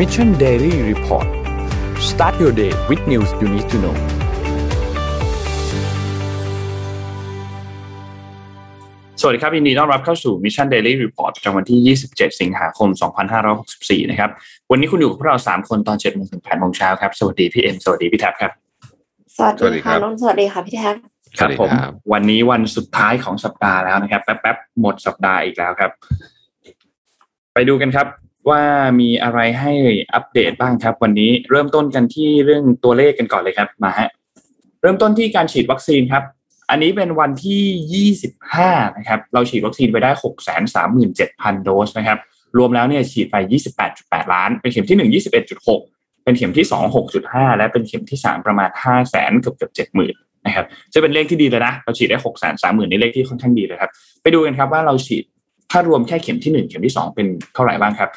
Mission Daily Report start your day with news you need to know สวัสดีครับยินดีต้อนรับเข้าสู่ Mission Daily Report ประจำวันที่ 27 สิงหาคม 2564 นะครับ วันนี้คุณอยู่กับพวกเรา 3 คนตอน7โมงถึง8โมงเช้าครับ สวัสดีพี่เอ็ม สวัสดีพี่แท็บครับ สวัสสวัสดีดีครัค่ะบน้องสวัสดีค่ะพี่แท็บครับสวัสดีผมครับวันนี้วันสุดท้ายของสัปดาห์แล้วนะครับ แป๊บๆ หมดสัปดาห์อีกแล้วครับ ไปดูกันครับ ว่ามีอะไรให้อัปเดตบ้างครับ วันนี้เริ่มต้นกันที่เรื่องตัวเลขกันก่อนเลยครับมาฮะเริ่มต้นที่การฉีดวัคซีนครับ อันนี้เป็นวันที่ 25 นะครับ เราฉีดวัคซีนไปได้ 637,000 โดสนะครับ รวมแล้วเนี่ยฉีดไป 28.8 ล้าน เป็นเข็มที่ 1 21.6 เป็นเข็มที่ 2 6.5 และเป็นเข็มที่ 3 ประมาณ 5 0 0 0 0 0เกือบเกือบ70,000นะครับจะเป็นเลขที่ดีเลยนะ เราฉีดได้ 6 3 0 0 0 0นี่เลขที่ค่อนข้างดีเลยครับ ไปดูกันครับว่าเราฉีด ถ้ารวมแค่เข็มที่1เข็มที่2เป็นเท่าไหร่บ้างครับ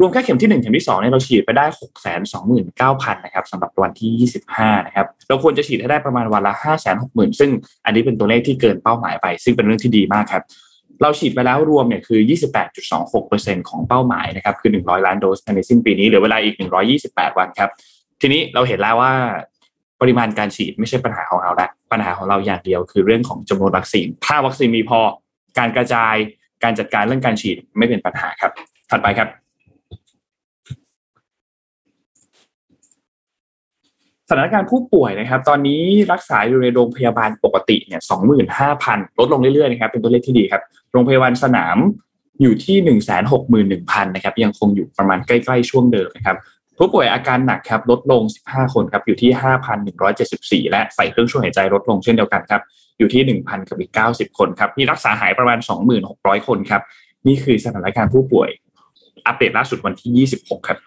รวมแค่เข็มที่1เข็มที่2เนี่ยเราฉีดไปได้6 2 9 0 0 0นเก้าพันนะครับสำหรับวันที่25นะครับเราควรจะฉีดให้ได้ประมาณวันละ5 6 0 0 0 0ซึ่งอันนี้เป็นตัวเลขที่เกินเป้าหมายไป ซึ่งเป็นเรื่องที่ดีมากครับเราฉีดไปแล้วรวมเนี่ยคือ 28.26%ของเป้าหมายนะครับคือ 100 ล้านโดสภายในสิ้นปีนี้เหลือเวลาอีก 128 วันครับ ทีนี้เราเห็นแล้วว่าปริมาณการฉีดไม่ใช่ปัญหาของเราละปัญหาของเราอย่างเดียวคือเรื่องของจำนวนวัคซีน ถ้าวัคซีนมีพอการกระจาย การจัดการเรื่องการฉีดไม่เป็นปัญหาครับ ถัดไปครับสถานการณ์ผู้ป่วยนะครับ ตอนนี้รักษาอยู่ในโรงพยาบาลปกติเนี่ยสองหมื่นห้าพันลดลงเรื่อยๆนะครับ เป็นตัวเลขที่ดีครับ โรงพยาบาลสนามอยู่ที่หนึ่งแสนหกหมื่นหนึ่งพันนะครับ ยังคงอยู่ประมาณใกล้ๆช่วงเดิมนะครับ ผู้ป่วยอาการหนักครับ ลดลง15คนครับ อยู่ที่5,174และใส่เครื่องช่วยหายใจลดลงเช่นเดียวกันครับ อยู่ที่ 1,000 กับอีก 90 คนครับ มีรักษาหายประมาณ 2,600 คนครับ นี่คือสถานการณ์ผู้ป่วย อัปเดตล่าสุดวันที่ 26 ครับ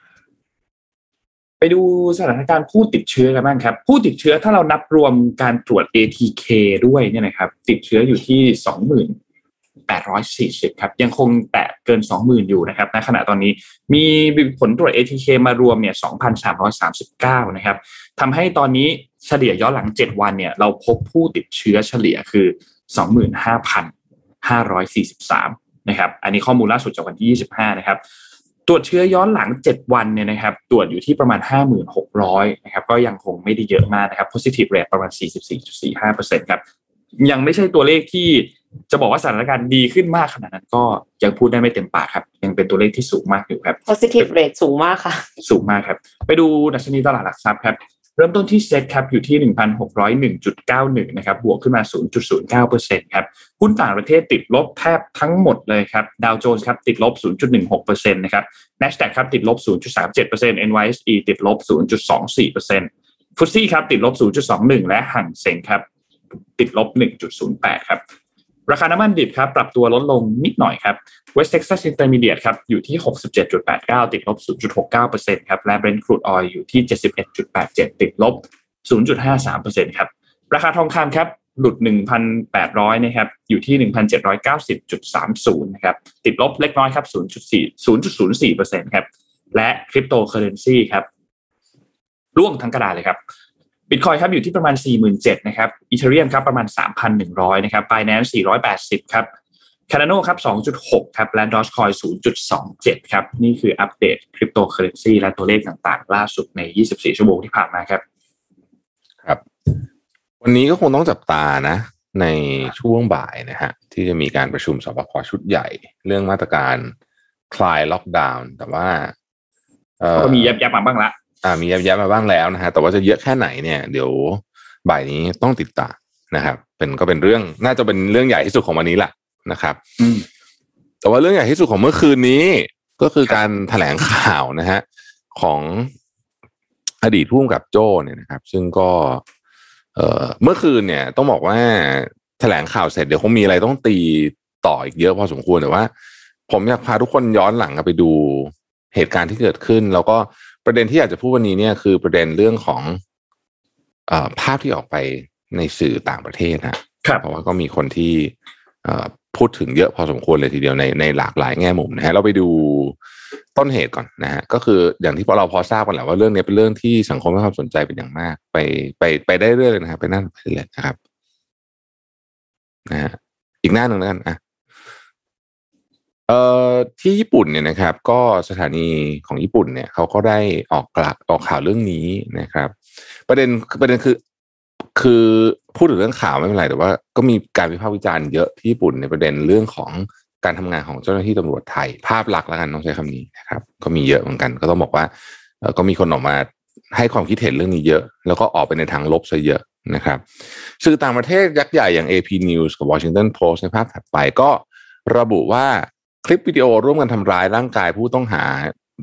ไปดูสถานการณ์ผู้ติดเชื้อกันบ้างครับ ผู้ติดเชื้อถ้าเรานับรวมการตรวจ ATK ด้วยเนี่ยนะครับ ติดเชื้ออยู่ที่ 20,840 ครับ ยังคงแตะเกิน 20,000 อยู่นะครับในขณะตอนนี้มีผลตรวจ ATK มารวมเนี่ย 2,339 นะครับทำให้ตอนนี้ เฉลี่ยย้อนหลัง 7 วันเนี่ยเราพบผู้ติดเชื้อเฉลี่ยคือ 25,543นะครับอันนี้ข้อมูลล่าสุดจากวันที่ 25 นะครับตรวจเชื้อย้อนหลัง 7 วันเนี่ยนะครับตรวจอยู่ที่ประมาณ 5,600นะครับก็ยังคงไม่ได้เยอะมากนะครับ positive rate ประมาณ 44.45%ครับยังไม่ใช่ตัวเลขที่จะบอกว่าสถานการณ์ดีขึ้นมากขนาดนั้นก็ยังพูดได้ไม่เต็มปากครับ ยังเป็นตัวเลขที่สูงมากอยู่ครับ positive rate สูงมากค่ะ สูงมากครับ ไปดูดัชนีตลาดหลักทรัพย์ครับ เริ่มต้นที่เซ็ตครับอยู่ที่ 1,601.91นะครับบวกขึ้นมา 0.09%ครับหุ้นต่างประเทศติดลบแทบทั้งหมดเลยครับดาวโจนส์ครับติดลบ 0.16%นะครับ NASDAQ ครับติดลบ 0.37% NYSE ติดลบ 0.24%ฟุตซี่ครับติดลบ 0.21 และห่างเซ็งครับติดลบ 1.08 ครับ ราคาน้ำมันดิบครับ ปรับตัวลดลงนิดหน่อยครับ West Texas Intermediate ครับ อยู่ที่ 67.89 ติดลบ 0.69%ครับ และ Brent crude oil อยู่ที่ 71.87 ติดลบ 0.53%ครับ ราคาทองคำครับ หลุด 1,800 นะครับ อยู่ที่ 1,790.30 นะครับ ติดลบเล็กน้อยครับ 0.4 0.04%ครับ และคริปโตเคอร์เรนซีครับร่วงทั้งกระดาษเลยครับ บิตคอยน์ครับอยู่ที่ประมาณ 47,000นะครับ Ethereum ครับประมาณ 3,100นะครับ Binance 480 ครับ Cardano ครับ 2.6 ครับ และ Dogecoin 0.27 ครับ นี่คืออัปเดตคริปโตเคอร์เรนซีและตัวเลขต่างๆ ล่าสุดใน 24 ชั่วโมงที่ผ่านมาครับ ครับ วันนี้ก็คงต้องจับตานะ ในช่วงบ่ายนะฮะ ที่จะมีการประชุมศบคชุดใหญ่ เรื่องมาตรการคลายล็อกดาวน์แต่ว่าเอ่อก็มีแย็บๆมาบ้างละ อ่ามีแย็บๆมาบ้างแล้วนะฮะแต่ว่าจะเยอะแค่ไหนเนี่ยเดี๋ยวบ่ายนี้ต้องติดตามนะครับ เป็นก็เป็นเรื่องน่าจะเป็นเรื่องใหญ่ที่สุดของวันนี้แหละนะครับอืมแต่ว่าเรื่องใหญ่ที่สุดของเมื่อคืนนี้ ก็คือการแถลงข่าวนะฮะของอดีตผู้กำกับโจ้เนี่ยนะครับ ซึ่งก็เอ่อเมื่อคืนเนี่ย ต้องบอกว่าแถลงข่าวเสร็จเดี๋ยวคงมีอะไรต้องตีต่ออีกเยอะพอสมควรแต่ว่า ผมอยากพาทุกคนย้อนหลังกลับไปดูเหตุการณ์ที่เกิดขึ้น แล้วก็ ประเด็นที่อยากจะพูดวันนี้เนี่ยคือประเด็นเรื่องของเออภาพที่ออกไปในสื่อต่างประเทศนะครับเพราะว่าก็มีคนที่เอ่อพูดถึงเยอะพอสมควรเลยทีเดียวในในหลากหลายแง่มุมนะฮะเราไปดูต้นเหตุก่อนนะฮะก็คืออย่างที่พอเราพอทราบกันแหละว่าเรื่องนี้เป็นเรื่องที่สังคมให้ความสนใจเป็นอย่างมาก ไปไปไปได้เรื่อยเลยนะครับไปนั่นไปเรื่อยนะครับนะฮะอีกหน้าหนึ่งแล้วกันอะ เอ่อที่ญี่ปุ่นเนี่ยนะครับ ก็สถานีของญี่ปุ่นเนี่ยเขาก็ได้ออกกลักออกข่าวเรื่องนี้นะครับ ประเด็นประเด็นคือคือพูดถึงเรื่องข่าวไม่เป็นไรแต่ว่า ก็มีการวิพากษ์วิจารณ์เยอะที่ญี่ปุ่นในประเด็นเรื่องของการทำงานของเจ้าหน้าที่ตำรวจไทย ภาพลักษณ์แล้วกันต้องใช้คำนี้นะครับ ก็มีเยอะเหมือนกัน ก็ต้องบอกว่าก็มีคนออกมาให้ความคิดเห็นเรื่องนี้เยอะ แล้วก็ออกไปในทางลบซะเยอะนะครับสื่อต่างประเทศยักษ์ใหญ่อย่าง AP News กับ Washington Post ในภาพถัดไปก็ระบุว่า คลิปวิดีโอร่วมกันทำร้ายร่างกายผู้ต้องหา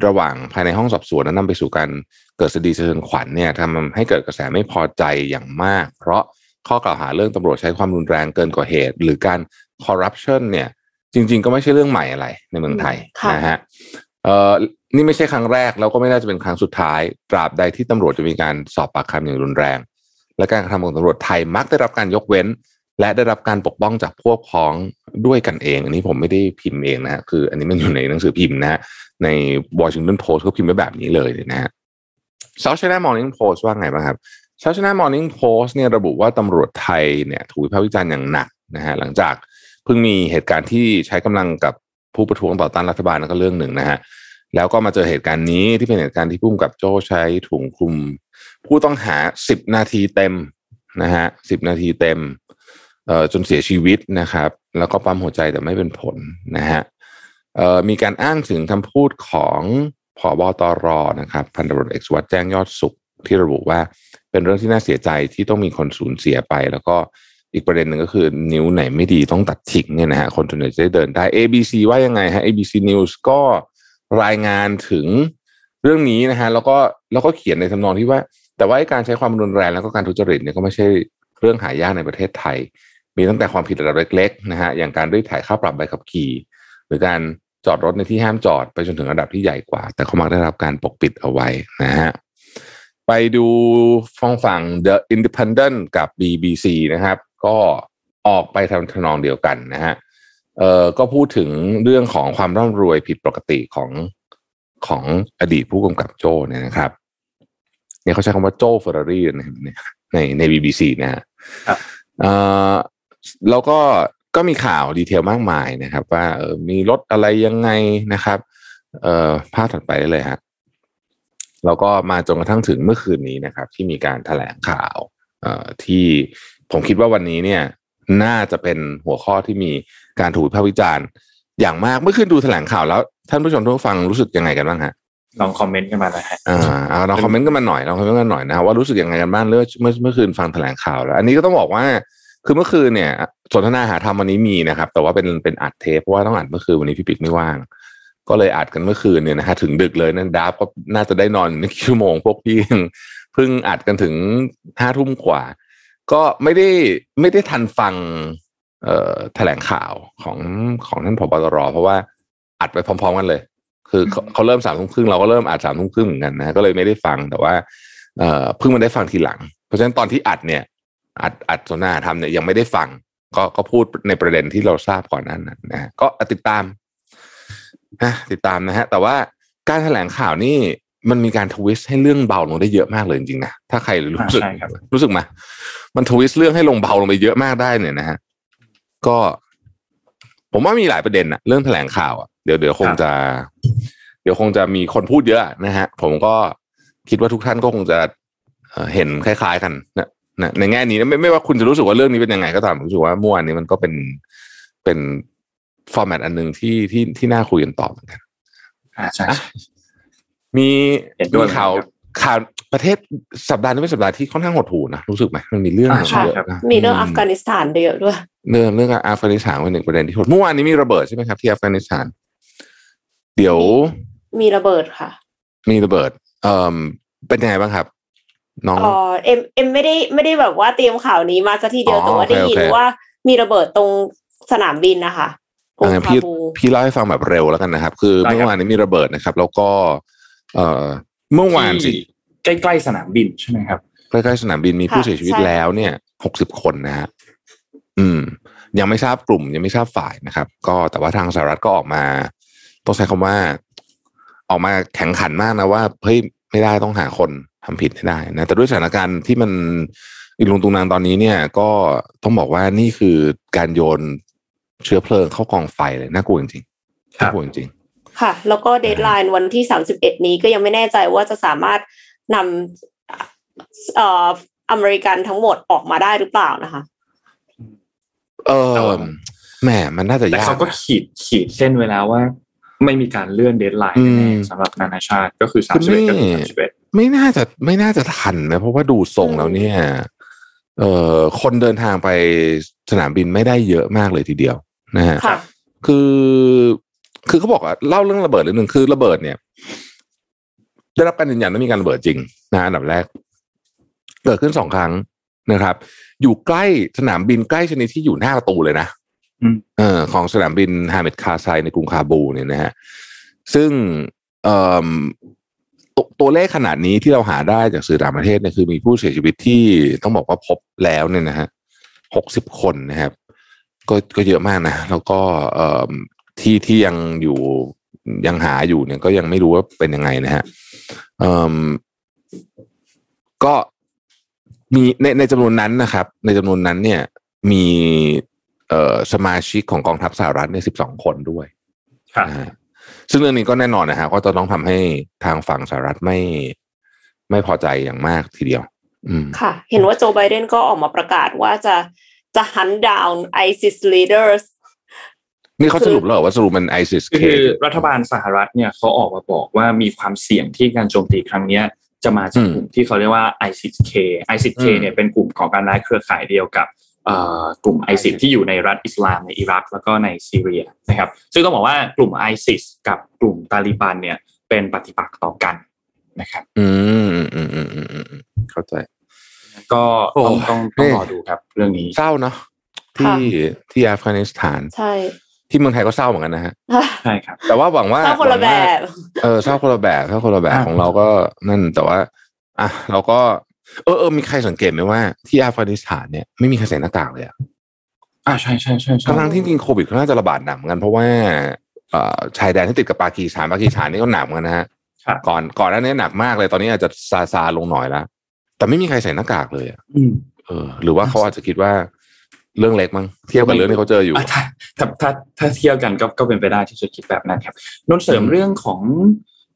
ระหว่างภายในห้องสอบสวนนั้นนำไปสู่การเกิดคดีสะเทือนขวัญเนี่ยทำให้เกิดกระแสไม่พอใจอย่างมาก เพราะข้อกล่าวหาเรื่องตำรวจใช้ความรุนแรงเกินกว่าเหตุ หรือการคอร์รัปชันเนี่ยจริง ๆ ก็ไม่ใช่เรื่องใหม่อะไรในเมืองไทยค่ะนะฮะเอ่อนี่ไม่ใช่ครั้งแรกแล้วก็ไม่น่าจะเป็นครั้งสุดท้าย ตราบใดที่ตำรวจจะมีการสอบปากคำอย่างรุนแรง และการกระทำของตำรวจไทยมักได้รับการยกเว้น และได้รับการปกป้องจากพวกพ้อง ด้วยกันเอง อันนี้ผมไม่ได้พิมพ์เองนะฮะคือ อันนี้มันอยู่ในหนังสือพิมพ์นะฮะใน Washington Post ก็พิมพ์ไว้แบบนี้เลยนะฮะ South China Morning Post ว่าไงบ้างครับ South China Morning Post เนี่ยระบุว่าตำรวจไทยเนี่ยถูกวิพากษ์วิจารณ์อย่างหนักนะฮะหลังจากเพิ่งมีเหตุการณ์ที่ใช้กำลังกับผู้ประท้วงต่อต้านรัฐบาลนั่นก็เรื่องหนึ่งนะฮะแล้วก็มาเจอเหตุการณ์นี้ที่เป็นเหตุการณ์ที่พุ่มกับโจ้ใช้ถุงคลุม ผู้ต้องหาสิบนาทีเต็มนะฮะสิบนาทีเต็มเอ่อจนเสียชีวิตนะครับ แล้วก็ปั๊มหัวใจแต่ไม่เป็นผลนะฮะมีการอ้างถึงคำพูดของผอบตรนะครับพันตำรวจเอกสุวัสด์แจ้งยอดสุขที่ระบุว่าเป็นเรื่องที่น่าเสียใจที่ต้องมีคนสูญเสียไป แล้วก็อีกประเด็นหนึ่งก็คือนิ้วไหนไม่ดีต้องตัดทิ้งเนี่ยนะฮะคนส่วนใหญ่จะได้เดินได้ ABC ว่ายังไงฮะ ABC News ก็รายงานถึงเรื่องนี้นะฮะแล้วก็แล้วก็เขียนในทำนองที่ว่า แต่ว่าการใช้ความรุนแรงแล้วก็การทุจริตเนี่ยก็ไม่ใช่เรื่องหายากในประเทศไทย มีตั้งแต่ความผิดระดับเล็กๆนะฮะอย่างการรีดถ่ายค่าปรับใบขับขี่ หรือการจอดรถในที่ห้ามจอดไปจนถึงระดับที่ใหญ่กว่า แต่เขามักได้รับการปกปิดเอาไว้นะฮะไปดูฟังฝั่ง The Independent กับ BBC นะครับ ก็ออกไปทำทำนองเดียวกันนะฮะเอ่อก็พูดถึงเรื่องของความร่ำรวยผิดปกติของของอดีตผู้กำกับโจ้เนี่ยนะครับเนี่ยเขาใช้คำว่าโจ้เฟอร์รารี่ในในใน BBC นะฮะครับเอ่อ แล้วก็ก็มีข่าวดีเทลมากมายนะครับ ว่าเออมีรถอะไรยังไงนะครับ เอ่อภาพถัดไปได้เลยฮะแล้วก็มาจนกระทั่งถึงเมื่อคืนนี้นะครับ ที่มีการแถลงข่าวเอ่อที่ผมคิดว่าวันนี้เนี่ย น่าจะเป็นหัวข้อที่มีการถูกวิพากษ์วิจารณ์ อย่างมากเมื่อคืนดูแถลงข่าวแล้ว ท่านผู้ชมทุกฟังรู้สึกยังไงกันบ้างฮะลองคอมเมนต์กันมาหน่อยฮะอ่าเอาเราคอมเมนต์กันมาหน่อยเราคอมเมนต์กันหน่อยนะว่ารู้สึกยังไงกันบ้างเมื่อเมื่อเมื่อคืนฟังแถลงข่าวแล้ว อันนี้ก็ต้องบอกว่า คือเมื่อคืนเนี่ย สนทนาหาธรรมวันนี้มีนะครับ แต่ว่าเป็นเป็นอัดเทปเพราะว่าต้องอัดเมื่อคืนวันนี้พี่ปิ๊กไม่ว่าง ก็เลยอัดกันเมื่อคืนเนี่ยนะฮะถึงดึกเลยนั่นดับก็น่าจะได้นอนไม่กี่ชั่วโมงพวกพี่เพิ่งอัดกันถึงห้าทุ่มกว่า ก็ไม่ได้ไม่ได้ทันฟัง เอ่อแถลงข่าวของของท่านผบตรเพราะว่าอัดไปพร้อม ๆ กันเลย คือเขาเขาเริ่มสามทุ่มครึ่งเราก็เริ่มอัดสามทุ่มครึ่งเหมือนกันนะก็เลยไม่ได้ฟังแต่ว่าเอ่อเพิ่งมาได้ฟังทีหลัง เพราะฉะนั้นตอนที่อัดเนี่ย อัดอัดสนทนาทำเนี่ยยังไม่ได้ฟัง ก็ก็พูดในประเด็นที่เราทราบก่อนหนั้นนะนะก็ติดตามนะติดตามนะฮะ แต่ว่าการแถลงข่าวนี่มันมีการทวิสต์ให้เรื่องเบาลงได้เยอะมากเลยจริงๆนะถ้าใครรู้สึกอ่าใช่ครับรู้สึกไหมมันทวิสต์เรื่องให้ลงเบาลงไปเยอะมากได้เนี่ยนะฮะก็ ผมว่ามีหลายประเด็นอะเรื่องแถลงข่าวอะเดี๋ยวเดี๋ยวคงจะ เดี๋ยวคงจะมีคนพูดเยอะนะฮะ ผมก็คิดว่าทุกท่านก็คงจะเอ่อเห็นคล้าย ๆ กันนะ นะในแง่นี้นะไม่ไม่ว่าคุณจะรู้สึกว่าเรื่องนี้เป็นยังไงก็ตามผมรู้สึกว่าเมื่อวานนี้มันก็เป็นเป็น format อันหนึ่งที่ที่ที่น่าคุยกันต่อเหมือนกันอ่าใช่อะมีเห็นด้วยมีข่าวครับข่าวประเทศสัปดาห์นี้เป็นสัปดาห์ที่ค่อนข้างหดหู่นะรู้สึกไหมมันมีเรื่องอ่าใช่เยอะครับนะมีเรื่องอัฟกานิสถานเยอะด้วยเรื่องเรื่องอัฟกานิสถานเป็นหนึ่งประเด็นที่หดเมื่อวานนี้มีระเบิดใช่ไหมครับที่อัฟกานิสถาน เดี๋ยวมีระเบิดค่ะ มีระเบิด เอ่อเป็นยังไงบ้างครับ น้องอ๋อเอ็มเอ็มไม่ได้ไม่ได้แบบว่าเตรียมข่าวนี้มาซะทีเดียวอ๋อแต่ว่าได้ยินโอเคว่ามีระเบบิดตรงสนามบินนะคะกรุงงั้นคาพี่บูพี่เล่าให้ฟังแบบเร็วแล้วกันนะครับ คือได้ครับเมื่อวานนี้มีระเบิดนะครับ แล้วก็ เอ่อเมื่อวานสิที่ใกล้ๆสนามบินใช่ไหมครับใกล้ๆสนามบินมีผู้เสียชีวิตแล้วเนี่ยหกสิบคนนะฮะอืม ยังไม่ทราบกลุ่ม ยังไม่ทราบฝ่ายนะครับ ก็แต่ว่าทางสหรัฐก็ออกมา ต้องใช้คำว่า ออกมาแข่งขันมากนะว่าเฮ้ยไม่ได้ต้องหาคน ทำผิดให้ได้นะแต่ด้วยสถานการณ์ที่มันอีลุงตุงนางตอนนี้เนี่ย ก็ต้องบอกว่านี่คือการโยนเชื้อเพลิงเข้ากองไฟเลยน่ากลัวจริงครับพูดจริงค่ะ แล้วก็ deadline วันที่สามสิบเอ็ดนี้ก็ยังไม่แน่ใจว่าจะสามารถนำเอ่ออเมริกันทั้งหมดออกมาได้หรือเปล่านะคะๆเออแหมมันน่าจะแต่ยากเขาก็นะขีดขีดเส้นไว้แล้วว่า ไม่มีการเลื่อน deadline อืมแน่ๆสำหรับนานาชาติก็คือสามคือสิบไม่เอ็ดก็คือสามสิบเอ็ด ไม่น่าจะไม่น่าจะทันนะ เพราะว่าดูทรงแล้วเนี่ย เอ่อคนเดินทางไปสนามบินไม่ได้เยอะมากเลยทีเดียวนะฮะค่ะคือ คือเขาบอกว่าเล่าเรื่องระเบิดเรื่องหนึ่งคือระเบิดเนี่ย ได้รับการยืนยันว่ามีการระเบิดจริงนะอันดับแรก เกิดขึ้นสองครั้งนะครับ อยู่ใกล้สนามบินใกล้ชนิดที่อยู่หน้าประตูเลยนะอืมเออของสนามบินฮาเมดคาไซในกรุงคาบูเนี่ยนะฮะซึ่งเอ่อ ตตัวเลขขนาดนี้ที่เราหาได้จากสื่อต่างประเทศเนี่ยคือมีผู้เสียชีวิตที่ต้องบอกว่าพบแล้วเนี่ยนะฮะหกสิบคนนะครับ ก็ก็เยอะมากนะ แล้วก็เอ่อที่ที่ยังอยู่ยังหาอยู่เนี่ย ก็ยังไม่รู้ว่าเป็นยังไงนะฮะเอ่อก็มีในในจำนวนนั้นนะครับ ในจำนวนนั้นเนี่ย มีเอ่อสมาชิกของกองทัพสหรัฐเนี่ยสิบสองคนด้วยครับนะฮะ ซึ่งเรื่องนี้ก็แน่นอนนะฮะก็จะต้องทำให้ทางฝั่งสหรัฐไม่ไม่พอใจอย่างมากทีเดียว อืมค่ะ เห็นว่าโจไบเดนก็ออกมาประกาศว่าจะจะ hunt down ISIS leaders นี่เขาสรุปแล้วเหรอว่าสรุปมันไอซิสคือรัฐบาลสหรัฐเนี่ยเขาออกมาบอกว่ามีความเสี่ยงที่การโจมตีครั้งเนี้ย จะมาจากกลุ่มที่เขาเรียกว่า ISIS-K ISIS-K เนี่ยเป็นกลุ่มของการร้ายเครือข่ายเดียวกับ เอ่อกลุ่ม ISIS ที่อยู่ในรัฐอิสลามในอิรักแล้วก็ในซีเรียนะครับ ซึ่งต้องบอกว่ากลุ่ม ISIS กับกลุ่มตาลิบันเนี่ยเป็นปฏิปักษ์ต่อกันนะครับ อืมอืมอืมอืมอืมอืมเข้าใจ ก็ต้องโอ้ต้องต้องเอ๊ะรอดูครับ เรื่องนี้เศร้าเนาะที่ที่อัฟกานิสถานใช่ที่เมืองไทยก็เศร้าเหมือนกันนะฮะใช่ครับ แต่ว่าหวังว่าเศร้าคนละหวังแบว่าบเออเศร้าคนละแบบเศร้าคนละแบบอะของเราก็นั่นแต่ว่า อะเราก็ เออเออมีใครสังเกตไหมว่าที่อัฟกานิสถานเนี่ยไม่มีใครใส่หน้ากากเลยอะอ่าใช่ใช่ใช่ใช่ทั้งๆที่จริงโควิดเขาน่าจะระบาดหนักเหมือนกันเพราะว่าเอ่อชายแดนที่ติดกับปากีสถานปากีสถานนี่ก็หนักเหมือนกันนะฮะครับก่อนก่อนหน้านี้หนักมากเลยตอนนี้อาจจะซาซาลงหน่อยแล้วแต่ไม่มีใครใส่หน้ากากเลยอะอืมเออ หรือว่าเขาอาจจะคิดว่าเรื่องเล็กมั้งเทียบกับเรื่องที่เขาเจออยู่อะถ้าถ้าถ้าถ้าเทียบกันก็ก็เป็นไปได้ที่จะคิดแบบนั้นครับนนท์เสริมอืมเรื่องของ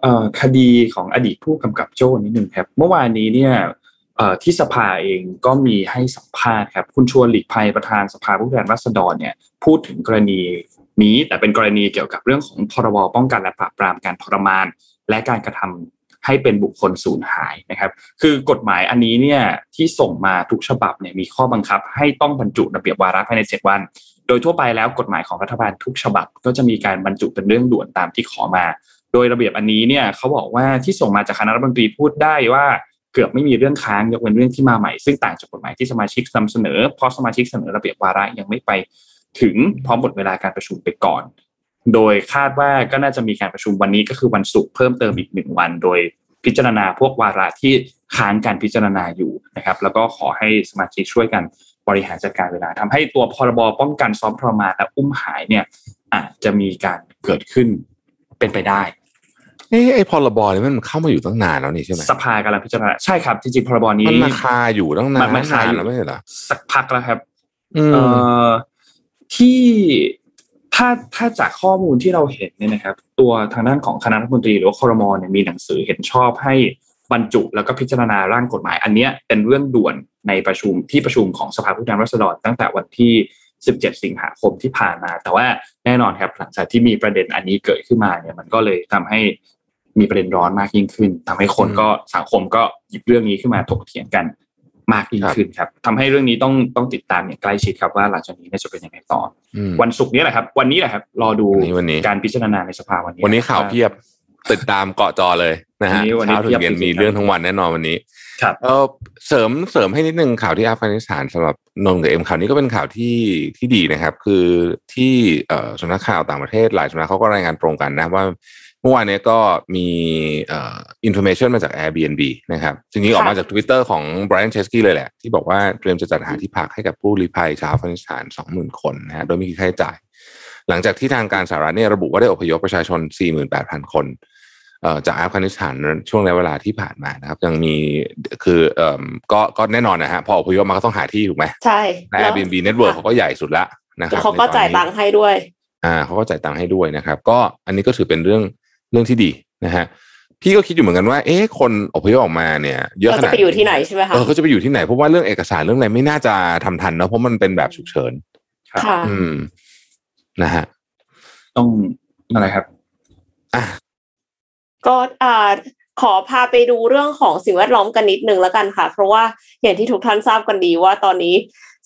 เอ่อคดีของอดีตผู้กำกับโจ้นิดนึงครับ เมื่อวานนี้เนี่ยเอ่อ ที่สภาเองก็มีให้สัมภาษณ์ครับคุณชวนหลีกภัยประธานสภาผู้แทนราษฎรเนี่ยพูดถึงกรณีนี้แต่เป็นกรณีเกี่ยวกับเรื่องของพรบป้องกันและปราบปรามการทรมาน และการกระทำให้เป็นบุคคลสูญหายนะครับ คือกฎหมายอันนี้เนี่ยที่ส่งมาทุกฉบับเนี่ยมีข้อบังคับ ให้ต้องบรรจุระเบียบวาระภายใน 7 วัน โดยทั่วไปแล้วกฎหมายของรัฐบาลทุกฉบับ ก็จะมีการบรรจุเป็นเรื่องด่วนตามที่ขอมา โดยระเบียบอันนี้เนี่ยเขาบอกว่าที่ส่งมาจากคณะรัฐมนตรีพูดได้ว่า เกือบไม่มีเรื่องค้างยกเว้นเรื่องที่มาใหม่ซึ่งต่างจากกฎหมายที่สมาชิกนำเสนอเพราะสมาชิกเสนอระเบียบวาระยังไม่ไปถึงพร้อมหมดเวลาการประชุมไปก่อน โดยคาดว่าก็น่าจะมีการประชุมวันนี้ก็คือวันศุกร์เพิ่มเติมอีกหนึ่งวัน โดยพิจารณาพวกวาระที่ค้างการพิจารณาอยู่นะครับ แล้วก็ขอให้สมาชิกช่วยกันบริหารจัดการเวลาทำให้ตัวพรบป้องกันซ้อมทรมานและอุ้มหายเนี่ยอาจจะมีการเกิดขึ้นเป็นไปได้ เอ้ไอ้พรบนี่มันเข้ามาอยู่ตั้งนานแล้วนี่ใช่ไหมสภากำลังพิจารณาใช่ครับจริงๆพรบนี้มันมาคาอยู่ตั้งนานมันมาคาอยู่แล้วไม่ใช่เหรอสักพักแล้วครับอืมเอ่อที่ถ้าถ้าจากข้อมูลที่เราเห็นเนี่ยนะครับ ตัวทางด้านของคณะรัฐมนตรีหรือว่าครมเนี่ยมีหนังสือเห็นชอบให้บรรจุแล้วก็พิจารณาร่างกฎหมาย อันเนี้ยเป็นเรื่องด่วนในประชุมที่ประชุมของสภาผู้แทนราษฎรตั้งแต่วันที่ 17 สิงหาคมที่ผ่านมา แต่ว่าแน่นอนครับหลังจากที่มีประเด็นอันนี้เกิดขึ้นมาเนี่ยมันก็เลยทำให้ มีประเด็นร้อนมากยิ่งขึ้นทำให้คนก็สังคมก็หยิบเรื่องนี้ขึ้นมาถกเถียงกันมากยิ่งขึ้นครับทำให้เรื่องนี้ต้องต้องติดตามอย่างใกล้ชิดครับว่าหลังจากนี้เนี่ยจะเป็นยังไงต่ออืมวันศุกร์นี้แหละครับ วันนี้แหละครับ รอดูวันนี้วันนี้การพิจารณาในสภาวันนี้ วันนี้ข่าวเพียบติดตามเกาะจอเลยนะฮะวันนี้วันนี้เช้าถึงเย็นเพียบจริงๆมีเรื่องทั้งวันแน่นอนวันนี้ครับเออเสริมเสริมให้นิดนึงข่าวที่อัฟกานิสถานสำหรับนนท์กับเอ็มข่าวนี้ก็เป็นข่าวที่ที่ดีนะครับ คือที่เอ่อสำนักข่าวต่างประเทศหลายสำนักเขาก็รายงานตรงกันนะว่า เมื่อวานนี้ก็มีเอ่อ information มาจาก Airbnb นะครับจริงๆออกมาจาก Twitter ของ Brian Chesky เลยแหละ ที่บอกว่าเตรียมจะจัดหาที่พักให้กับผู้ลี้ภัยชาวอัฟกานิสถาน 20,000 คนนะฮะโดยไม่คิดค่าใช้จ่าย หลังจากที่ทางการสหรัฐเนี่ยระบุว่าได้อพยพประชาชน 48,000 คนเอ่อจากอัฟกานิสถานช่วงระยะเวลาที่ผ่านมานะครับ ยังมีคือเอ่อก็ก็แน่นอนนะฮะพออพยพมาก็ต้องหาที่ถูกไหมใช่ในแล้ว Airbnb Network เขาก็ใหญ่สุดละนะคแล้รัวบเขาก็ในตอนจ่ายนี้ตังค์ให้ด้วย อ่าเขาก็จ่ายตังค์ให้ด้วยนะครับ ก็อันนี้ก็ถือเป็นเรื่อง เรื่องที่ดีนะฮะพี่ก็คิดอยู่เหมือนกันว่า เอ๊ะคนอพยพออกมาเนี่ย เยอะเราขจะนาดไปอยู่ที่ไหนใช่ไหมคะเออเขาจะไปอยู่ที่ไหนเพราะว่าเรื่องเอกสารเรื่องอะไรไม่น่าจะทำทันเนอะเพราะมันเป็นแบบฉุกเฉินครับค่ะอืมนะฮะต้องอะไรครับอะก็อ่าขอพาไปดูเรื่องของสิ่งแวดล้อมกันนิดนึงแล้วกันค่ะ เพราะว่าอย่างที่ทุกท่านทราบกันดีว่าตอนนี้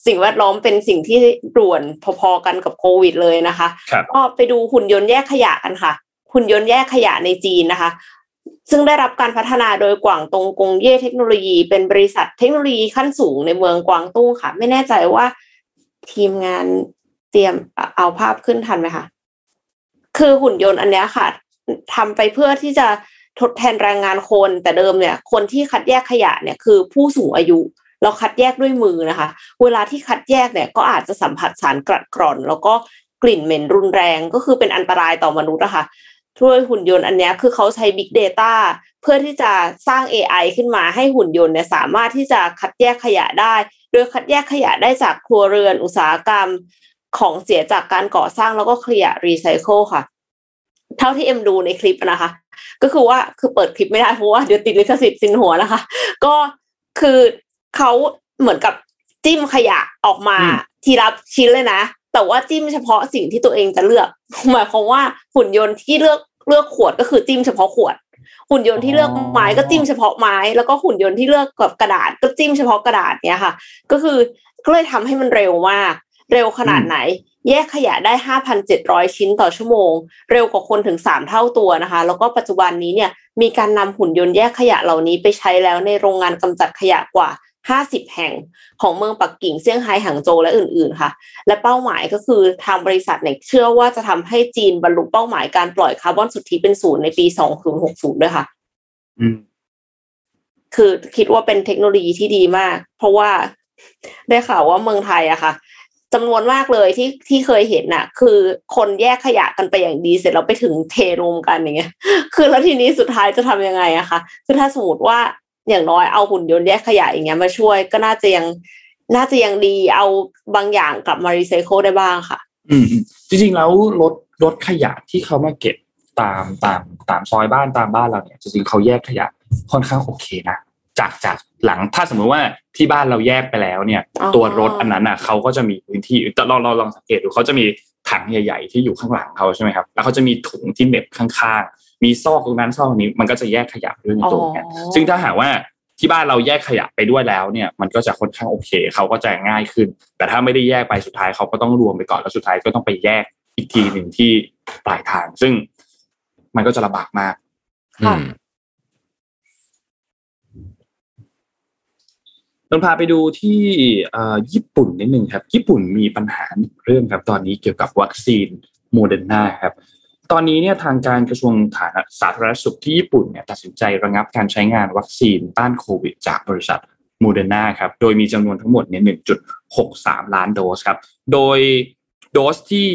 สิ่งแวดล้อมเป็นสิ่งที่ด่วนพอๆกันกับโควิดเลยนะคะครับก็ไปดูหุ่นยนต์แยกขยะกันค่ะ หุ่นยนต์แยกขยะในจีนนะคะ ซึ่งได้รับการพัฒนาโดยกวางตงกงเย่เทคโนโลยี เป็นบริษัทเทคโนโลยีขั้นสูงในเมืองกวางตุ้งค่ะ ไม่แน่ใจว่าทีมงานเตรียมเอาภาพขึ้นทันไหมคะคือหุ่นยนต์อันนี้ค่ะทำไปเพื่อที่จะทดแทนแรงงานคน แต่เดิมเนี่ย คนที่คัดแยกขยะเนี่ยคือผู้สูงอายุเราคัดแยกด้วยมือนะคะ เวลาที่คัดแยกเนี่ยก็อาจจะสัมผัสสารกรัดกร่อน แล้วก็กลิ่นเหม็นรุนแรงก็คือเป็นอันตรายต่อมนุษย์นะคะ ด้วยหุ่นยนต์อันเนี้ยคือเขาใช้ Big Data เพื่อที่จะสร้าง AI ขึ้นมาให้หุ่นยนต์เนี่ยสามารถที่จะคัดแยกขยะได้ โดยคัดแยกขยะได้จากครัวเรือนอุตสาหกรรมของเสียจากการก่อสร้างแล้วก็ขยะรีไซเคิลค่ะ เท่าที่เอ็มดูในคลิปอะนะคะ ก็คือว่าคือเปิดคลิปไม่ได้เพราะว่าเดี๋ยวติดลิขสิทธิ์สินหัวนะคะ ก็คือเขาเหมือนกับจิ้มขยะออกมาอืมทีละชิ้นเลยนะ แต่ว่าจิ้มเฉพาะสิ่งที่ตัวเองจะเลือกหมายความว่าหุ่นยนต์ที่เลือกเลือกขวดก็คือจิ้มเฉพาะขวด หุ่นยนต์ที่เลือกไม้ก็จิ้มเฉพาะไม้ แล้วก็หุ่นยนต์ที่เลือกกับกระดาษ ก็จิ้มเฉพาะกระดาษเนี้ยค่ะ ก็คือก็เลยทำให้มันเร็วมาก เร็วขนาดไหน แยกขยะได้ 5,700 ชิ้นต่อชั่วโมง เร็วกว่าคนถึง 3 เท่าตัวนะคะ แล้วก็ปัจจุบันนี้เนี่ยมีการนำหุ่นยนต์แยกขยะเหล่านี้ไปใช้แล้วในโรงงานกำจัดขยะกว่า 50 แห่งของเมืองปักกิ่งเซี่ยงไฮ้หางโจวและอื่นๆค่ะ และเป้าหมายก็คือทางบริษัทเนี่ยเชื่อว่าจะทำให้จีนบรรลุเป้าหมายการปล่อยคาร์บอนสุทธิเป็นศูนย์ในปี 2060 ด้วยค่ะอืมคือคิดว่าเป็นเทคโนโลยีที่ดีมาก เพราะว่าได้ข่าวว่าเมืองไทยอะค่ะจำนวนมากเลยที่ที่เคยเห็นน่ะ คือคนแยกขยะกันไปอย่างดีเสร็จแล้วไปถึงเทรวมกันอย่างเงี้ย คือแล้วทีนี้สุดท้ายจะทำยังไงอะคะคือถ้าสมมติว่า อย่างน้อยเอาหุ่นยนต์แยกขยะอย่างเงี้ยมาช่วยก็น่าจะยังน่าจะยังดีเอาบางอย่างกลับมารีไซเคิลได้บ้างค่ะอืมอืมจริงๆแล้วรถรถขยะที่เขามาเก็บตามตามตามซอยบ้านตามบ้านเราเนี่ยจริงๆเขาแยกขยะค่อนข้างโอเคนะจากจากหลังถ้าสมมติว่าที่บ้านเราแยกไปแล้วเนี่ยอ๋อตัวรถอันนั้นอะเขาก็จะมีพื้นที่แต่เราเราลองสังเกตดูเขาจะมีถังใหญ่ ๆ ที่อยู่ข้างหลังเขาใช่ไหมครับ แล้วเขาจะมีถุงที่เหน็บข้างๆ มีซอกตรงนั้นซอกตรงนี้มันก็จะแยกขยะไปด้วยในตัวเนี่ยอ๋อซึ่งถ้าหากว่าที่บ้านเราแยกขยะไปด้วยแล้วเนี่ยมันก็จะค่อนข้างโอเคเขาก็จะง่ายขึ้น แต่ถ้าไม่ได้แยกไปสุดท้ายเขาก็ต้องรวมไปก่อนแล้วสุดท้ายก็ต้องไปแยกอีกทีหนึ่งที่ปลายทาง ซึ่งมันก็จะลำบากมากอืมนนพาไปดูที่เอ่อญี่ปุ่นนิดนึงครับ ญี่ปุ่นมีปัญหาหนึ่งเรื่องครับ ตอนนี้เกี่ยวกับวัคซีนโมเดอร์นาครับ ตอนนี้เนี่ยทางการกระทรวงสาธารณสุขที่ญี่ปุ่นเนี่ยตัดสินใจระงับการใช้งานวัคซีนต้านโควิด จากบริษัทโมเดอร์นาครับ โดยมีจำนวนทั้งหมดเนี่ย1.63 ล้านโดสครับ โดยโดสที่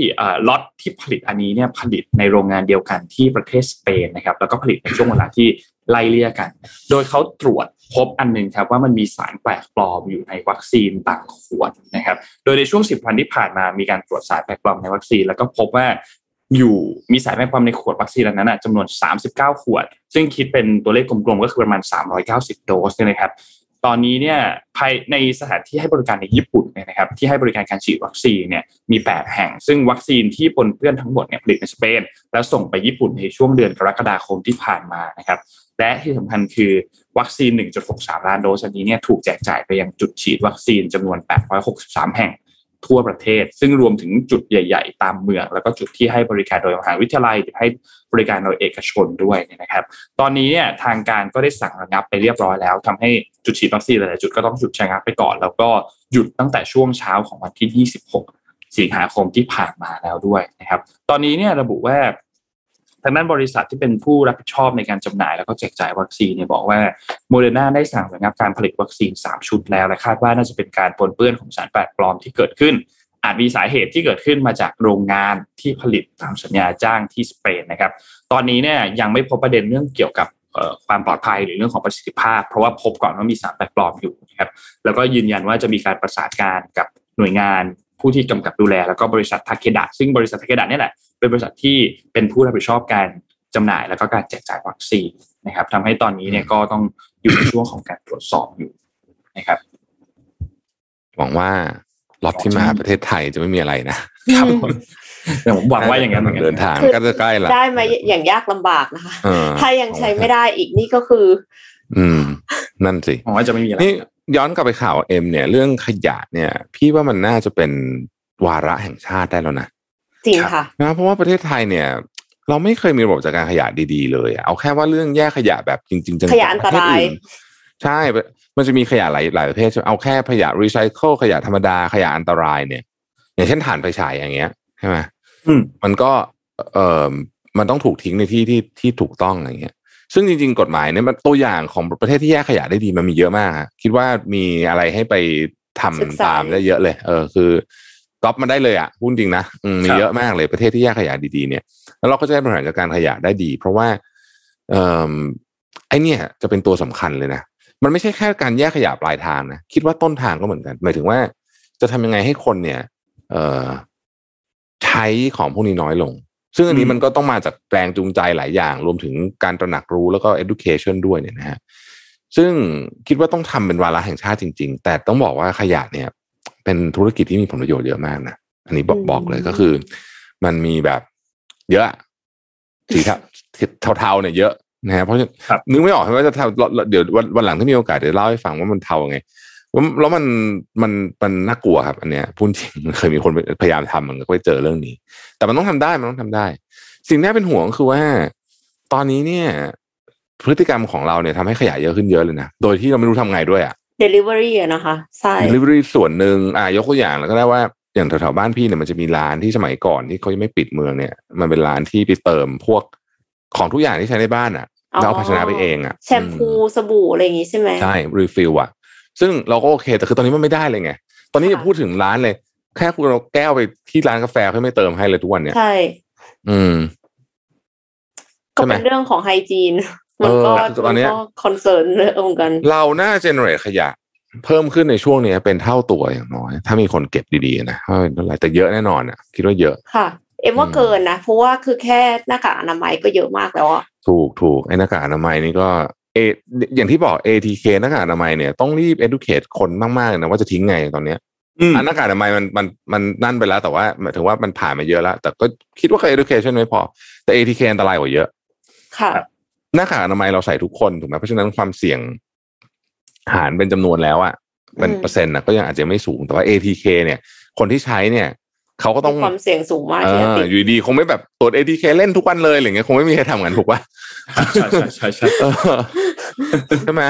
ล็อตที่ผลิตอันนี้เนี่ยผลิตในโรงงานเดียวกันที่ประเทศสเปนนะครับ แล้วก็ผลิตในช่วงเวลาที่ไล่เลี่ยกัน โดยเขาตรวจพบอันหนึ่งครับว่ามันมีสารแปลกปลอมอยู่ในวัคซีนบางขวดนะครับ โดยในช่วง 10 วันที่ผ่านมามีการตรวจสารแปลกปลอมในวัคซีน แล้วก็พบว่า อยู่มีสารแปลกปลอมในขวดวัคซีนนั้นนะจำนวน 39 ขวด ซึ่งคิดเป็นตัวเลขกลมๆ ก็คือประมาณ 390 โดสเนี่ยนะครับตอนนี้เนี่ยภายในสถานที่ให้บริการในญี่ปุ่นเนี่ยนะครับที่ให้บริการการฉีดวัคซีนเนี่ยมี 8 แห่ง ซึ่งวัคซีนที่ปนเปื้อนทั้งหมดเนี่ยผลิตในสเปน แล้วส่งไปญี่ปุ่นในช่วงเดือนกรกฎาคมที่ผ่านมานะครับและที่สำคัญคือวัคซีน 1.63 ล้านโดสอันนี้เนี่ยถูกแจกจ่ายไปยังจุดฉีดวัคซีนจำนวน 863 แห่ง ทั่วประเทศ ซึ่งรวมถึงจุดใหญ่ ๆ ตามเมือง แล้วก็จุดที่ให้บริการโดยมหาวิทยาลัยหรือให้บริการโดยเอกชนด้วยนะครับ ตอนนี้เนี่ยทางการก็ได้สั่งระงับไปเรียบร้อยแล้วทำให้จุดฉีดวัคซีนหลายๆจุดก็ต้องหยุดชะงักไปก่อน แล้วก็หยุดตั้งแต่ช่วงเช้าของวันที่ 26 สิงหาคมที่ผ่านมาแล้วด้วยนะครับ ตอนนี้เนี่ยระบุว่า ทางด้านบริษัทที่เป็นผู้รับผิดชอบในการจำหน่าย แล้วก็แจกจ่ายวัคซีนเนี่ยบอกว่าโมเดอร์นาได้สั่งระงับการผลิตวัคซีน 3 ชุดแล้วและคาดว่าน่าจะเป็นการปนเปื้อนของสารแปลกปลอมที่เกิดขึ้น อาจมีสาเหตุที่เกิดขึ้นมาจากโรงงานที่ผลิตตามสัญญาจ้างที่สเปนนะครับ ตอนนี้เนี่ยยังไม่พบประเด็นเรื่องเกี่ยวกับความปลอดภัยหรือเรื่องของประสิทธิภาพ เพราะว่าพบก่อนว่ามีสารแปลกปลอมอยู่นะครับแล้วก็ยืนยันว่าจะมีการประสานการกับหน่วยงานผู้ที่กำกับดูแลแล้วก็บริษัททาเคดะซึ่งบริษัททาเคดะนี่แหละ เป็นบริษัทที่เป็นผู้รับผิดชอบการจำหน่ายแล้วก็การแจกจ่ายวัคซีนนะครับทำให้ตอนนี้เนี่ยก็ต้องอยู่ในช่วงของการตรวจสอบอยู่นะครับ หวังว่าล็อตที่มาประเทศไทยจะไม่มีอะไรนะครับผมแต่ผมหวังว่าอย่างนั้นเหมือนกันเดินทางคือก็จะใกล้ละได้มาอย่างยากลำบากนะคะเออถ้ายังใช้ไม่ได้อีกนี่ก็คือ อืม นั่นสิหวังว่าจะไม่มีอะไรนี่ย้อนกลับไปข่าวเอ็มเนี่ย เรื่องขยะเนี่ย พี่ว่ามันน่าจะเป็นวาระแห่งชาติได้แล้วนะ จริงค่ะนะเพราะว่าประเทศไทยเนี่ย เราไม่เคยมีระบบจัดการขยะดีๆ เลยอะเอาแค่ว่าเรื่องแยกขยะแบบจริง ๆจังๆขยะอันตรายปะเทศอื่นใช่ มันจะมีขยะหลายหลายประเภทใช่ไหมเอาแค่ขยะรีไซเคิลขยะธรรมดาขยะอันตรายเนี่ย อย่างเช่นถ่านไฟฉายอย่างเงี้ยใช่ไหมอืมมันก็เอ่อมันต้องถูกทิ้งในที่ที่ที่ถูกต้องอะไรเงี้ย ซึ่งจริง ๆ กฎหมายเนี่ยมันตัวอย่างของประเทศที่แยกขยะได้ดีมันมีเยอะมากฮะคิดว่ามีอะไรให้ไปทำศึกษาตามได้เยอะเลย เออคือ ก๊อปมาได้เลยอะพูดจริงนะอืมมีเยอะมากเลยประเทศที่แยกขยะดีๆเนี่ย แล้วเราก็จะได้บริหารจัดการขยะได้ดี เพราะว่าเอ่อไอเนี่ยจะเป็นตัวสำคัญเลยนะมันไม่ใช่แค่การแยกขยะปลายทางนะคิดว่าต้นทางก็เหมือนกันหมายถึงว่า จะทำยังไงให้คนเนี่ย เอ่อใช้ของพวกนี้น้อยลง ซึ่งอันนี้อืมมันก็ต้องมาจากแรงจูงใจหลายอย่าง รวมถึงการตระหนักรู้แล้วก็ education ด้วยเนี่ยนะฮะซึ่งคิดว่าต้องทำเป็นวาระแห่งชาติจริง ๆ แต่ต้องบอกว่าขยะเนี่ย เป็นธุรกิจที่มีผลประโยชน์เยอะมากนะอันนี้บอกอืมบอกเลยก็คือ มันมีแบบเยอะสีเทาๆเนี่ยเยอะนะฮะเพราะฉะนั้นครับนึกไม่ออกว่าจะเทาเดี๋ยววันวันหลังถ้ามีโอกาสเดี๋ยวเล่าให้ฟังว่ามันเทาไงแล้วแล้วมันมันมันน่ากลัวครับ อันเนี้ยพูดจริงเคยมีคนพยายามทำมันก็ไปเจอเรื่องนี้ แต่มันต้องทำได้มันต้องทำได้ สิ่งที่น่าเป็นห่วงก็คือว่า ตอนนี้เนี่ย พฤติกรรมของเราเนี่ยทำให้ขยะเยอะขึ้นเยอะเลยนะโดยที่เราไม่รู้ทำไงด้วยอะ delivery อะนะคะใช่ delivery ส่วนหนึ่งอ่ายกตัวอย่างแล้วก็ได้ว่าอย่างแถวๆบ้านพี่เนี่ยมันจะมีร้านที่สมัยก่อนที่เขายังไม่ปิดเมืองเนี่ย มันเป็นร้านที่ไปเติมพวกของทุกอย่างที่ใช้ในบ้านอะแล้วเอาภาชนะไปเองอะแชมพูสบู่อะไรอย่างงี้ใช่ไหมใช่ refill อะซึ่งเราก็โอเค แต่คือตอนนี้มันไม่ได้เลยไง ตอนนี้ค่ะจะพูดถึงร้านเลย แค่คุณเอาแก้วไปที่ร้านกาแฟเขาไม่เติมให้เลยทุกวันเนี่ยใช่ อืม ก็ใช่ไหมเป็นเรื่องของ hygiene มันก็เออคือตอนเนี้ย concern เรื่องเหมือนกัน เราน่า generate ขยะ เพิ่มขึ้นในช่วงเนี้ยเป็นเท่าตัวอย่างน้อย ถ้ามีคนเก็บดีๆนะว่าเป็นเท่าไหร่แต่เยอะแน่นอนอะ คิดว่าเยอะค่ะ เอ็มว่าอืมเกินนะ เพราะว่าคือแค่หน้ากากอนามัยก็เยอะมากแล้วอะถูกถูกไอ้หน้ากากอนามัยนี่ก็เออย่างที่บอก ATK หน้ากากอนามัยเนี่ยต้องรีบ educate คนมากๆเลยนะว่าจะทิ้งไงตอนเนี้ยอืมอันหน้ากากอนามัยมันมันมันนั่นไปแล้วแต่ว่าหมายถึงว่ามันผ่านมาเยอะแล้ว แต่ก็คิดว่าแค่ education ไม่พอ แต่ ATK อันตรายกว่าเยอะ ค่ะ หน้ากากอนามัยเราใส่ทุกคนถูกไหมเพราะฉะนั้นความเสี่ยงหารเป็นจำนวนแล้วอะเป็นอืมเปอร์เซ็นต์นะก็ยังอาจจะไม่สูงแต่ว่า ATK เนี่ย คนที่ใช้เนี่ยเขาก็ต้องมีความเสี่ยงสูงมากเอที่จะอติดอยู่ดีคงไม่แบบตรวจ ATK เล่นทุกวันเลยอะไรเงี้ยคงไม่มีใครทำกันถูกป่ะใช่ใช่ใช่ใช่เออใช่ไหม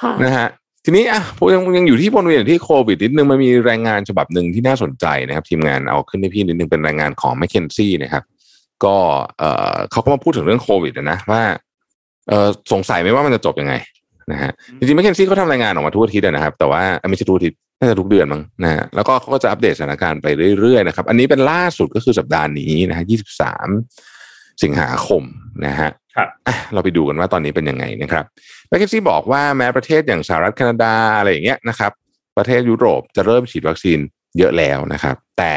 ค่ะนะฮะทีนี้อะผมยังยังอยู่ที่วนเวียนอยู่ที่โควิดนิดนึงมันมีรายงานฉบับหนึ่งที่น่าสนใจนะครับ ทีมงานเอาขึ้นให้พี่นิดนึงเป็นรายงานของ m c k เคนซี่นะครับ ก็เออเขาก็มาพูดถึงเรื่องโควิดนะว่า เออสงสัยไหมว่ามันจะจบยังไงนะฮะจริงๆ m c k เคนซี่เขาทำรายงานออกมาทุกอาทิตย์นะครับ แต่ว่าเอ้ยไม่ใช่ทุกอาทิตย์น่าจะทุกเดือนมั้งนะฮะแล้วก็เขาก็จะอัปเดตสถานการณ์ไปเรื่อยๆนะครับ อันนี้เป็นล่าสุดก็คือสัปดาห์นี้นะฮะ23สิงหาคมนะฮะครับอะเราไปดูกันว่าตอนนี้เป็นยังไงนะครับแมคเคนซี่บอกว่าแม้ประเทศอย่างสหรัฐแคนาดาอะไรอย่างเงี้ยนะครับ ประเทศยุโรปจะเริ่มฉีดวัคซีนเยอะแล้วนะครับ แต่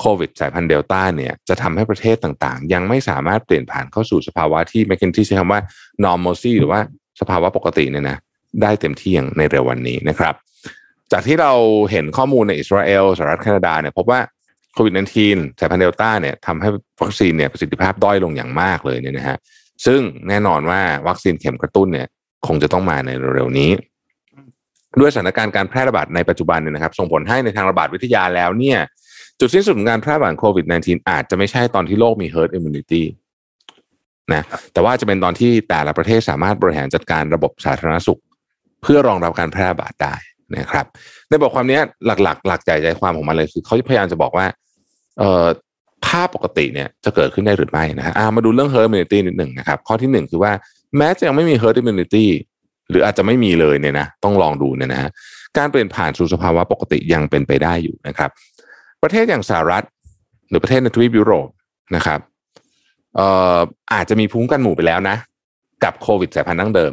โควิดสายพันธุ์เดลต้าเนี่ยจะทำให้ประเทศต่างๆ ยังไม่สามารถเปลี่ยนผ่านเข้าสู่สภาวะที่แมคเคนซี่ใช้คำว่า normalcy หรือว่าสภาวะปกติเนี่ยนะได้เต็มที่อย่างในเร็ววันนี้นะครับ จากที่เราเห็นข้อมูลในอิสราเอลสหรัฐแคนาดาเนี่ยพบว่าโควิด -19 สายพันธุ์เดลต้าเนี่ยทำให้วัคซีนเนี่ยประสิทธิภาพด้อยลงอย่างมากเลยเนี่ยนะฮะซึ่งแน่นอนว่าวัคซีนเข็มกระตุ้นเนี่ยคงจะต้องมาในเร็วๆนี้ ด้วยสถานการณ์การแพร่ระบาดในปัจจุบันเนี่ยนะครับ ส่งผลให้ในทางระบาดวิทยาแล้วเนี่ย จุดสิ้นสุดของการแพร่ระบาดโควิด -19 อาจจะไม่ใช่ตอนที่โลกมี herd immunity นะแต่ว่าจะเป็นตอนที่แต่ละประเทศสามารถบริหารจัดการระบบสาธารณสุข เพื่อรองรับการแพร่ระบาดได้นะครับ ในบทความนี้หลักๆหลักใจใจความของมันเลยคือเขาพยายามจะบอกว่าเอ่อภาพปกติเนี่ยจะเกิดขึ้นได้หรือไม่นะฮะอ่ามาดูเรื่อง herd immunity นิดหนึ่งนะครับ ข้อที่หนึ่งคือว่าแม้จะยังไม่มี herd immunity หรืออาจจะไม่มีเลยเนี่ยนะต้องลองดูเนี่ยนะฮะการเปลี่ยนผ่านสู่สภาวะปกติยังเป็นไปได้อยู่นะครับ ประเทศอย่างสหรัฐ หรือประเทศในทวีปยุโรปนะครับเอ่ออาจจะมีภูมิคุ้มกันหมู่ไปแล้วนะ กับโควิดสายพันธุ์ดั้งเดิม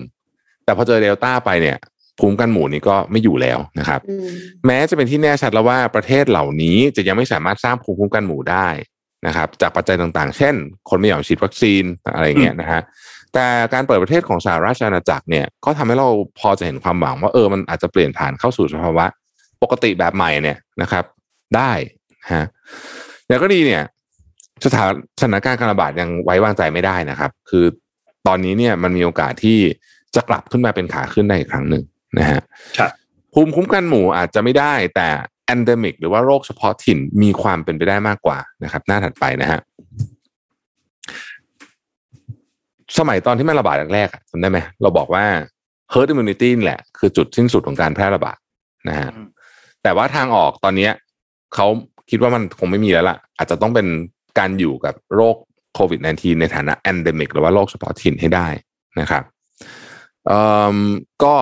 แต่พอเจอเดลต้าไปเนี่ยภูมิคุ้มกันหมู่นี้ก็ไม่อยู่แล้วนะครับอืมแม้จะเป็นที่แน่ชัดแล้วว่าประเทศเหล่านี้จะยังไม่สามารถสร้างภูมิคุ้มกันหมู่ได้นะครับ จากปัจจัยต่างๆ เช่น คนไม่ยอมฉีดวัคซีนอะไรอย่างเงี้ยนะฮะแต่การเปิดประเทศของสหราชอาณาจักรเนี่ยก็ทำให้เราพอจะเห็นความหวังว่าเออมันอาจจะเปลี่ยนผ่านเข้าสู่สภาวะ ปกติแบบใหม่เนี่ยนะครับ ได้ ฮะอย่างก็ดีเนี่ยสถานสถานการณ์การระบาดยังไว้วางใจไม่ได้นะครับ คือตอนนี้เนี่ยมันมีโอกาสที่จะกลับขึ้นมาเป็นขาขึ้นได้อีกครั้งหนึ่งนะฮะครับภูมิคุ้มกันหมู่อาจจะไม่ได้แต่ endemic หรือว่าโรคเฉพาะถิ่นมีความเป็นไปได้มากกว่านะครับ หน้าถัดไปนะฮะสมัยตอนที่มันระบาดแรกๆอะจำได้ไหมเราบอกว่า herd immunity นี่แหละ คือจุดสิ้นสุดของการแพร่ระบาดนะฮะอืมแต่ว่าทางออกตอนเนี้ยเขา คิดว่ามันคงไม่มีแล้วล่ะ อาจจะต้องเป็นการอยู่กับโรคโควิด -19 ในฐานะ endemic หรือว่าโรคเฉพาะถิ่นให้ได้นะครับก็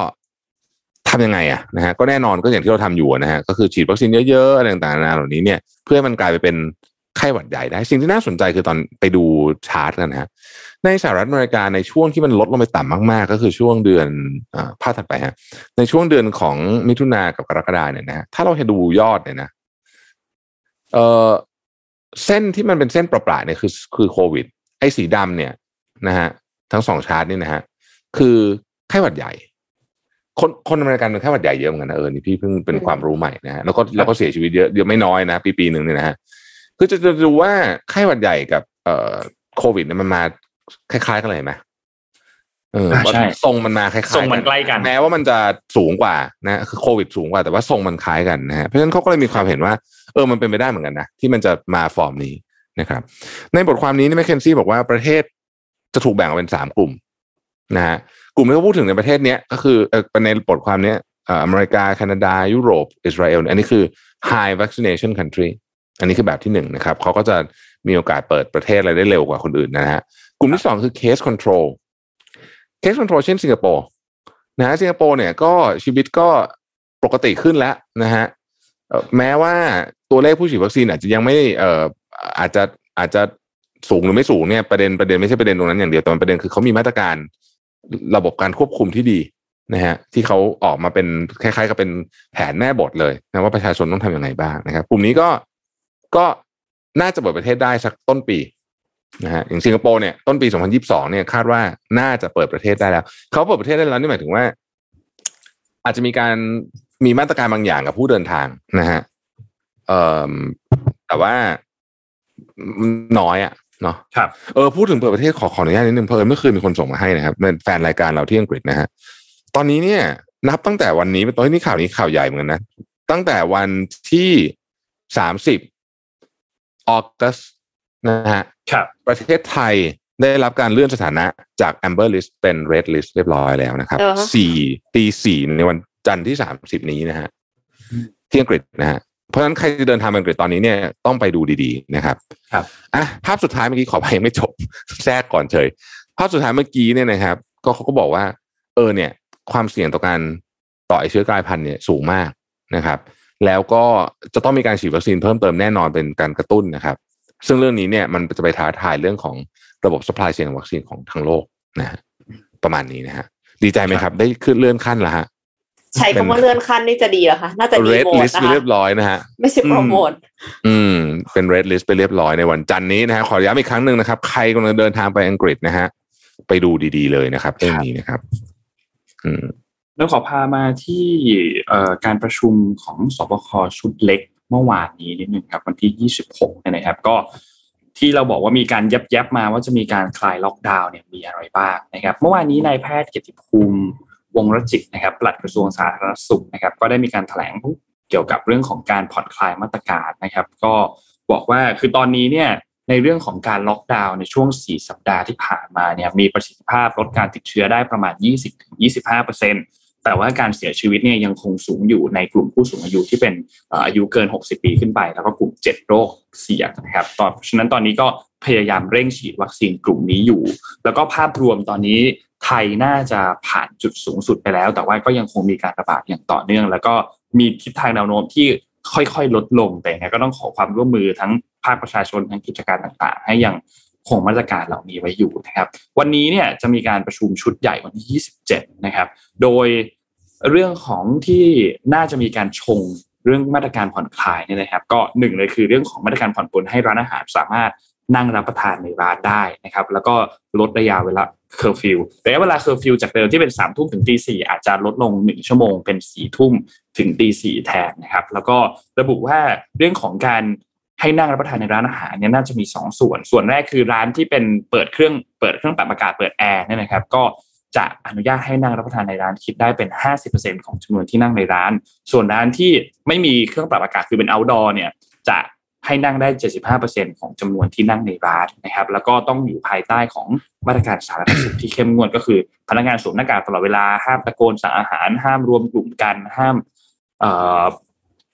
ทำยังไงอะนะฮะก็แน่นอนก็อย่างที่เราทำอยู่นะฮะก็คือฉีดวัคซีนเยอะๆอะไรต่างๆนานาเหล่านี้เนี่ยเพื่อให้มันกลายไปเป็นไข้หวัดใหญ่ได้ สิ่งที่น่าสนใจคือตอนไปดูชาร์ตกันนะฮะในสหรัฐอเมริกาในช่วงที่มันลดลงไปต่ำมากๆ ก็คือช่วงเดือนอ่าภาพถัดไปฮะในช่วงเดือนของมิถุนากับกรกฎาเนี่ยนะถ้าเราให้ดูยอดเนี่ยนะ เออเส้นที่มันเป็นเส้นประปราเนี่ยคือคือโควิด ไอ้สีดำเนี่ยนะฮะทั้งสองชาร์ตนี่นะฮะคือไข้หวัดใหญ่ คนคนอเมริกันเป็นไข้หวัดใหญ่เยอะเหมือนกันนะเออนี่พี่เพิ่งเป็นความรู้ใหม่นะฮะแล้วก็แล้วก็เสียชีวิตเยอะเยอะไม่น้อยนะปีปีหนึ่งเนี่ยนะฮะคือจะจะดูว่าไข้หวัดใหญ่กับเอ่อโควิดเนี่ยมันมาคล้ายๆกันเลยไหม เอออ่าใช่ทรงมันมาคล้ายๆทรงมันใกล้กัน แม้ว่ามันจะสูงกว่านะคือโควิดสูงกว่าแต่ว่าทรงมันคล้ายกันนะฮะเพราะฉะนั้นเขาก็เลยมีความเห็นว่า เออมันเป็นไปได้เหมือนกันนะที่มันจะมาฟอร์มนี้นะครับ ในบทความนี้นี่แมคเคนซี่บอกว่าประเทศจะถูกแบ่งออกเป็นสามกลุ่มนะฮะกลุ่มที่เขาพูดถึงในประเทศเนี้ยก็คือเออในบทความเนี้ยเอ่ออเมริกา แคนาดา ยุโรป อิสราเอล อันนี้คือ high vaccination country อันนี้คือแบบที่หนึ่งนะครับเขาก็จะมีโอกาสเปิดประเทศอะไรได้เร็วกว่าคนอื่นนะฮะกลุ่มที่สองคือ case control case control เช่นสิงคโปร์นะฮะสิงคโปร์เนี่ยก็ชีวิตก็ปกติขึ้นแล้วนะฮะแม้ว่าตัวเลขผู้ฉีดวัคซีนอาจจะยังไม่เอ่ออาจจะอาจจะสูงหรือไม่สูงเนี่ยประเด็นประเด็นไม่ใช่ประเด็นตรงนั้นอย่างเดียวแต่มันประเด็นคือเขามีมาตรการระบบการควบคุมที่ดีนะฮะที่เขาออกมาเป็นคล้ายๆ กับเป็นแผนแม่บทเลยนะว่าประชาชนต้องทำยังไงบ้างนะครับกลุ่มนี้ก็ก็น่าจะเปิดประเทศได้สักต้นปี นะฮะอย่างสิงคโปร์เนี่ยต้นปี 2022 เนี่ยคาดว่าน่าจะเปิดประเทศได้แล้ว เขาเปิดประเทศได้แล้วนี่หมายถึงว่า อาจจะมีการมีมาตรการบางอย่างกับผู้เดินทางนะฮะเอ่อแต่ว่าน้อยอะเนาะครับเออพูดถึงเปิดประเทศขอขออนุญาตนิดนึงเพลินเมื่อคืนมีคนส่งมาให้นะครับเป็นแฟนรายการเราที่อังกฤษนะฮะตอนนี้เนี่ย นับตั้งแต่วันนี้เป็นต้นนี่ข่าวนี้ข่าวใหญ่เหมือนกันนะตั้งแต่วันที่สามสิบออกัส นะฮะครับประเทศไทยได้รับการเลื่อนสถานะจาก Amber List เป็น Red List เรียบร้อยแล้วนะครับเออฮะสี่ตีสี่ในวันจันทร์ที่สามสิบนี้นะฮะที่อังกฤษนะฮะเพราะฉะนั้นใครจะเดินทางไปอังกฤษตอนนี้เนี่ยต้องไปดูดีๆนะครับ ครับอะภาพสุดท้ายเมื่อกี้ขอไปยังไม่จบแทรกก่อนเฉย ภาพสุดท้ายเมื่อกี้เนี่ยนะครับ ก็เขาก็บอกว่า เออเนี่ย ความเสี่ยงต่อการต่อไอเชื้อกลายพันธุ์เนี่ยสูงมากนะครับ แล้วก็จะต้องมีการฉีดวัคซีนเพิ่มเติมแน่นอนเป็นการกระตุ้นนะครับ ซึ่งเรื่องนี้เนี่ยมันจะไปท้าทายเรื่องของระบบ supply chain ของวัคซีนของทั้งโลกนะฮะประมาณนี้นะฮะดีใจไหมครับ ได้ขึ้นเลื่อนขั้นแล้วฮะใช้คำว่าเลื่อนขั้นนี่จะดีเหรอคะน่าจะดี red โหมด list นะไปคะเรียบร้อยนะฮะไม่ใช่โปรโมทอืมเป็น red list ไปเรียบร้อยในวันจันทร์นี้นะฮะขอย้ำอีกครั้งหนึ่งนะครับ ใครกำลังเดินทางไปอังกฤษนะฮะไปดูดีๆเลยนะครับเรื่องนี้นะครับ อืมแล้วขอพามาที่เอ่อการประชุมของสบคชุดเล็ก เมื่อวานนี้นิดนึงครับวันที่ 26นะครับก็ที่เราบอกว่ามีการยับยับมาว่าจะมีการคลายล็อกดาวน์เนี่ยมีอะไรบ้างนะครับเมื่อวานนี้นายแพทย์เกียรติภูมิวงรจิตนะครับปลัดกระทรวงสาธารณสุขนะครับ ก็ได้มีการแถลงเกี่ยวกับเรื่องของการผ่อนคลายมาตรการนะครับ ก็บอกว่าคือตอนนี้เนี่ยในเรื่องของการล็อกดาวน์ในช่วง 4 สัปดาห์ที่ผ่านมาเนี่ยมีประสิทธิภาพลดการติดเชื้อได้ประมาณ 20-25% แต่ว่าการเสียชีวิตเนี่ยยังคงสูงอยู่ในกลุ่มผู้สูงอายุที่เป็นเอ่ออายุเกิน 60 ปีขึ้นไป แล้วก็กลุ่ม 7 โรคเสี่ยงนะครับตอนฉะนั้นตอนนี้ก็พยายามเร่งฉีดวัคซีนกลุ่มนี้อยู่ แล้วก็ภาพรวมตอนนี้ไทยน่าจะผ่านจุดสูงสุดไปแล้ว แต่ว่าก็ยังคงมีการระบาดอย่างต่อเนื่อง แล้วก็มีทิศทางแนวโน้มที่ค่อยๆ ลดลงแต่ยังไงก็ต้องขอความร่วมมือทั้งภาคประชาชนทั้งกิจการต่างๆ ให้ยัง คงมาตรการเหล่านี้ไว้อยู่นะครับ วันนี้เนี่ยจะมีการประชุมชุดใหญ่วันที่ 27 นะครับ โดยเรื่องของที่น่าจะมีการชงเรื่องมาตรการผ่อนคลายเนี่ยนะครับ ก็หนึ่งเลยคือเรื่องของมาตรการผ่อนปลนให้ร้านอาหารสามารถนั่งรับประทานในร้านได้นะครับ แล้วก็ลดระยะเวลาเคอร์ฟิวระยะเวลาเคอร์ฟิวจากเดิมที่เป็นสามทุ่มถึงตีสี่อาจจะลดลงหนึ่งชั่วโมงเป็นสี่ทุ่มถึงตีสี่แทนนะครับ แล้วก็ระบุว่าเรื่องของการ ให้นั่งรับประทานในร้านอาหารเนี่ยน่าจะมีสองส่วน ส่วนแรกคือร้านที่เป็นเปิดเครื่องเปิดเครื่องปรับอากาศเปิดแอร์เนี่ยนะครับ ก็จะอนุญาตให้นั่งรับประทานในร้านคิดได้เป็น 50%ของจำนวนที่นั่งในร้าน ส่วนร้านที่ไม่มีเครื่องปรับอากาศคือเป็น outdoor เนี่ยจะให้นั่งได้ 75%ของจำนวนที่นั่งในร้านนะครับ แล้วก็ต้องอยู่ภายใต้ของมาตรการสาธารณสุขที่เข้มงวดก็คือ พนักงานสวมหน้ากากตลอดเวลาห้ามตะโกนสั่งอาหาร ห้ามรวมกลุ่มกันห้าม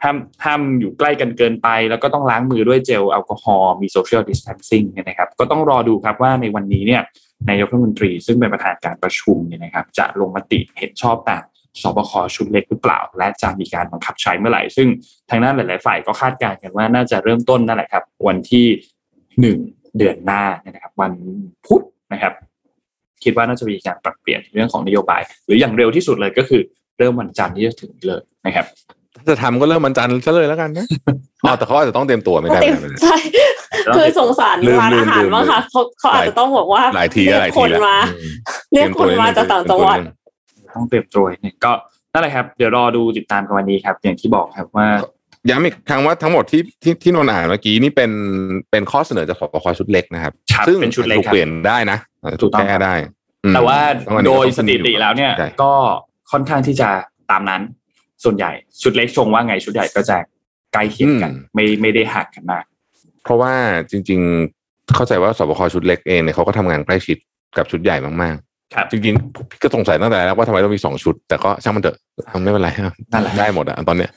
ห้ามห้ามอยู่ใกล้กันเกินไป แล้วก็ต้องล้างมือด้วยเจลแอลกอฮอล์มีโซเชียลดิส a ทนซิ่งเนี่ยนะครับ ก็ต้องรอดูครับว่าในวันนี้เนี่ยนายกรัฐมนตรีซึ่งเป็นประธานการประชุมเนี่ยนะครับ จะลงมติเห็นชอบตามสบคชุดเล็กหรือเปล่า และจะมีการบังคับใช้เมื่อไหร่ ซึ่งทางด้านหลาย ๆ ฝ่ายก็คาดการณ์กันว่าน่าจะเริ่มต้นนั่นแหละครับ วันที่หนึ่งเดือนหน้านะครับ วันพุธนะครับ คิดว่าน่าจะมีการปรับเปลี่ยนเรื่องของนโยบาย หรืออย่างเร็วที่สุดเลยก็คือเริ่มวันจันทร์ที่จะถึงเลยนะครับ จะทำก็เริ่มวันจันทร์ซะเลยแล้วกันนะอ๋อแต่เขาอาจจะต้องเตรียมตัวไม่ได้เต็มไม่ได้ใช่คือสงสารลืมร้านลืมอาหารลืมมากค่ะเขาเขาอาจจะต้องบอกว่าหลายทีเรีแล้วกหลายคทีนแล้วมาอืมเรียกคนมาจากต่างจังหวัดต้องเตรียมตัวนิดนึงก็นั่นแหละครับ เดี๋ยวรอดูติดตามกันวันนี้ครับ อย่างที่บอกครับว่าย้ำอีกครั้งว่าทั้งหมดที่ที่ที่นนท์อ่านเมื่อกี้นี่เป็นเป็นข้อเสนอจากสบคชุดเล็กนะครับครับ ซึ่งเป็นชุดเล็กถูกครับเปลี่ยนได้นะถูกต้องแก้ได้อืมแต่ว่าต้องอันนี้โดยต้องสถิติแล้วเนี่ยใช่ก็ค่อนข้างที่จะตามนั้น ส่วนใหญ่ชุดเล็กชงว่าไงชุดใหญ่ก็จะใกล้เคียงกัน ไม่ไม่ได้ห่างกันมาก เพราะว่าจริง ๆ เข้าใจว่าสบคชุดเล็กเองเนี่ยเขาก็ทำงานใกล้ชิดกับชุดใหญ่มากครับๆจริงๆพี่ก็สงสัยตั้งแต่แรกว่าทำไมต้องมีสองชุด แต่ก็ช่างมันเถอะทำไม่เป็นไรครับนั่นแหละได้หมดอะตอนเนี้ย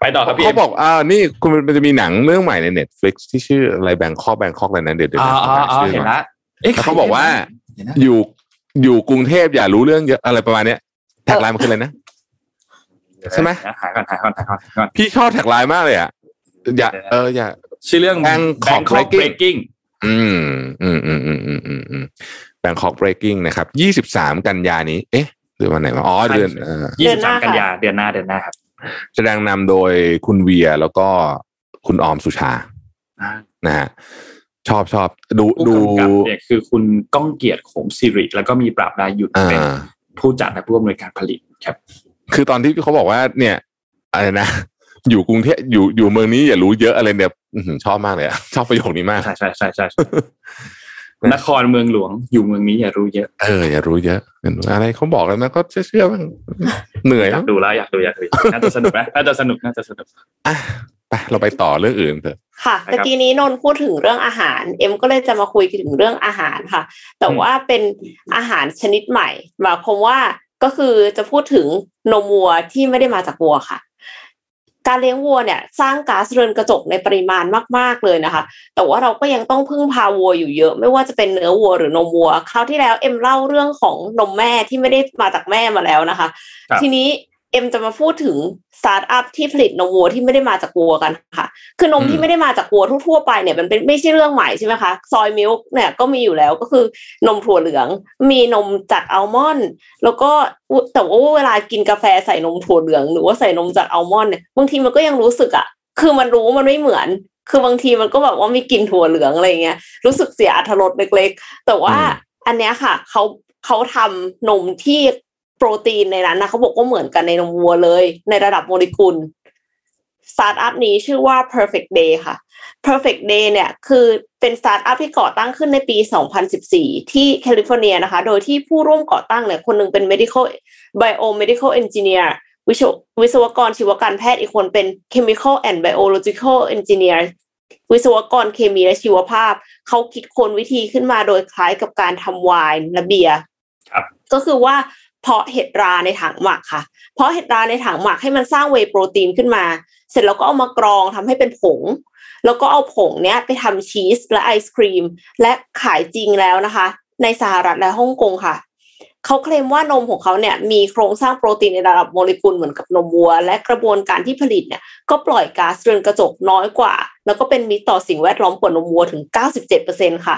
ไปต่อครับพี่เขาบอกอ่านี่คุณมันจะมีหนังเรื่องใหม่ใน Netflix ที่ชื่ออะไรแบงคอกแบงคอกอะไรนั้นเดี๋ยวเดี๋ยวอ๋ออ๋ออ๋อชื่เห็นก่ละเอ๊ะแล้วเขาบอกว่าเดี๋ยวนะอยู่อยู่กรุงเทพอย่ารู้เรื่องเยอะอะไรประมาณเนี้ย tagline มันคืออะไรนะ ใช่ไหมหาก่อนหาก่อนหาก่อนหาก่อนพี่ชอบ tagline มากเลยอะอย่าเอออย่าชื่อเรื่อง Bangkok Bangkok Breaking Breaking อืมอืมอืมอืมอืมอืมอืม Bangkok Breaking นะครับยี่สิบสามกันยานี้ เอ๊ะหรือวันไหนวะอ๋อเดือนเออเดือนหน้า23กันค่ะยาเดือนหน้าเดือนหน้าครับ แสดงนำโดยคุณเวียแล้วก็คุณออมสุชาอ่านะฮะชอบชอบดูผู้ดูกำกับเนี่ยคือคุณก้องเกียรติโขมสิริแล้วก็มีปราบดาหยุดอ่าเป็นผู้จัดและผู้อำนวยการผลิตครับ คือตอนที่เขาบอกว่า เนี่ยอะไรนะอยู่กรุงเทพอยู่อยู่เมืองนี้อย่ารู้เยอะอะไรเนี่ยอื้อหือชอบมากเลยอะชอบประโยคนี้มากใช่ใช่ใช่ใช่ใช่นครเมืองหลวงอยู่เมืองนี้อย่ารู้เยอะเอออย่ารู้เยอะอะไรเขาบอกแล้วนะก็เชื่อๆบ้างเหนื่อยอยากดูแล้วอยากดูอยากดูน่าจะสนุกไหมน่าจะสนุกน่าจะสนุกอะไปเราไปต่อเรื่องอื่นเถอะค่ะนะครับตะกี้นี้นนท์พูดถึงเรื่องอาหาร เอ็มก็เลยจะมาคุยถึงเรื่องอาหารค่ะ แต่ว่าเป็นอาหารชนิดใหม่หมายความว่า ก็คือจะพูดถึงนมวัวที่ไม่ได้มาจากวัวค่ะ การเลี้ยงวัวเนี่ย สร้างก๊าซเรือนกระจกในปริมาณมาก ๆเลยนะคะ แต่ว่าเราก็ยังต้องพึ่งพาวัวอยู่เยอะ ไม่ว่าจะเป็นเนื้อวัวหรือนมวัว คราวที่แล้วเอ็มเล่าเรื่องของนมแม่ที่ไม่ได้มาจากแม่มาแล้วนะคะครับทีนี้ เอ็มจะมาพูดถึงสตาร์ทอัพที่ผลิตนมวัวที่ไม่ได้มาจากวัวกันค่ะ คือนมอืมที่ไม่ได้มาจากวัวทั่วๆไปเนี่ยมันเป็นไม่ใช่เรื่องใหม่ใช่ไหมคะ soy milk เนี่ยก็มีอยู่แล้วก็คือนมถั่วเหลือง มีนมจากอัลมอนด์แล้วก็อุแต่ว่าเวลากินกาแฟใส่นมถั่วเหลือง หรือว่าใส่นมจากอัลมอนด์เนี่ยบางทีมันก็ยังรู้สึกอะคือมันรู้มันไม่เหมือน คือบางทีมันก็แบบว่ามีกลิ่นถั่วเหลืองอะไรเงี้ยรู้สึกเสียอรรถรสเล็ก ๆ แต่ว่าอืมอันเนี้ยค่ะเขาเขาทำนมที่ โปรตีนในนั้นนะเขาบอกว่าเหมือนกันในนมวัวเลย ในระดับโมเลกุลสตาร์ทอัพนี้ชื่อว่า Perfect Day ค่ะ Perfect Day เนี่ยคือเป็นสตาร์ทอัพที่ก่อตั้งขึ้นในปี 2014 ที่แคลิฟอร์เนียนะคะ โดยที่ผู้ร่วมก่อตั้งเนี่ยคนหนึ่งเป็น medical biomedical engineer วิศววิศวกรชีวการแพทย์อีกคนเป็น chemical and biological engineer วิศวกรเคมีและชีวภาพ เขาคิดค้นวิธีขึ้นมาโดยคล้ายกับการทำไวน์และเบียร์ครับก็คือว่า เพาะเห็ดราในถังหมักค่ะ เพาะเห็ดราในถังหมักให้มันสร้างเวโปรตีนขึ้นมา เสร็จแล้วก็เอามากรองทำให้เป็นผง แล้วก็เอาผงเนี้ยไปทำชีสและไอศครีม และขายจริงแล้วนะคะ ในสหรัฐและฮ่องกงค่ะเขาเคลมว่านมของเขาเนี่ยมีโครงสร้างโปรตีนในระดับโมเลกุลเหมือนกับนมวัว และกระบวนการที่ผลิตเนี่ยก็ปล่อยก๊าซเรือนกระจกน้อยกว่า แล้วก็เป็นมิตรต่อสิ่งแวดล้อมกว่านมวัวถึง 97%ค่ะ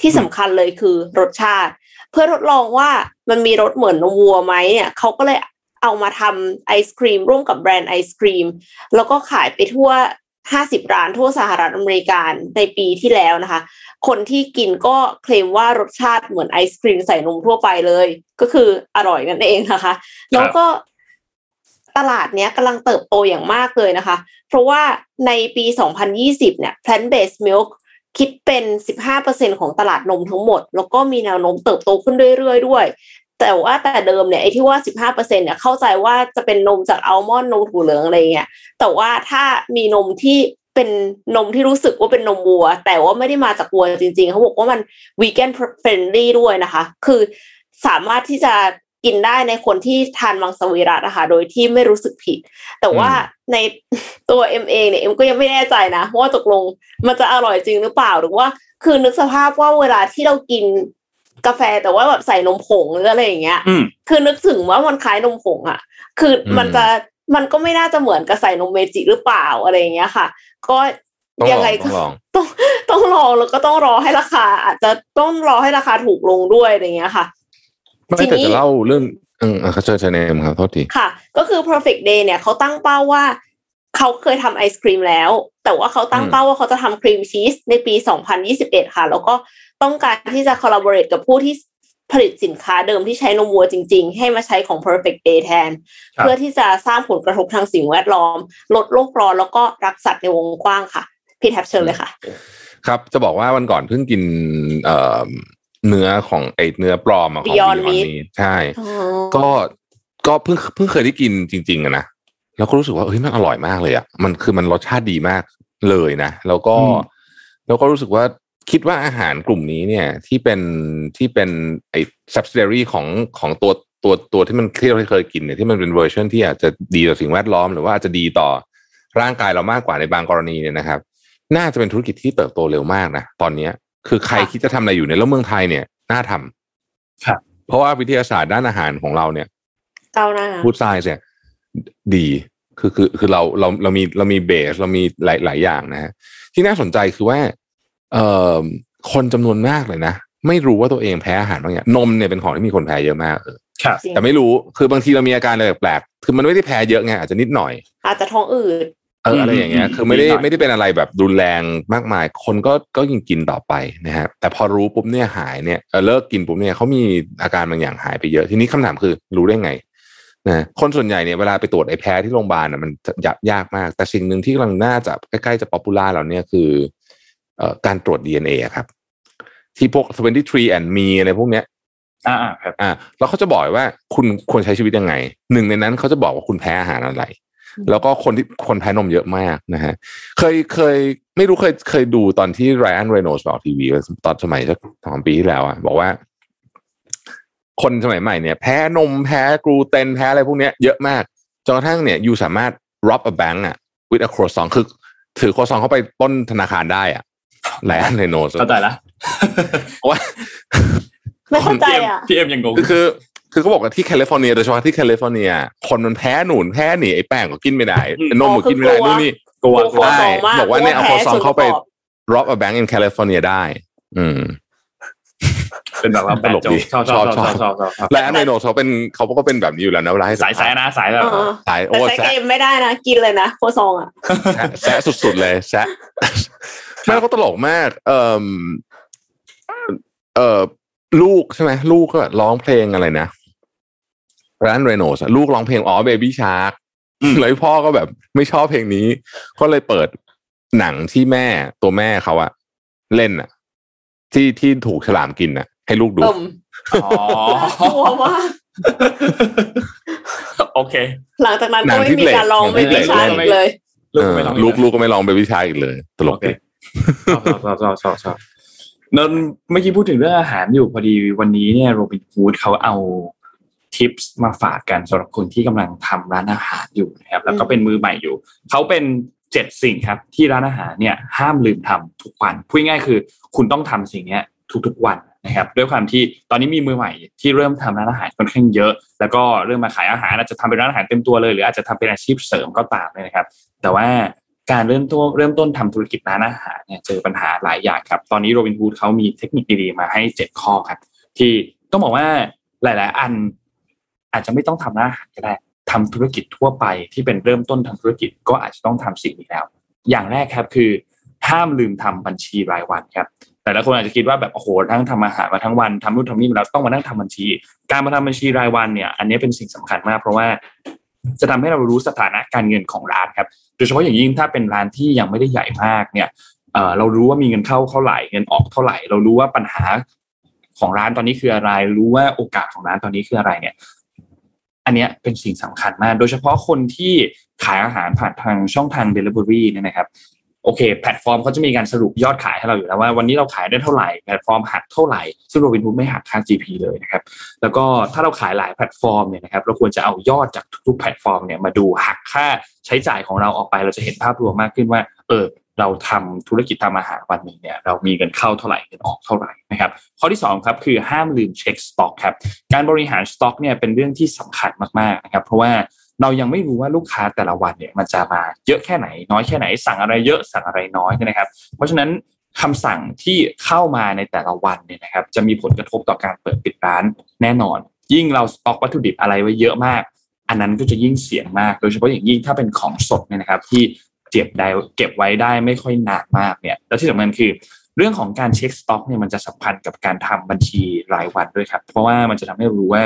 ที่สำคัญเลยคือรสชาติ เพื่อทดลองว่ามันมีรสเหมือนนมวัวไหมเนี่ยเขาก็เลยเอามาทำไอศครีมร่วมกับแบรนด์ไอศครีม แล้วก็ขายไปทั่ว 50 ร้านทั่วสหรัฐอเมริกาในปีที่แล้วนะคะ คนที่กินก็เคลมว่ารสชาติเหมือนไอศครีมใส่นมทั่วไปเลย ก็คืออร่อยนั่นเองนะคะ แล้วก็ตลาดเนี้ยกำลังเติบโตอย่างมากเลยนะคะ เพราะว่าในปี 2020 เนี่ย plant based milk คิดเป็น 15%ของตลาดนมทั้งหมด แล้วก็มีแนวโน้มเติบโตขึ้นเรื่อยๆด้วย แต่ว่าแต่เดิมเนี่ยไอ้ที่ว่า 15%เนี่ยเข้าใจว่าจะเป็นนมจากอัลมอนด์นมถั่วเหลืองอะไรเงี้ยแต่ว่าถ้ามีนมที่เป็นนมที่รู้สึกว่าเป็นนมวัว แต่ว่าไม่ได้มาจากวัวจริงๆ เขาบอกว่ามันวีแกนfriendly ด้วยนะคะ คือสามารถที่จะ กินได้ในคนที่ทานมังสวิรัตนะคะโดยที่ไม่รู้สึกผิด แต่ว่าในตัวเอ็มเองเนี่ยเอ็มก็ยังไม่แน่ใจนะว่าตกลงมันจะอร่อยจริงหรือเปล่าหรือว่าคือนึกสภาพว่าเวลาที่เรากินกาแฟแต่ว่าแบบใส่นมผงหรืออะไรอย่างเงี้ยอืมคือนึกถึงว่ามันคล้ายนมผงอะ คือมันจะมันก็ไม่น่าจะเหมือนกับใส่นมเมจิหรือเปล่าอะไรอย่างเงี้ยค่ะ ก็ต้องลยังองไงต้ก็องลองต้องต้องรอแล้วก็ต้องรอให้ราคา อาจจะต้องรอให้ราคาถูกลงด้วยอะไรอย่างเงี้ยค่ะ ไม่ทีแต่นี้จะเล่าเรื่องเออเออเขาเชิญเชิญเนมครับโทษทีค่ะ ก็คือ perfect day เนี่ยเขาตั้งเป้าว่าเขาเคยทำไอศครีมแล้ว แต่ว่าเขาตั้งอืมเป้าว่าเขาจะทำครีมชีสในปี 2021 ค่ะ แล้วก็ต้องการที่จะ collaborate กับผู้ที่ผลิตสินค้าเดิมที่ใช้นมวัวจริง ๆ ให้มาใช้ของ perfect day แทนครับเพื่อที่จะสร้างผลกระทบทางสิ่งแวดล้อม ลดโลกร้อนแล้วก็รักสัตว์ในวงกว้างค่ะ พี่แท็บเชิญเลยค่ะ ครับจะบอกว่าวันก่อนเพิ่งกิน เอ่อเนื้อของไอเนื้อปลอมอะของ Beyond Beyond Meat Meat ใช่ ก็ก็เพิ่งเพิ่งเคยได้กินจริง ๆอะนะแล้วก็รู้สึกว่าเฮ้ยมันอร่อยมากเลยอะมันคือมันรสชาติดีมากเลยนะ แล้วก็อืมแล้วก็รู้สึกว่าคิดว่าอาหารกลุ่มนี้เนี่ย ที่เป็นที่เป็นไอ้ subsidiary ของของตัวตัวตัวที่มันที่เราเคยกินเนี่ยที่มันเป็นเวอร์ชันที่อาจจะดีต่อสิ่งแวดล้อมหรือว่าอาจจะดีต่อร่างกายเรามากกว่าในบางกรณีเนี่ยนะครับ น่าจะเป็นธุรกิจที่เติบโตเร็วมากนะตอนเนี้ย คือใครค่ะคิดจะทำอะไรอยู่เนี่ยแล้วเมืองไทยเนี่ยน่าทำครับเพราะว่าวิทยาศาสตร์ด้านอาหารของเราเนี่ยก้าวหน้าฟู้ดไซน์เนี่ยดีคือคือคือเราเราเรามีเรามีเบสเรามีหลายหลายอย่างนะฮะที่น่าสนใจคือว่า เอ่อคนจำนวนมากเลยนะไม่รู้ว่าตัวเองแพ้อาหารบางอย่างนมเนี่ยเป็นของที่มีคนแพ้เยอะมากเออครับจริงแต่ไม่รู้คือบางทีเรามีอาการอะไรแปลกๆคือมันไม่ได้แพ้เยอะไงอาจจะนิดหน่อย อาจจะท้องอืดเอออะไรอย่างเงี้ยอืมคือไม่ได้นิดหน่อยไม่ได้เป็นอะไรแบบรุนแรงมากมาย คนก็ก็ยังกินต่อไปนะฮะแต่พอรู้ปุ๊บเนี่ยหายเนี่ยเออเลิกกินปุ๊บเนี่ยเขามีอาการบางอย่างหายไปเยอะ ทีนี้คำถามคือรู้ได้ไงนะคนส่วนใหญ่เนี่ยเวลาไปตรวจไอ้แพ้ที่โรงพยาบาลน่ะมันจะยากยากมาก แต่สิ่งหนึ่งที่กำลังน่าจะใกล้ๆจะ popular เราเนี่ยคือเอ่อการตรวจ DNA อะครับ ที่พวก23 and me อะไรพวกเนี้ยอ่าอ่าครับอ่าแล้วเขาจะบอกว่าคุณควรใช้ชีวิตยังไง หนึ่งในนั้นเขาจะบอกว่าคุณแพ้อาหารอะไร แล้วก็คนที่คนแพ้นมเยอะมากนะฮะเคยเคยไม่รู้เคยเคยดูตอนที่ไรอันเรโนสออกทีวีตอนสมัยสักสองปีที่แล้วอะบอกว่า คนสมัยใหม่เนี่ย แพ้นมแพ้กลูเตนแพ้อะไรพวกเนี้ยเยอะมากจนกระทั่งเนี่ยยูสามารถ rob a bank อะ with a croissant คือถือ croissant เข้าไปปล้นธนาคารได้อะไรอันเรโนสเข้าใจละว่าไม่เข้าใจอะพี่เอ็มยังงงคือ คือเขาบอกว่าที่แคลิฟอร์เนียโดยเฉพาะที่แคลิฟอร์เนีย คนมันแพ้หนุนแพ้หนีไอ้แป้งก็กินไม่ได้อืมนมก็กินไม่ได้อ๋อคือกลัวนู่นนี่กลัวกลัวใช่มากบอกว่าเนี่ยเอากลัโควซองแพ้เข้าไปส่วนประกอบ rob a bank in California ได้ อืม เป็นแบบว่าตลกดีชอบชอบชอบชชออบบชชออบบชอบและอันเรโนเขาเป็นเขาก็เป็นแบบนี้อยู่แล้วนะเวลาให้สายแซะนะสายแบบเออสายแต่โอ้ใช้แซะเกมไม่ได้นะกินเลยนะโคซองอะแซะแซะสุดๆเลยแซะแม่เขาตลกมาก เอ่อเอ่อลูกใช่ไหมลูกก็ร้องเพลงอะไรนะ ร้านเรโนสลูกร้องเพลงอ๋อเบบี้ชาร์กอืมแล้วพ่อก็แบบไม่ชอบเพลงนี้ ก็เลยเปิดหนังที่แม่ตัวแม่เขาอะเล่นอะที่ที่ถูกฉลามกินอะให้ลูกดูเอิ่มอ๋อกลัวมากโอเค หลังจากนั้นหนัก็งไม่ที่มีการลองเบรไม่กมีชาเล่นอีกเลยลูกไม่ลองเออลูกลูกก็ไม่ลองเบบี้ชาร์กอีกเลย ตลกโอเคดีชอบชอบชอบชอบชอบนนเมื่อกี้พูดถึงเรื่องอาหารอยู่พอดีวันนี้เนี่ยโรบินฟูดเขาเอา ทิปส์มาฝากกันสำหรับคนที่กำลังทำร้านอาหารอยู่นะครับ แล้วก็เป็นมือใหม่อยู่ เขาเป็นเจ็ดสิ่งครับที่ร้านอาหารเนี่ยห้ามลืมทำทุกวันพูดง่ายๆคือ คุณต้องทำสิ่งเนี้ยทุกๆวันนะครับด้วยความที่ตอนนี้มีมือใหม่ที่เริ่มทำร้านอาหารค่อนข้างเยอะ แล้วก็เริ่มมาขายอาหารอาจจะทำเป็นร้านอาหารเต็มตัวเลย หรืออาจจะทำเป็นอาชีพเสริมก็ตามเลยนะครับ แต่ว่าการเริ่มต้นเริ่มต้นทำธุรกิจร้านอาหารเนี่ยเจอปัญหาหลายอย่างครับ ตอนนี้โรบินฮูดเขามีเทคนิคดีๆมาให้เจ็ดข้อครับ ที่ต้องบอกว่าหลาย ๆ อัน อาจจะไม่ต้องทำร้านอาหารก็ได้ทำธุรกิจทั่วไปที่เป็นเริ่มต้นทำธุรกิจก็อาจจะต้องทำสิ่งนี้แล้ว อย่างแรกครับคือห้ามลืมทำบัญชีรายวันครับแต่ละคนอาจจะคิดว่าแบบโอ้โหนั่งทำอาหารมาทั้งวันทำนู่นทำนี่มาแล้วต้องมานั่งทำบัญชี การมาทำบัญชีรายวันเนี่ย อันนี้เป็นสิ่งสำคัญมาก เพราะว่าจะทำให้เรารู้สถานะการเงินของร้านครับโดยเฉพาะอย่างยิ่งถ้าเป็นร้านที่ยังไม่ได้ใหญ่มากเนี่ยเออเรารู้ว่ามีเงินเข้าเท่าไหร่เงินออกเท่าไหร่ เรารู้ว่าปัญหาของร้านตอนนี้คืออะไร รู้ว่าโอกาสของร้านตอนนี้คืออะไรเนี่ย อันเนี้ยเป็นสิ่งสำคัญมาก โดยเฉพาะคนที่ขายอาหารผ่านทางช่องทาง Delivery เนี่ยนะครับโอเค แพลตฟอร์มเขาจะมีการสรุปยอดขายให้เราอยู่แล้วว่าวันนี้เราขายได้เท่าไหร่แพลตฟอร์มหักเท่าไหร่ซึ่งโรบินฮูดไม่หักค่า GP เลยนะครับแล้วก็ถ้าเราขายหลายแพลตฟอร์มเนี่ยนะครับเราควรจะเอายอดจากทุกๆแพลตฟอร์มเนี่ยมาดูหักค่าใช้จ่ายของเราออกไปเราจะเห็นภาพรวมมากขึ้นว่าเออ เราทำธุรกิจทำอาหารวันหนึ่งเนี่ยเรามีเงินเข้าเท่าไหร่เงินออกเท่าไหร่นะครับข้อที่2ครับคือห้ามลืมเช็คสต็อกครับการบริหารสต็อกเนี่ยเป็นเรื่องที่สำคัญมากๆนะครับเพราะว่าเรายังไม่รู้ว่าลูกค้าแต่ละวันเนี่ยมันจะมาเยอะแค่ไหน น้อยแค่ไหน สั่งอะไรเยอะสั่งอะไรน้อยนะครับ เพราะฉะนั้นคำสั่งที่เข้ามาในแต่ละวันเนี่ยนะครับจะมีผลกระทบต่อการเปิดปิดร้านแน่นอน ยิ่งเราสต็อกวัตถุดิบอะไรไว้เยอะมาก อันนั้นก็จะยิ่งเสี่ยงมาก โดยเฉพาะอย่างยิ่งถ้าเป็นของสดเนี่ยนะครับ ที่ เก็บได้เก็บไว้ได้ไม่ค่อยนานมากเนี่ยแล้วที่สำคัญคือเรื่องของการเช็คสต็อกเนี่ยมันจะสัมพันธ์กับการทำบัญชีรายวันด้วยครับ เพราะว่ามันจะทำให้รู้ว่า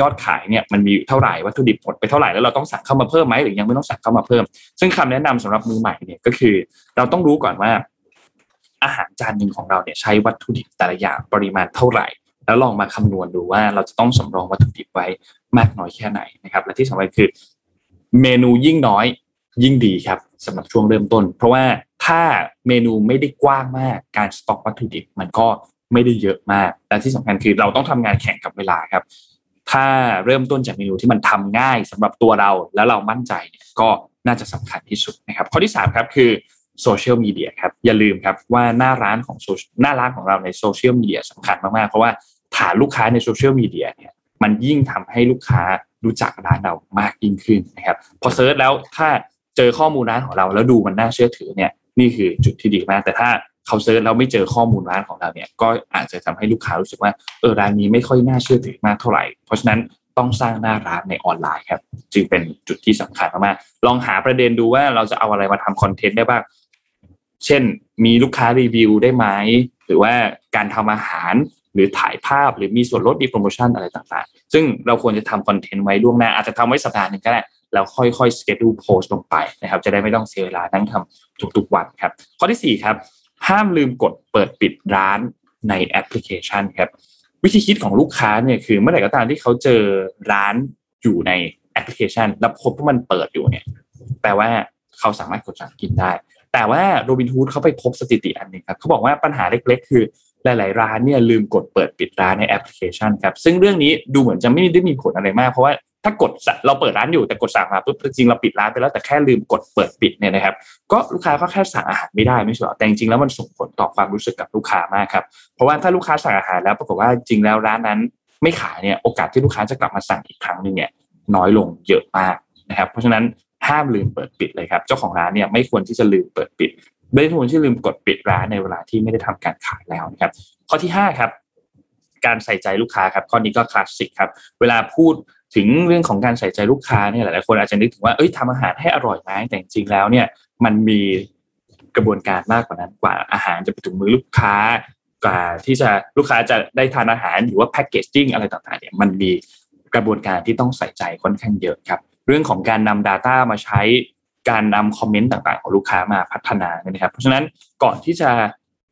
ยอดขายเนี่ยมันมีเท่าไหร่วัตถุดิบหมดไปเท่าไหร่แล้วเราต้องสั่งเข้ามาเพิ่มไหมหรือยังไม่ต้องสั่งเข้ามาเพิ่ม ซึ่งคำแนะนำสำหรับมือใหม่เนี่ยก็คือ เราต้องรู้ก่อนว่า อาหารจานหนึ่งของเราเนี่ยใช้วัตถุดิบแต่ละอย่างปริมาณเท่าไหร่ แล้วลองมาคำนวณดูว่าเราจะต้องสำรองวัตถุดิบไว้มากน้อยแค่ไหนนะครับ และที่สำคัญคือเมนูยิ่งน้อย ยิ่งดีครับสำหรับช่วงเริ่มต้น เพราะว่าถ้าเมนูไม่ได้กว้างมากการสต็อกวัตถุดิบมันก็ไม่ได้เยอะมากและที่สำคัญคือเราต้องทำงานแข่งกับเวลาครับ ถ้าเริ่มต้นจากเมนูที่มันทำง่ายสำหรับตัวเราแล้วเรามั่นใจเนี่ยก็น่าจะสำคัญที่สุดนะครับ ข้อที่3ครับคือโซเชียลมีเดียครับอย่าลืมครับว่าหน้าร้านของหน้าร้านของเราในโซเชียลมีเดียสำคัญมากๆ เพราะว่าฐานลูกค้าในโซเชียลมีเดียเนี่ยมันยิ่งทำให้ลูกค้ารู้จักร้านเรามากยิ่งขึ้นนะครับ พอ search แล้วถ้า เจอข้อมูลร้านของเรา แล้วดูมันน่าเชื่อถือเนี่ยนี่คือจุดที่ดีมาก แต่ถ้าเขา search แล้วไม่เจอข้อมูลร้านของเราเนี่ยก็อาจจะทำให้ลูกค้ารู้สึกว่าเออร้านนี้ไม่ค่อยน่าเชื่อถือมากเท่าไหร่ เพราะฉะนั้นต้องสร้างหน้าร้านในออนไลน์ครับ จึงเป็นจุดที่สำคัญมากๆลองหาประเด็นดูว่าเราจะเอาอะไรมาทำคอนเทนต์ได้บ้าง เช่นมีลูกค้ารีวิวได้ไหมหรือว่าการทำอาหารหรือถ่ายภาพหรือมีส่วนลดมีโปรโมชั่นอะไรต่างๆ ซึ่งเราควรจะทำคอนเทนต์ไว้ล่วงหน้าอาจจะทำไว้สัปดาห์หนึ่งก็ได้ แล้วค่อยๆ schedule โพสต์ลงไปนะครับ จะได้ไม่ต้องเสียเวลานั่งทำทุกๆวันครับ ข้อที่ 4 ครับ ห้ามลืมกดเปิดปิดร้านในแอปพลิเคชันครับ วิธีคิดของลูกค้าเนี่ยคือเมื่อไหร่ก็ตามที่เขาเจอร้านอยู่ในแอปพลิเคชัน แล้วพบว่ามันเปิดอยู่เนี่ยแปลว่าเขาสามารถกดสั่งกินได้ แต่ว่าโรบินฮูดเขาไปพบสถิติอันหนึ่งครับเขาบอกว่าปัญหาเล็กๆ คือหลายๆ ร้านเนี่ยลืมกดเปิดปิดร้านในแอปพลิเคชันครับซึ่งเรื่องนี้ดูเหมือนจะไม่ได้มีผลอะไรมาก เพราะว่า ถ้ากดเราเปิดร้านอยู่แต่กดสั่งมาปุ๊บจริงเราปิดร้านไปแล้วแต่แค่ลืมกดเปิดปิดเนี่ยนะครับ ก็ลูกค้าก็แค่สั่งอาหารไม่ได้ไม่ใช่หรอแต่จริงๆแล้วมันส่งผลต่อความรู้สึกกับลูกค้ามากครับเพราะว่าถ้าลูกค้าสั่งอาหารแล้วปรากฏว่าจริงแล้วร้านนั้น ไม่ขายเนี่ยโอกาสที่ลูกค้าจะกลับมาสั่งอีกครั้งหนึ่งเนี่ยน้อยลงเยอะมากนะครับ เพราะฉะนั้นห้ามลืมเปิดปิดเลยครับเจ้าของร้านเนี่ยไม่ควรที่จะลืมเปิดปิดไม่ควรที่ลืมกดปิดร้านในเวลาที่ไม่ได้ทำการขายแล้วนะครับ ข้อที่5ครับการใส่ใจลูกค้าครับข้อนี้ก็คลาสสิกครับเวลาพูด ถึงเรื่องของการใส่ใจลูกค้าเนี่ยหลายๆคนอาจจะนึกถึงว่าเอ้ยทำอาหารให้อร่อยไหมแต่จริงๆแล้วเนี่ยมันมีกระบวนการมากกว่านั้นกว่าอาหารจะไปถึงมือลูกค้ากว่าที่จะลูกค้าจะได้ทานอาหารหรือว่าแพ็กเกจจิ้งอะไรต่างๆเนี่ยมันมีกระบวนการที่ต้องใส่ใจค่อนข้างเยอะครับ เรื่องของการนำ Data มาใช้การนำคอมเมนต์ต่างๆ ของลูกค้ามาพัฒนานะครับ เพราะฉะนั้นก่อนที่จะ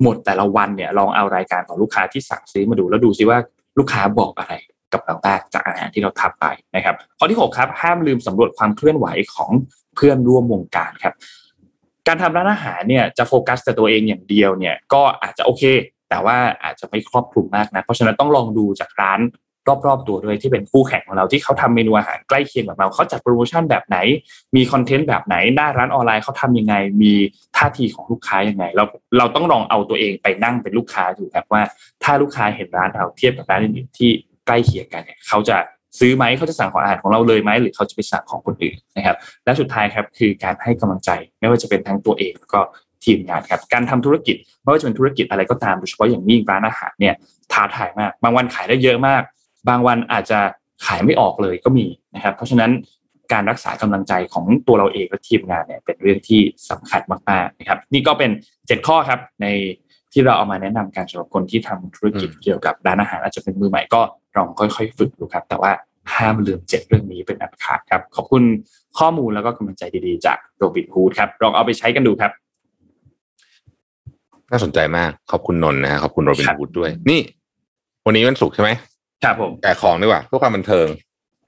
หมดแต่ละวันเนี่ยลองเอารายการของลูกค้าที่สั่งซื้อมาดูแล้วดูซิว่าลูกค้าบอกอะไร กับเราบ้งจากอาหารที่เราทำไปนะครับข้อที่6ครับห้ามลืมสำรวจความเคลื่อนไหวของเพื่อนร่วมวงการครับ การทำร้านอาหารเนี่ยจะโฟกัสแต่ตัวเองอย่างเดียวเนี่ยก็อาจจะโอเค แต่ว่าอาจจะไม่ครอบคลุมมากนะเพราะฉะนั้นต้องลองดูจากร้านรอบๆตัวด้วยที่เป็นคู่แข่งของเราที่เขาทำเมนูอาหารใกล้เคียงแบบเราเขาจัดโปรโมชั่นแบบไหน มีคอนเทนต์แบบไหนหน้าร้านออนไลน์เขาทำยังไง มีท่าทีของลูกค้ายังไง เราเราต้องลองเอาตัวเองไปนั่งเป็นลูกค้าดูครับว่า ถ้าลูกค้าเห็นร้านเราเทียบกับร้านอื่นๆที่ ใกล้เคียงกันเนี่ยเขาจะซื้อไหมเขาจะสั่งของอาหารของเราเลยไหมหรือเขาจะไปสั่งของคนอื่นนะครับ และสุดท้ายครับคือการให้กำลังใจไม่ว่าจะเป็นทั้งตัวเองแล้วก็ทีมงานครับการทำธุรกิจไม่ว่าจะเป็นธุรกิจอะไรก็ตามโดยเฉพาะอย่างยิ่งร้านอาหารเนี่ยท้าทายมาก บางวันขายได้เยอะมาก บางวันอาจจะขายไม่ออกเลยก็มีนะครับ เพราะฉะนั้นการรักษากำลังใจของตัวเราเองและทีมงานเนี่ยเป็นเรื่องที่สำคัญมากๆนะครับ นี่ก็เป็นเจ็ดข้อครับใน ที่เราเอามาแนะนำการสำหรับคนที่ทำธุรกิจเกี่ยวกับร้านอาหารอาจจะเป็นมือใหม่ก็ลองค่อยๆ ฝึกดูครับ แต่ว่าห้ามลืมเจ็ดเรื่องนี้เป็นอันขาดครับ ขอบคุณข้อมูลแล้วก็กำลังใจดีๆ จากโรบินฮูดครับลองเอาไปใช้กันดูครับน่าสนใจมากขอบคุณนนท์นะฮะขอบคุณโรบินครับฮูดด้วย นี่ วันนี้วันศุกร์ใช่ไหมครับผมแจกของดีกว่าเพื่อความบันเทิง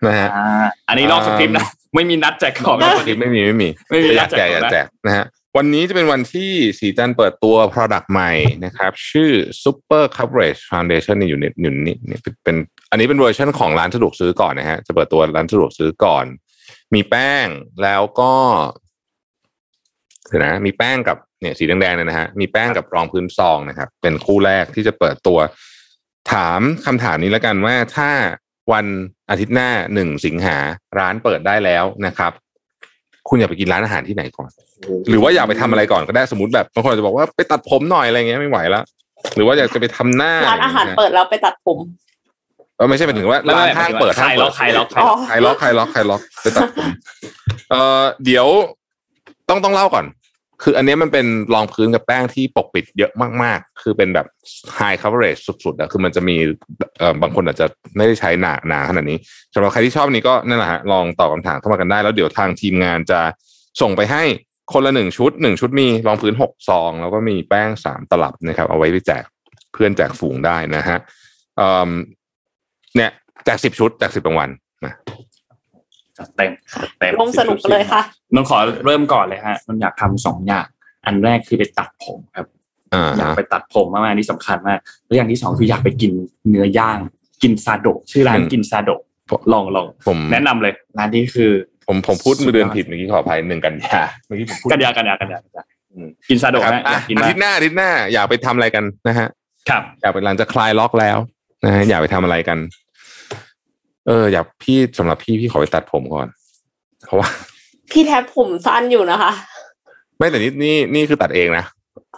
นะฮะอ่าอันนี้นอกสคริปต์นะไม่มีนัดแจกของไม่นะมีไม่มีไม่มีไม่มีอยากแจกอยากกอายแจแจกกนะฮะ วันนี้จะเป็นวันที่ศรีจันทร์เปิดตัว Product ใหม่นะครับ ชื่อ Super Coverage Foundation นี่อยู่ในอยู่นี่นี่เป็นอันนี้เป็นเวอร์ชันของร้านสะดวกซื้อก่อนนะฮะจะเปิดตัวร้านสะดวกซื้อก่อน มีแป้งแล้วก็เดี๋ยวนะมีแป้งกับเนี่ยสีแดงๆเนี่ยนะฮะมีแป้งกับรองพื้นซองนะครับ เป็นคู่แรกที่จะเปิดตัว ถามคำถามนี้แล้วกันว่าถ้าวันอาทิตย์หน้าหนึ่งสิงหาร้านเปิดได้แล้วนะครับ คุณอยากไปกินร้านอาหารที่ไหนก่อน หรือว่าอยากไปทำอะไรก่อนก็ได้สมมติแบบบางคนอาจจะบอกว่าไปตัดผมหน่อยอะไรเงี้ยไม่ไหวแล้วหรือว่าอยากจะไปทำหน้าร้านอาหารเปิดแล้วไปตัดผมเออไม่ใช่หมายถึงว่าร้านห้างเปิดใครห้างล็เปิอดกใครล็อกใครอ๋ล็ออกใครล็อกใครล็อกใครล็อกไปตัดผมเออเดี๋ยวต้องต้องเล่าก่อน คืออันนี้มันเป็นรองพื้นกับแป้งที่ปกปิดเยอะมากๆ คือเป็นแบบ high coverage สุดๆอะคือมันจะมีบางคนอาจจะไม่ได้ใช้หนาหนาขนาดนี้สำหรับใครที่ชอบนี้ก็นั่นแหละฮะลองตอบคำถามเข้ามากันได้ แล้วเดี๋ยวทางทีมงานจะส่งไปให้คนละหนึ่งชุดหนึ่งชุดมีรองพื้นหกซอง แล้วก็มีแป้งสามตลับนะครับ เอาไว้ไปแจกเพื่อนแจกฝูงได้นะฮะเอ่อเนี่ยแจกสิบชุดแจกสิบรางวัลนะ จัดเต็มจัดเต็มร่วมสนุกเลยค่ะนนขอเริ่มก่อนเลยฮะนนอยากทำสองอย่าง อันแรกคือไปตัดผมครับอ่าอยากไปตัดผมมากๆนี่สำคัญมากแล้วอย่างที่สองคืออยากไปกินเนื้อย่าง กินซาโดะชื่อร้านกินซาโดะลองลองผมแนะนำเลยร้านนี้คือ ผมผมพูดมือเดือนผิดเมื่อกี้ขออภัยหนึ่งกันยาเมื่อกี้ผมพูดกันยากันยากันยากันยาอืมกินซาโดะครับนะออะยากกินอามาทิกตย์หน้าอาทิตย์หน้า อยากไปทำอะไรกันนะฮะครับอยากไปหลังจะคลายล็อกแล้วนะฮะอยากไปทำอะไรกัน เอออยากพี่สำหรับพี่พี่ขอไปตัดผมก่อน เพราะว่า พี่แทบผมสั้นอยู่นะคะ ไม่แต่นี่นี่นี่คือตัดเองนะ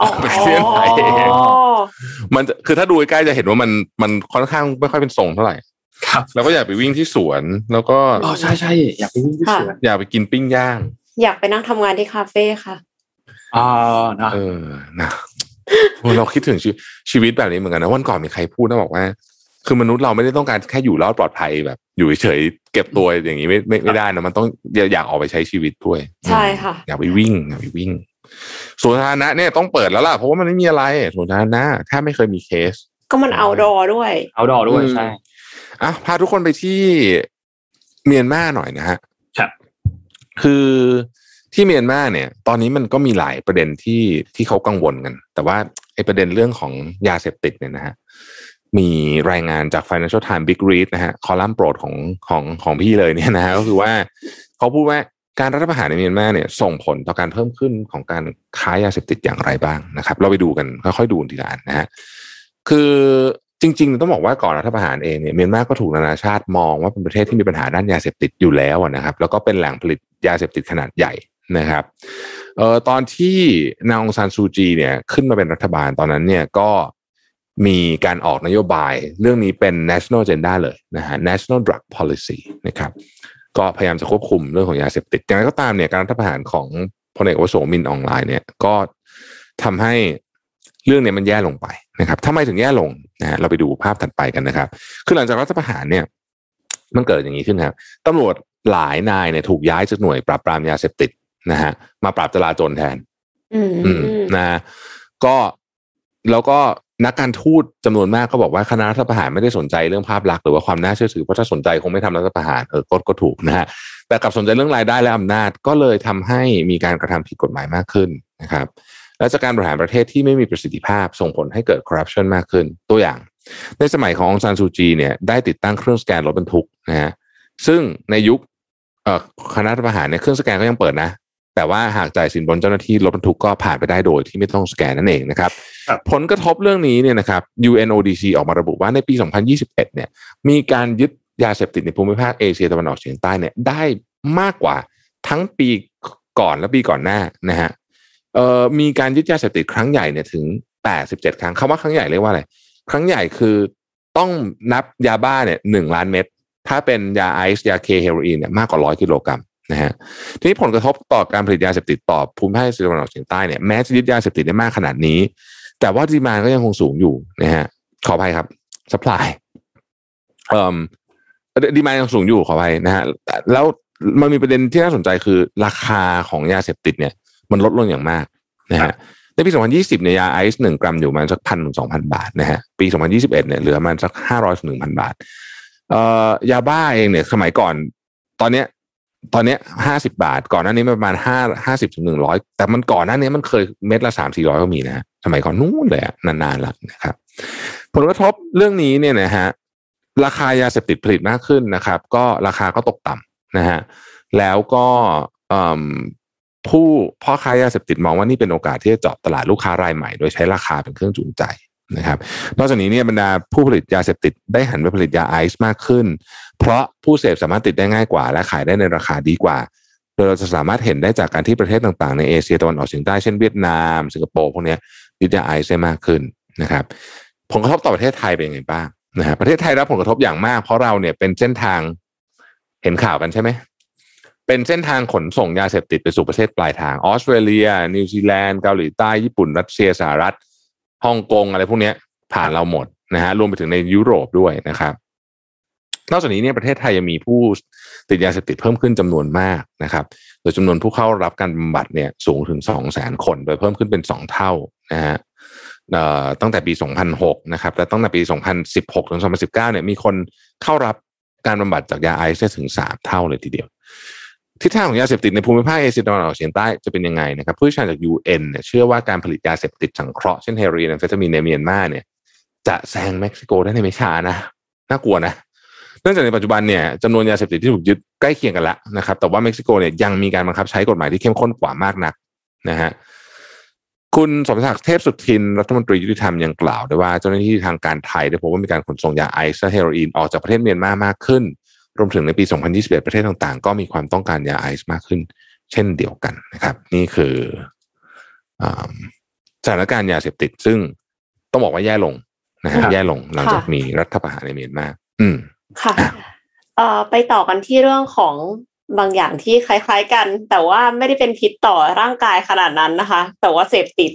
อ๋อไปเสี้ยนไหนมันจะคือถ้าดูใกล้ๆจะเห็นว่ามันมันค่อนข้างไม่ค่อยเป็นทรงเท่าไหร่ครับ แล้วก็อยากไปวิ่งที่สวน แล้วก็อ๋อใช่ใช่อยากไปวิ่งที่สวน อยากไปกินปิ้งย่าง อยากไปนั่งทำงานที่คาเฟ่ค่ะอ๋อนะเออนะโอ้เราคิดถึงชีวิตชีวิตแบบนี้เหมือนกันนะวันก่อนมีใครพูดนะบอกว่า คือมนุษย์เราไม่ได้ต้องการแค่อยู่รอดปลอดภัยแบบ อยู่เฉยๆเก็บตัวอย่างนี้ไม่ไม่ไม่ได้นะมันต้องอยากออกไปใช้ชีวิตด้วย ใช่ค่ะอยากไปวิ่งอยากไปวิ่งสวนสาธารณะเนี่ยต้องเปิดแล้วล่ะเพราะว่ามันไม่มีอะไรสวนสาธารณะแทบไม่เคยมีเคส ก็มันเอาดอด้วย เอาดอด้วยใช่อะพาทุกคนไปที่เมียนมาหน่อยนะฮะครับ คือที่เมียนมาเนี่ย ตอนนี้มันก็มีหลายประเด็นที่ที่เขากังวลกัน แต่ว่าไอ้ประเด็นเรื่องของยาเสพติดเนี่ยนะฮะ มีรายงานจาก Financial Times Big Read นะฮะคอลัมน์โปรดของของของพี่เลยเนี่ยนะฮะก็คือว่าเขาพูดว่าการรัฐประหารในเมียนมาเนี่ยส่งผลต่อการเพิ่มขึ้นของการค้ายาเสพติดอย่างไรบ้างนะครับ เราไปดูกันค่อยๆดูทีละอันนะฮะคือจริงๆต้องบอกว่าก่อนรัฐประหารเองเนี่ยเมียนมาก็ถูกนานาชาติมองว่าเป็นประเทศที่มีปัญหาด้านยาเสพติดอยู่แล้วนะครับ แล้วก็เป็นแหล่งผลิตยาเสพติดขนาดใหญ่นะครับเอ่อตอนที่นางองซานซูจีเนี่ยขึ้นมาเป็นรัฐบาลตอนนั้นเนี่ยก็ มีการออกนโยบาย เรื่องนี้เป็น national agenda เลยนะฮะ national drug policy นะครับก็พยายามจะควบคุมเรื่องของยาเสพติดอย่างไรก็ตามเนี่ยการรัฐประหารของพลเอกวโสมินออนไลน์เนี่ยก็ทำให้เรื่องเนี้มันแย่ลงไปนะครับทำไมถึงแย่ลงนะฮะเราไปดูภาพถัดไปกันนะครับ คือหลังจากรัฐประหารเนี่ยมันเกิดอย่างนี้ขึ้นครับตำรวจหลายนายเนี่ยถูกย้ายจากหน่วยปราบปรามยาเสพติดนะฮะมาปราบจราจรแทนอืมอืมนะ ก็แล้วก็ นักการทูตจำนวนมากก็บอกว่าคณะรัฐประหารไม่ได้สนใจเรื่องภาพลักษณ์หรือว่าความน่าเชื่อถือเพราะถ้าสนใจคงไม่ทำรัฐประหารเออก็ก็ถูกนะฮะแต่กลับสนใจเรื่องรายได้และอำนาจก็เลยทำให้มีการกระทำผิดกฎหมายมากขึ้นนะครับและจากการบริหารประเทศที่ไม่มีประสิทธิภาพส่งผลให้เกิดคอร์รัปชันมากขึ้น ตัวอย่าง ในสมัยขององซานซูจีเนี่ยได้ติดตั้งเครื่องสแกนรถบรรทุกนะฮะซึ่งในยุคเออคณะรัฐประหารเนี่ยเครื่องสแกนก็ยังเปิดนะ แต่ว่าหากจ่ายสินบนเจ้าหน้าที่รถบรรทุกก็ผ่านไปได้โดยที่ไม่ต้องสแกนนั่นเองนะครับครับ ผลกระทบเรื่องนี้เนี่ยนะครับ UNODC ออกมาระบุว่าในปี 2021 เนี่ย มีการยึดยาเสพติดในภูมิภาคเอเชียตะวันออกเฉียงใต้เนี่ยได้มากกว่าทั้งปีก่อนและปีก่อนหน้านะฮะเอ่อมีการยึดยาเสพติดครั้งใหญ่เนี่ยถึง 87 ครั้งคำว่าครั้งใหญ่เรียกว่าอะไรครั้งใหญ่คือต้องนับยาบ้าเนี่ยหนึ่งล้านเม็ดถ้าเป็นยาไอซ์ยาเคเฮโรอีนเนี่ยมากกว่าร้อยกิโลกรัม นะฮะทีนี้ผลกระทบต่อการผลิตยาเสพติดต่อภูมิภาคเอเชียตะวันออกเฉียงใต้เนี่ยแม้จะยึดยาเสพติดได้มากขนาดนี้ แต่ว่า demand ก็ยังคงสูงอยู่นะฮะขออภัยครับ supply เอ่อ demand ยังสูงอยู่ขออภัยนะฮะแล้วมันมีประเด็นที่น่าสนใจคือราคาของยาเสพติดเนี่ย มันลดลงอย่างมากนะฮะในปี 2020 เนี่ยยาไอซ์หนึ่งกรัมอยู่ประมาณสักพันถึงสองพันบาทนะฮะปี 2021 เนี่ยเหลือประมาณสักห้าร้อยถึงหนึ่งพันบาทเอ่อยาบ้าเองเนี่ยสมัยก่อน ตอนเนี้ย ตอนนี้ห้าสิบาท ก่อนหน้านี้ประมาณห้าห้าสิบถึงหนึ่งร้อยแต่มันก่อนหน้านี้มันเคยเม็ดละสามสี่ร้อยก็มีนะสมัยก่อนนู้นเลยนานๆแล้วนะครับ ผลกระทบเรื่องนี้เนี่ยนะฮะราคายาเสพติดผลิตมากขึ้นนะครับ ก็ราคาก็ตกต่ำนะฮะแล้วก็ผู้พ่อค้ายาเสพติดมองว่านี่เป็นโอกาสที่จะเจาะตลาดลูกค้ารายใหม่ โดยใช้ราคาเป็นเครื่องจูงใจ นะครับ นอกจากนี้เนี่ยบรรดาผู้ผลิตยาเสพติดได้หันไปผลิตยาไอซ์มากขึ้น เพราะผู้เสพสามารถติดได้ง่ายกว่า และขายได้ในราคาดีกว่า โดยเราจะสามารถเห็นได้จากการที่ประเทศต่างๆ ในเอเชียตะวันออกเฉียงใต้เช่นเวียดนาม สิงคโปร์พวกนี้ยึดยาไอซ์ได้มากขึ้นนะครับผลกระทบต่อประเทศไทยเป็นยังไงบ้างนะฮะประเทศไทยรับผลกระทบอย่างมาก เพราะเราเนี่ยเป็นเส้นทางเห็นข่าวกันใช่ไหมเป็นเส้นทางขนส่งยาเสพติดไปสู่ประเทศปลายทางออสเตรเลีย นิวซีแลนด์เกาหลีใต้ญี่ปุ่น รัสเซียสหรัฐ ฮ่องกงอะไรพวกนี้ผ่านเราหมดนะฮะรวมไปถึงในยุโรปด้วยนะครับนอกจากนี้เนี่ยประเทศไทยยังมีผู้ติดยาเสพติดเพิ่มขึ้นจำนวนมากนะครับ โดยจำนวนผู้เข้ารับการบำบัดเนี่ยสูงถึงสองแสนคน โดยเพิ่มขึ้นเป็นสองเท่านะฮะตั้งแต่ปี 2006 นะครับและตั้งแต่ปี 2016 ถึง 2019 เนี่ยมีคนเข้ารับการบำบัดจากยาไอซ์ถึง 3 เท่าเลยทีเดียว ทิศทางของยาเสพติดในภูมิภาคเอเชียตะวันออกเฉียงใต้จะเป็นยังไงนะครับผู้เชี่ยวชาญจาก UN เนี่ยเชื่อว่าการผลิตยาเสพติดสังเคราะห์เช่นเฮโรอีนแอมเฟตามีนในเมียนมาเนี่ยจะแซงเม็กซิโกได้ในไม่ช้านะน่ากลัวนะเนื่องจากในปัจจุบันเนี่ยจำนวนยาเสพติดที่ถูกยึดใกล้เคียงกันแล้วนะครับแต่ว่าเม็กซิโกเนี่ยยังมีการบังคับใช้กฎหมายที่เข้มข้นกว่ามากนักนะฮะคุณสมศักดิ์เทพสุทินรัฐมนตรียุติธรรมยังกล่าวด้วยว่าเจ้าหน้าที่ทางการไทยได้พบว่ามีการขนส่งยาไอซ์และเฮโรอีนออกจากประเทศเมียนมามากขึ้น รวมถึงในปี 2021 ประเทศต่างๆ ก็มีความต้องการยาไอซ์มากขึ้น เช่นเดียวกันนะครับ นี่คือสถานการณ์ยาเสพติด ซึ่งต้องบอกว่าแย่ลงนะฮะแย่ลงหลังจากมีรัฐประหารในเมียนมาอืมค่ะเอ่อไปต่อกันที่เรื่องของบางอย่างที่คล้าย ๆ กัน แต่ว่าไม่ได้เป็นพิษต่อร่างกายขนาดนั้นนะคะ แต่ว่าเสพติด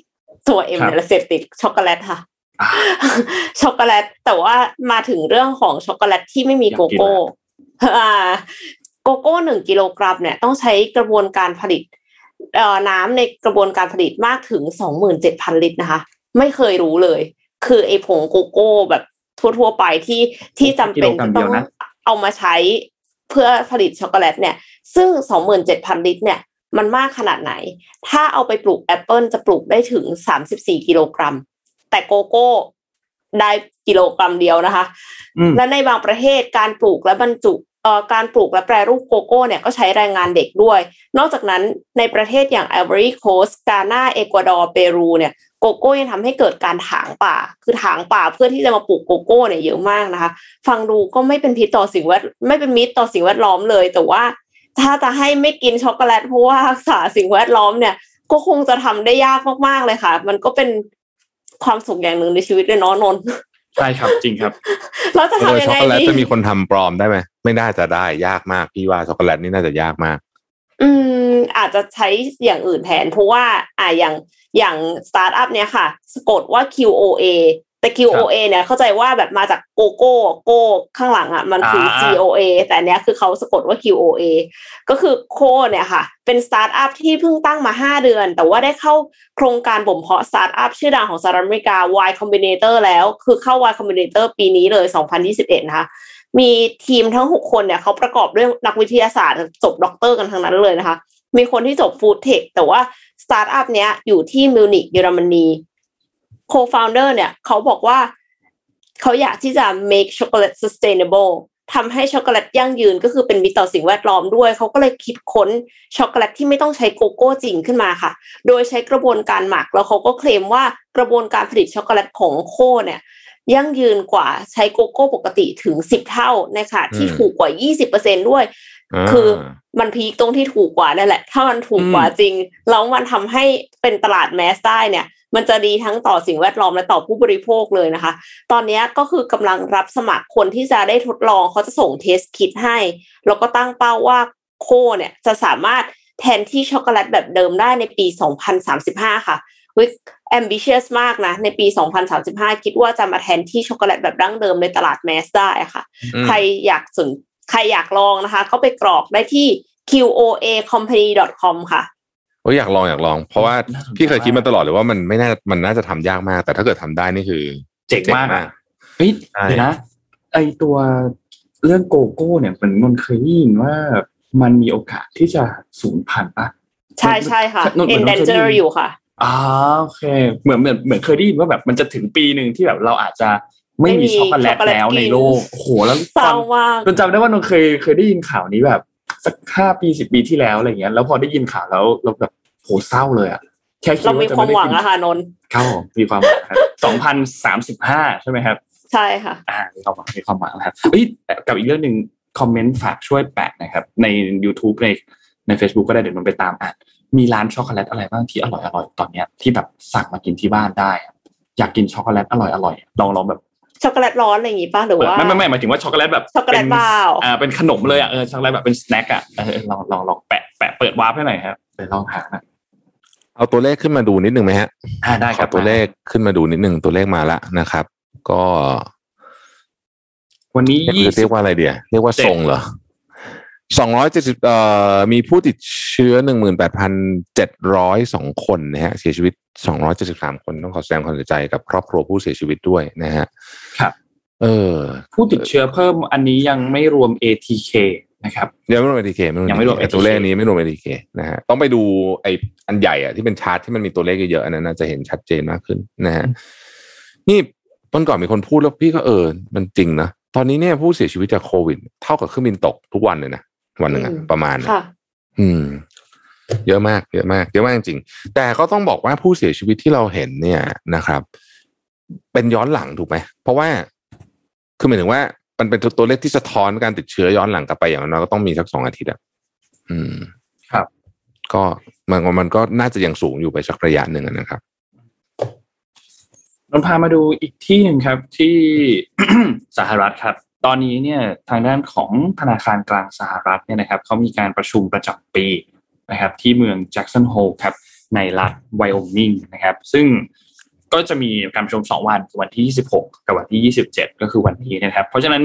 ตัวเอ็มเนี่ยเสพติดช็อกโกแลตค่ะช็อกโกแลตแต่ว่ามาถึงเรื่องของช็อกโกแลตที่ไม่มีโกโก้ โกโก้หนึ่งกิโลกรัมเนี่ยต้องใช้กระบวนการผลิตเอ่อน้ำในกระบวนการผลิตมากถึงสองหมื่นเจ็ดพันลิตรนะคะ ไม่เคยรู้เลย คือไอ้ผงโกโก้แบบทั่วๆไปที่ที่จำเป็นจะต้องเอามาใช้เพื่อผลิตช็อกโกแลตเนี่ย ซึ่งสองหมื่นเจ็ดพันลิตรเนี่ยมันมากขนาดไหน ถ้าเอาไปปลูกแอปเปิลจะปลูกได้ถึงสามสิบสี่กิโลกรัม แต่โกโก้ได้กิโลกรัมเดียวนะคะ และในบางประเทศการปลูกและบรรจุเอ่อ การปลูกและแปรรูปโกโก้เนี่ยก็ใช้แรงงานเด็กด้วย นอกจากนั้นในประเทศอย่าง Ivory Coast กานาเอกวาดอร์เปรูเนี่ยโกโก้ยังทำให้เกิดการถางป่า คือถางป่าเพื่อที่จะมาปลูกโกโก้เนี่ยเยอะมากนะคะ ฟังดูก็ไม่เป็นพิษต่อสิ่งแวดไม่เป็นมิตรต่อสิ่งแวดล้อมเลย แต่ว่าถ้าจะให้ไม่กินช็อกโกแลตเพราะว่ารักษาสิ่งแวดล้อมเนี่ย ก็คงจะทำได้ยากมากๆเลยค่ะ มันก็เป็นความสุขอย่างหนึ่งในชีวิตเลยเนาะนน ใช่ครับจริงครับเราจะทำยังไงดีช็อกโกแลตจะมีคนทำปลอมได้ไหมไม่น่าจะได้ยากมากพี่ว่าช็อกโกแลตนี่น่าจะยากมาก อืม อาจจะใช้อย่างอื่นแทน เพราะว่าอ่าอย่างอย่างสตาร์ทอัพเนี่ยค่ะ สะกดว่า QOA แต่ QOA เนี่ยเข้าใจว่าแบบมาจากโกโก้โก้ข้างหลังอะมันคือ COA แต่เนี้ยคือเขาสะกดว่า QOA ก็คือโคเนี่ยค่ะ เป็นสตาร์ทอัพที่เพิ่งตั้งมา 5 เดือน แต่ว่าได้เข้าโครงการบ่มเพาะสตาร์ทอัพชื่อดังของสหรัฐอเมริกา Y Combinator แล้วคือเข้า Y Combinator ปีนี้เลย 2021 นะคะมีทีมทั้ง 6 คนเนี่ยเขาประกอบด้วยนักวิทยาศาสตร์จบด็อกเตอร์กันทั้งนั้นเลยนะคะ มีคนที่จบ food tech แต่ว่าสตาร์ทอัพเนี้ยอยู่ที่มิวนิกเยอรมนี co-founder เนี่ยเขาบอกว่าเขาอยากที่จะ make chocolate sustainable ทำให้ช็อกโกแลตยั่งยืนก็คือเป็นมิตรต่อสิ่งแวดล้อมด้วย เขาก็เลยคิดค้นช็อกโกแลตที่ไม่ต้องใช้โกโก้จริงขึ้นมาค่ะ โดยใช้กระบวนการหมัก แล้วเขาก็เคลมว่ากระบวนการผลิตช็อกโกแลตของโคเนี่ยยั่งยืนกว่าใช้โกโก้ปกติถึงสิบเท่าในขณะที่อืมถูกกว่ายี่สิบเปอร์เซ็นด้วย คือมัน peak ตรงที่ถูกกว่านั่นแหละ ถ้ามันถูกกว่าจริงแล้วมันทำให้เป็นตลาด mass ได้เนี่ย มันจะดีทั้งต่อสิ่งแวดล้อมและต่อผู้บริโภคเลยนะคะ ตอนเนี้ยก็คือกำลังรับสมัครคนที่จะได้ทดลองเขาจะส่ง test kit ให้ แล้วก็ตั้งเป้าว่าโคเนี่ยจะสามารถแทนที่ช็อกโกแลตแบบเดิมได้ในปี 2035 ค่ะเฮ้ย ambitious มากนะ ในปี 2035 คิดว่าจะมาแทนที่ช็อกโกแลตแบบดั้งเดิมในตลาด mass ได้อะค่ะอืมใครอยากสน ใครอยากลองนะคะ เข้าไปกรอกได้ที่ qoacompany.com ค่ะโอ้ยอยากลองอยากลอง เพราะว่าน่าสนใจพี่เคยคิดมาตลอดเลยว่ามันไม่น่ามันน่าจะทำยากมาก แต่ถ้าเกิดทำได้นี่คือ เจ๋งมากเจ๋งมากอะเฮ้ยใช่เดี๋ยวนะไอตัวเรื่องโกโก้เนี่ยมันนนเคยได้ยินว่ามันมีโอกาสที่จะสูญพันธุ์ปะใช่ใช่ค่ะนนนนเคยได้ endanger ยินอยู่ค่ะอ่าโอเค เหมือนเหมือนเหมือนเคยได้ยินว่าแบบมันจะถึงปีหนึ่งที่แบบเราอาจจะ ไม่ไม่มีมีช็อกโกแลตช็อกโกแลตแล้วในกินโลกโอ้โหแล้วเศร้าตอนมากจนจำได้ว่านนเคยเคยได้ยินข่าวนี้แบบ สักห้าปีสิบปีที่แล้วอะไรเงี้ยแล้วพอได้ยินข่าวแล้วเราแบบโหเศร้าเลยอะแค่คิดเราว่ามีจะความไม่หได้วังกินแล้วค่ะนนท์ครับผมมีความหวังครับสองพันสามสิบห้าใช่ไหมครับ ใช่ค่ะ อ่ามีความหวังมีความหวังนะครับเอ้ยแต่กับอีกเรื่องหนึ่งคอมเมนต์ฝากช่วยแปะนะครับ ใน YouTube ในใน Facebook ก็ได้เดี๋ยวนนไปตามอ่านมีร้านช็อกโกแลตอะไรบ้างที่อร่อยอร่อยตอนเนี้ยที่แบบสั่งมากินที่บ้านได้อะอยากกินช็อกโกแลตอร่อยอร่อยลองลองแบบ ช็อกโกแลตร้อนอะไรอย่างงี้ป่ะหรือว่าไม่ไม่ไม่หมายถึงว่าช็อกโกแลตแบบช็อกโกแลตเป็นบราวน์อ่าเป็นขนมเลยอะเออช็อกโกแลตแบบเป็นสแน็คอะเออเออลองลองลองแปะแปะเปิดวาร์ปให้หน่อยครับเดี๋ยวลองหาหน่อยเอาตัวเลขขึ้นมาดูนิดนึงไหมฮะอ่าได้ขครัอบตัวเลขขึ้นมาดูนิดนึงตัวเลขมาละนะครับ ก็ วันนี้เรียกยี่สิเรียบกว่าอะไรเดียเรียกว่าเจ็ดทรงเหรอสองร้อยเจ็ดสิบเอ่อมีผู้ติดเชื้อหนึ่งหมื่นแปดพันเจ็ดร้อยสองคนนะฮะเสียชีวิต สองร้อยเจ็ดสิบสามคนต้องขอแสดงความเสียใจกับครอบครัวผู้เสียชีวิตด้วยนะฮะครับ เออ ผู้ติดเชื้อเพิ่มอันนี้ยังไม่รวม ATK นะครับยังไม่รวม ATK ยังไม่รวมไอ้ ATK ตัวเลขนี้ไม่รวม ATK นะฮะต้องไปดูไอ้อันใหญ่อะที่เป็นชาร์ตที่มันมีตัวเลขเยอะๆอันนั้นน่าจะเห็นชัดเจนมากขึ้นนะฮะนี่ต้นก่อนมีคนพูดแล้วพี่ก็เออ มันจริงนะตอนนี้เนี่ยผู้เสียชีวิตจากโควิด เท่ากับเครื่องบินตกทุกวันเลยนะวันหนึ่งอะอืมประมาณนะค่ะ อืม เยอะมากเยอะมากเยอะมากจริงๆแต่ก็ต้องบอกว่าผู้เสียชีวิตที่เราเห็นเนี่ยนะครับ เป็นย้อนหลังถูกไหมเพราะว่าคือหมายถึงว่า มันเป็นตัวเลขที่สะท้อนการติดเชื้อย้อนหลังกลับไปอย่างน้อยก็ต้องมีสักสองอาทิตย์อะอืม ครับ ก็มันมันก็น่าจะยังสูงอยู่ไปสักระยะหนึ่งอะนะครับนนพามาดูอีกที่หนึ่งครับที่สหรัฐครับ ตอนนี้เนี่ยทางด้านของธนาคารกลางสหรัฐเนี่ยนะครับเขามีการประชุมประจำปี นะครับที่เมืองแจ็กสันโฮลครับในรัฐไวโอมิงนะครับซึ่งก็จะมีการประชุมสองวันวันที่ 26 กับวันที่ 27 ก็คือวันนี้นะครับ เพราะฉะนั้น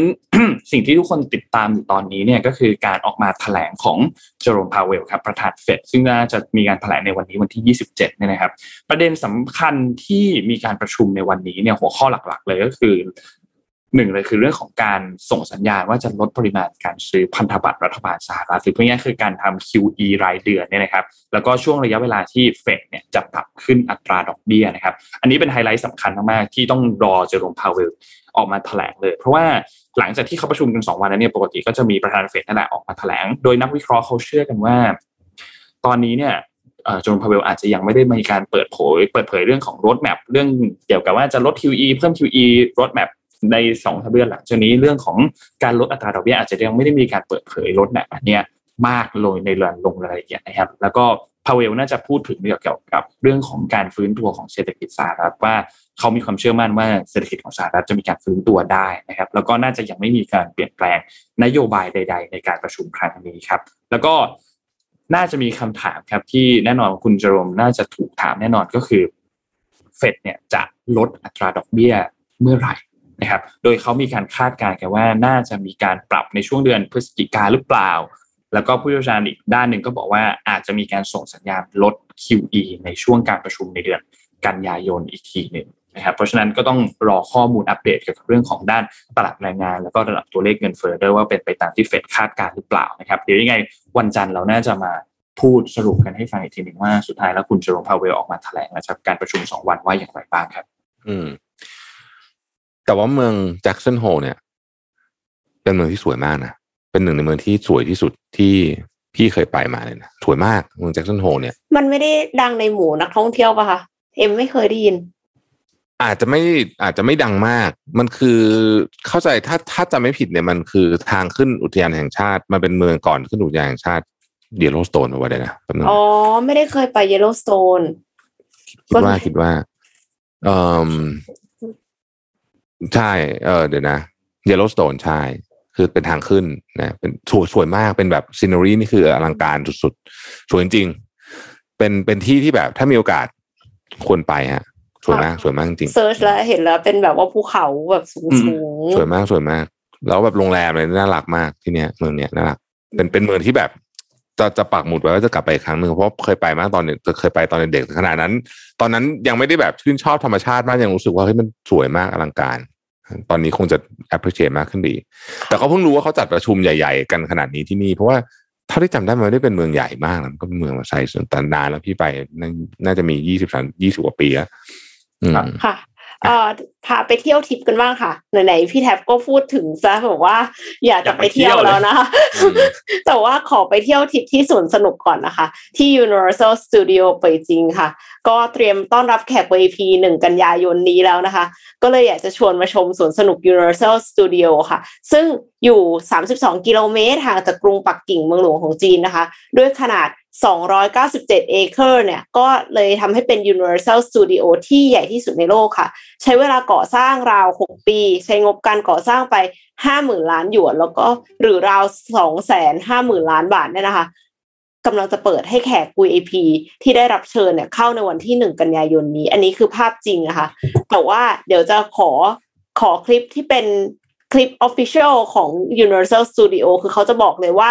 สิ่งที่ทุกคนติดตามอยู่ตอนนี้เนี่ยก็คือการออกมาแถลงของเจอโรมพาวเวลครับประธานเฟดซึ่งน่าจะมีการแถลงในวันนี้วันที่ 27เนี่ยนะครับ ประเด็นสำคัญที่มีการประชุมในวันนี้เนี่ยหัวข้อหลักๆ เลยก็คือ หนึ่งเลยคือเรื่องของการส่งสัญญาณว่าจะลดปริมาณการซื้อพันธบัตรรัฐบาลสหรัฐหรือพูดง่ายๆคือการทำ QE รายเดือนเนี่ยนะครับแล้วก็ช่วงระยะเวลาที่เฟดเนี่ยจะปรับขึ้นอัตราดอกเบี้ยนะครับอันนี้เป็นไฮไลท์สำคัญมากๆที่ต้องรอเจอโรมพาวเวลออกมาแถลงเลย เพราะว่าหลังจากที่เขาประชุมกันสองวันนั้นเนี่ยปกติก็จะมีประธานเฟดนั่นแหละออกมาแถลง โดยนักวิเคราะห์เขาเชื่อกันว่า ตอนนี้เนี่ยเอ่อเจอโรมพาวเวลอาจจะยังไม่ได้มีการเปิดเผยเปิดเผยเรื่องของ roadmap เรื่องเกี่ยวกับว่าจะลด QE เพิ่ม QE roadmap ในสองเดือนหลังจากนี้เรื่องของการลดอัตราดอกเบี้ยอาจจะยังไม่ได้มีการเปิดเผย roadmap อันเนี้ยมากเลยในเรื่องลงรายละเอียดนะครับ แล้วก็พาเวลน่าจะพูดถึงเกี่ยวกับเรื่องของการฟื้นตัวของเศรษฐกิจสหรัฐว่าเขามีความเชื่อมั่นว่าเศรษฐกิจของสหรัฐจะมีการฟื้นตัวได้นะครับ แล้วก็น่าจะยังไม่มีการเปลี่ยนแปลงนโยบายใด ๆ ในการประชุมครั้งนี้ครับ แล้วก็น่าจะมีคำถามครับที่แน่นอนคุณจรมน่าจะถูกถามแน่นอนก็คือเฟดเนี่ยจะลดอัตราดอกเบี้ยเมื่อไหร่ นะครับ โดยเขามีการคาดการณ์กันว่าน่าจะมีการปรับในช่วงเดือนพฤศจิกาหรือเปล่า แล้วก็ผู้เชี่ยวชาญอีกด้านหนึ่งก็บอกว่าอาจจะมีการส่งสัญญาณลด QE ในช่วงการประชุมในเดือนกันยายนอีกทีหนึ่งนะครับเพราะฉะนั้นก็ต้องรอข้อมูลอัปเดตเกี่ยวกับเรื่องของด้านตลาดแรงงาน แล้วก็ระดับตัวเลขเงินเฟ้อด้วยว่าเป็นไปตามที่เฟดคาดการ์หรือเปล่านะครับเดี๋ยวยังไงวันจันทร์เราน่าจะมาพูดสรุปกันให้ฟังอีกทีหนึ่งว่าสุดท้ายแล้วคุณเจอร์มพาวเวลออกมาแถลงหลังจากการประชุมสองวันว่าอย่างไรบ้างครับ อืม แต่ว่าเมืองแจ็กสันโฮลเนี่ย เป็นเมืองที่สวยมากนะ เป็นหนึ่งในเมืองที่สวยที่สุดที่พี่เคยไปมาเลยนะ สวยมากเมืองแจ็กสันโฮลเนี่ย มันไม่ได้ดังในหมู่นักท่องเที่ยวป่ะคะเอ็มไม่เคยได้ยิน อาจจะไม่อาจจะไม่ดังมาก มันคือเข้าใจถ้าถ้าจำไม่ผิดเนี่ยมันคือทางขึ้นอุทยานแห่งชาติ มันเป็นเมืองก่อนขึ้นอุทยานแห่งชาติเยลโลสโตนเอาไว้เลยนะแป๊บนึงอ๋อ ไม่ได้เคยไปเยลโลสโตนคิดว่าคิดว่าเออ ใช่เออเดี๋ยวนะเยลโลสโตนใช่ คือเป็นทางขึ้นนะเป็นสวยสวยมากเป็นแบบ scenery นี่คืออลังการสุดๆ สวยจริงๆเป็นเป็นที่ที่แบบถ้ามีโอกาสควรไปฮะสวยมากสวยมากจริงเซิร์ชแล้วเห็นแล้วเป็นแบบว่าภูเขาแบบสูงอืมสูงสวยมากสวยมาก แล้วแบบโรงแรมเลยน่ารักมากที่เนี้ยเมืองเนี้ยน่ารักเป็นเป็นเมืองที่แบบ จะจะปักหมุดไว้ว่าจะกลับไปอีกครั้งหนึ่งเพราะเคยไปมากตอนเด็กเคยไปตอนเด็กขนาดนั้น ตอนนั้นยังไม่ได้แบบชื่นชอบธรรมชาติมากยังรู้สึกว่าเฮ้ยมันสวยมากอลังการ ตอนนี้คงจะ appreciate มากขึ้นดี แต่เขาเพิ่งรู้ว่าเขาจัดประชุมใหญ่ ๆ กันขนาดนี้ที่นี่เพราะว่าเท่าที่จำได้มันไม่ได้เป็นเมืองใหญ่มากนะมันก็เป็นเมืองมาไซส์แต่นานแล้วพี่ไปน่าน่าจะมียี่สิบสามยี่สิบกว่าปีแล้วค่ะ เอ่อพาไปเที่ยวทริปกันบ้างค่ะไหนๆพี่แท็บก็พูดถึงซะบอกว่า อยากจะไปเที่ยวแล้วนะอืมแต่ว่าขอไปเที่ยวทริปที่สวนสนุกก่อนนะคะ ที่ Universal Studio เปยจิงค่ะ ก็เตรียมต้อนรับแขก VIP หนึ่งกันยายนนี้แล้วนะคะ ก็เลยอยากจะชวนมาชมสวนสนุก Universal Studio ค่ะ ซึ่งอยู่ 32 กิโลเมตรห่างจากกรุงปักกิ่งเมืองหลวงของจีนนะคะ ด้วยขนาด 297 เอเคอร์เนี่ย ก็เลยทำให้เป็น Universal Studio ที่ใหญ่ที่สุดในโลกค่ะ ใช้เวลาก่อสร้างราว 6 ปี ใช้งบการก่อสร้างไป 50,000 ล้านหยวน แล้วก็หรือราว 250,000 ล้านบาทเนี่ยนะคะกำลังจะเปิดให้แขก VIP ที่ได้รับเชิญเนี่ยเข้าในวันที่ 1 กันยายนนี้ อันนี้คือภาพจริงนะคะแต่ว่าเดี๋ยวจะขอขอคลิปที่เป็นคลิป Official ของ Universal Studio คือเขาจะบอกเลยว่า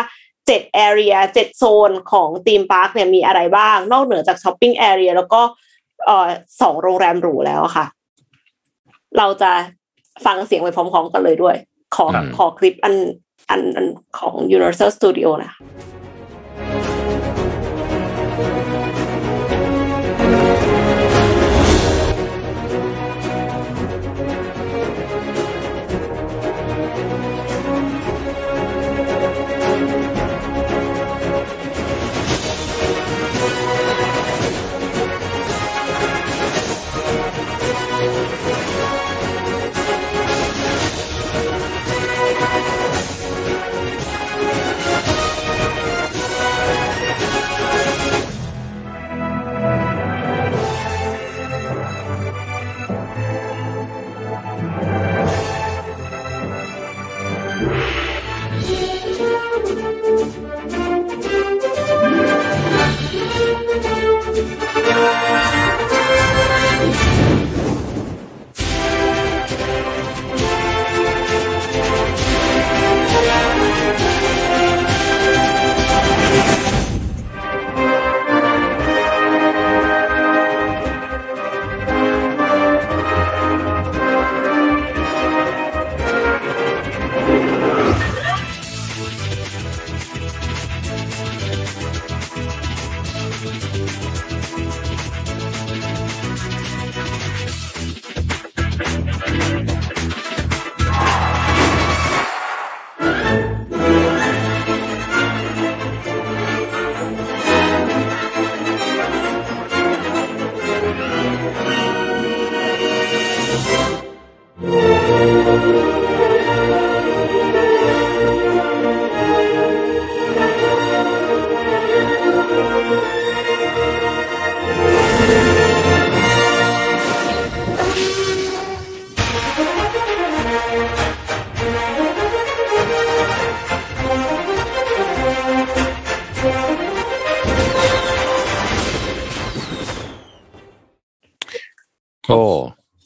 7 area 7โซนของ theme park เนี่ยมีอะไรบ้าง นอกเหนือจากช้อปปิ้ง area แล้วก็เอ่อสองโรงแรมหรูแล้วอะค่ะ เราจะฟังเสียงไปพร้อมๆกันเลยด้วย ขอครับขอคลิปอันอันอันของ Universal Studio นะ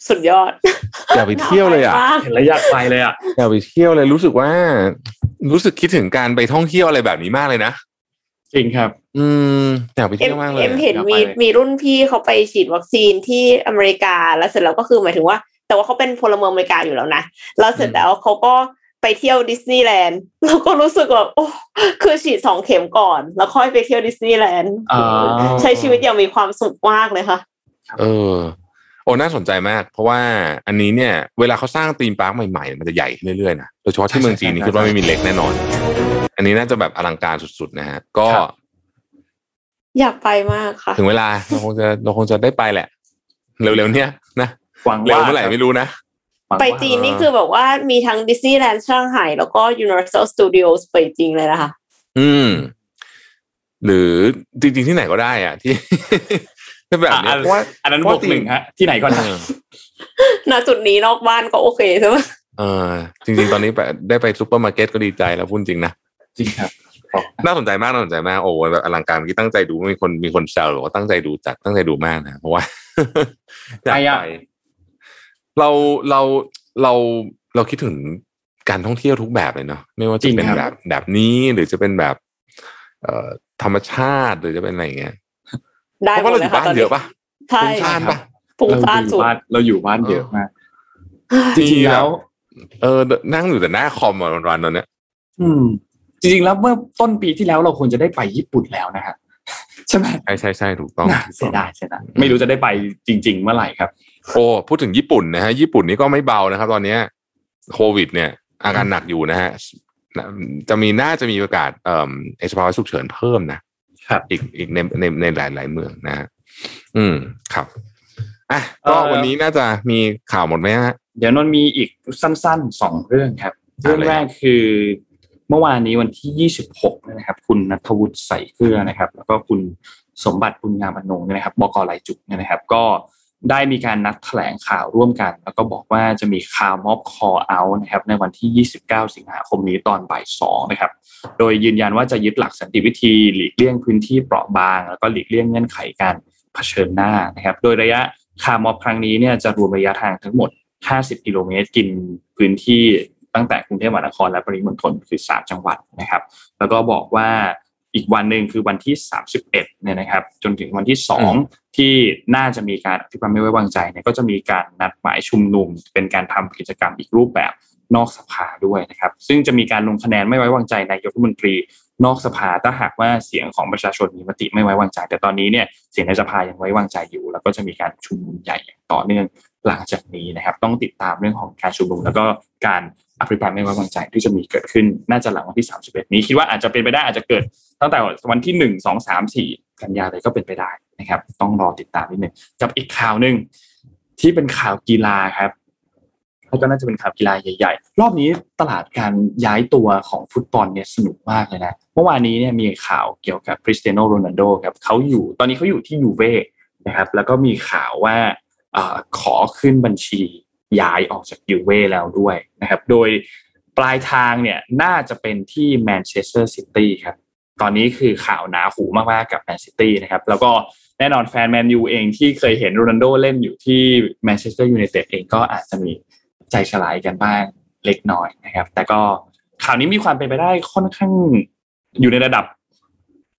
สุดยอดอยากไปเที่ยวเลยอะน่าไปมากเห็นแล้วอยากไปเลยอะอยากไปเที่ยวเลยรู้สึกว่า รู้สึกคิดถึงการไปท่องเที่ยวอะไรแบบนี้มากเลยนะจริงครับ อืมอยากไปเอ็เที่มยวมากเลยเอ็มอะเห็นอยากไปมีเลยมีรุ่นพี่เขาไปฉีดวัคซีนที่อเมริกาแล้วเสร็จแล้วก็คือหมายถึงว่า แต่ว่าเขาเป็นพลเมืองอเมริกาอยู่แล้วนะแล้วเสร็จแล้วเขาก็ไปเที่ยวดิสนีย์แลนด์แล้วก็รู้สึกแบบโอ้คือฉีดสองเข็มก่อน แล้วค่อยไปเที่ยวดิสนีย์แลนด์อ่าใช้ชีวิตอย่างมีความสุขมากเลยค่ะ เออ โอ้น่าสนใจมาก เพราะว่าอันนี้เนี่ยเวลาเขาสร้าง theme park ใหม่ๆ มันจะใหญ่ขึ้นเรื่อยๆนะโดยเฉพาะที่เมืองจีนนี่คิดว่าไม่มีเล็กแน่นอน อันนี้น่าจะแบบอลังการสุดๆนะฮะก็ครับอยากไปมากค่ะ ถึงเวลาเราคงจะเราคงจะได้ไปแหละ เร็วๆเนี้ยนะหวังเร็วว่าเมื่อไหร่ไม่รู้นะหวังไปว่าจีนนี่คือแบบว่ามีทั้งดิสนีย์แลนด์เซี่ยงไฮ้แล้วก็ Universal Studios ไปจริงเลยนะคะ อืม หรือจริงๆที่ไหนก็ได้อะที่ เป็นแบบเนี้ยอะเพราะว่าอันนั้นเพบราะวกหนึ่งฮะ ที่ไหนก็ได้เออณจุดนี้นอกบ้านก็โอเคใช่ไหมเออจริง ๆ ตอนนี้ไปได้ไปซูเปอร์มาร์เก็ตก็ดีใจแล้วพูดจริงนะจริงครับน่าสนใจมากน่าสนใจมากโอ้โหแบบอลังการเมื่อกี้ตั้งใจดูมีคนมีคนแซวหรือว่าตั้งใจดูจัดตั้งใจดูมากนะเพราะว่าอยากไปอะไปเราเราเราเราคิดถึงการท่องเที่ยวทุกแบบเลยเนาะไม่ว่าจะเป็นแบบแบบนี้หรือจะเป็นแบบ เอ่อธรรมชาติหรือจะเป็นอะไรอย่างเงี้ย ได้เพราะหมว่าดเราอเลยยู่ค่ะบ้าตอนนเยนี้อะปะใช่ฟุ้งซ่านปะฟุ้งซ่านเราอสุยู่ดบ้านเราอยู่บ้านเยอะมากจมีริงๆแล้ว เออนั่งอยู่แต่หน้าคอมอะวันๆตอนเนี้ย อืม จริงๆแล้วเมื่อต้นปีที่แล้วเราควรจะได้ไปญี่ปุ่นแล้วนะฮะใช่ไหมใช่ใช่ใช่ถูกต้องน่าถูกเสีต้ยองดายเสียดายไม่รู้จะได้ไปจริง ๆ เมื่อไหร่ครับ โอ้พูดถึงญี่ปุ่นนะฮะญี่ปุ่นนี่ก็ไม่เบานะครับ ตอนเนี้ยโควิด เนี่ย อาการหนักอยู่นะฮะจะมีน่าจะมีประกาศเอ่อเอสภาวะฉุกเฉินเพิ่มนะ ครับอีกอีกในในในหลายหลายๆเมืองนะฮะอืมครับอะก็เอ่อวันนี้น่าจะมีข่าวหมดไหมฮะเดี๋ยวนนท์มีอีกสั้นๆสองเรื่องครับอ่าเรื่องเลยแรกคือเมื่อวานนี้วันที่ 26นะครับ คุณนัทวุฒิใส่เกลือนะครับ แล้วก็คุณสมบัติบุญงามอนงค์เนี่ยนะครับบกลายจุกเนี่ยนะครับ ก็ ได้มีการนัดแถลงข่าวร่วมกัน แล้วก็บอกว่าจะมีข่าวม็อบคอเอานะครับในวันที่ 29 สิงหาคมนี้ตอนบ่ายสองนะครับ โดยยืนยันว่าจะยึดหลักสันติวิธีหลีกเลี่ยงพื้นที่เปราะบาง แล้วก็หลีกเลี่ยงเงื่อนไขการเผชิญหน้านะครับ โดยระยะคาร์มอบครั้งนี้เนี่ยจะรวมระยะทางทั้งหมด 50 กิโลเมตรกินพื้นที่ตั้งแต่กรุงเทพมหานครและปริมณฑลคือ 3 จังหวัดนะครับ แล้วก็บอกว่า อีกวันหนึ่งคือวันที่ 31เนี่ยนะครับ จนถึงวันที่ 2 ที่น่าจะมีการอภิปรายไม่ไว้วางใจเนี่ยก็จะมีการนัดหมายชุมนุม เป็นการทำกิจกรรมอีกรูปแบบนอกสภาด้วยนะครับ ซึ่งจะมีการลงคะแนนไม่ไว้วางใจนายกรัฐมนตรีนอกสภาถ้าหากว่าเสียงของประชาชนมีมติไม่ไว้วางใจ แต่ตอนนี้เนี่ยเสียงในสภายังไว้วางใจอยู่ แล้วก็จะมีการชุมนุมใหญ่อย่างต่อเนื่องหลังจากนี้นะครับ ต้องติดตามเรื่องของการชุมนุมแล้วก็การอภิปรายไม่ไว้วางใจที่จะมีเกิดขึ้นน่าจะหลังวันที่ 31 นี้คิดว่าอาจจะเป็นไปได้อาจจะเกิด ตั้งแต่วันที่หนึ่งสองสามสี่กันยาเลยก็เป็นไปได้นะครับ ต้องรอติดตามนิดหนึ่งกับอีกข่าวหนึ่งที่เป็นข่าวกีฬาครับแล้วก็น่าจะเป็นข่าวกีฬาใหญ่ ๆ รอบนี้ตลาดการย้ายตัวของฟุตบอลเนี่ยสนุกมากเลยนะ เมื่อวานนี้เนี่ยมีข่าวเกี่ยวกับคริสเตียโนโรนัลโดครับเขาอยู่ตอนนี้เขาอยู่ที่ยูเว่นะครับ แล้วก็มีข่าวว่าอาขอขึ้นบัญชีย้ายออกจากยูเว่แล้วด้วยนะครับ โดยปลายทางเนี่ยน่าจะเป็นที่แมนเชสเตอร์ซิตี้ครับ ตอนนี้คือข่าวหนาหูมากๆกับแมนซิตี้นะครับ แล้วก็แน่นอนแฟนแมนยูเองที่เคยเห็นโรนัลโดเล่นอยู่ที่แมนเชสเตอร์ยูไนเต็ดเองก็อาจจะมีใจสลายกันบ้างเล็กน้อยนะครับ แต่ก็ข่าวนี้มีความเป็นไปได้ค่อนข้างอยู่ในระดับ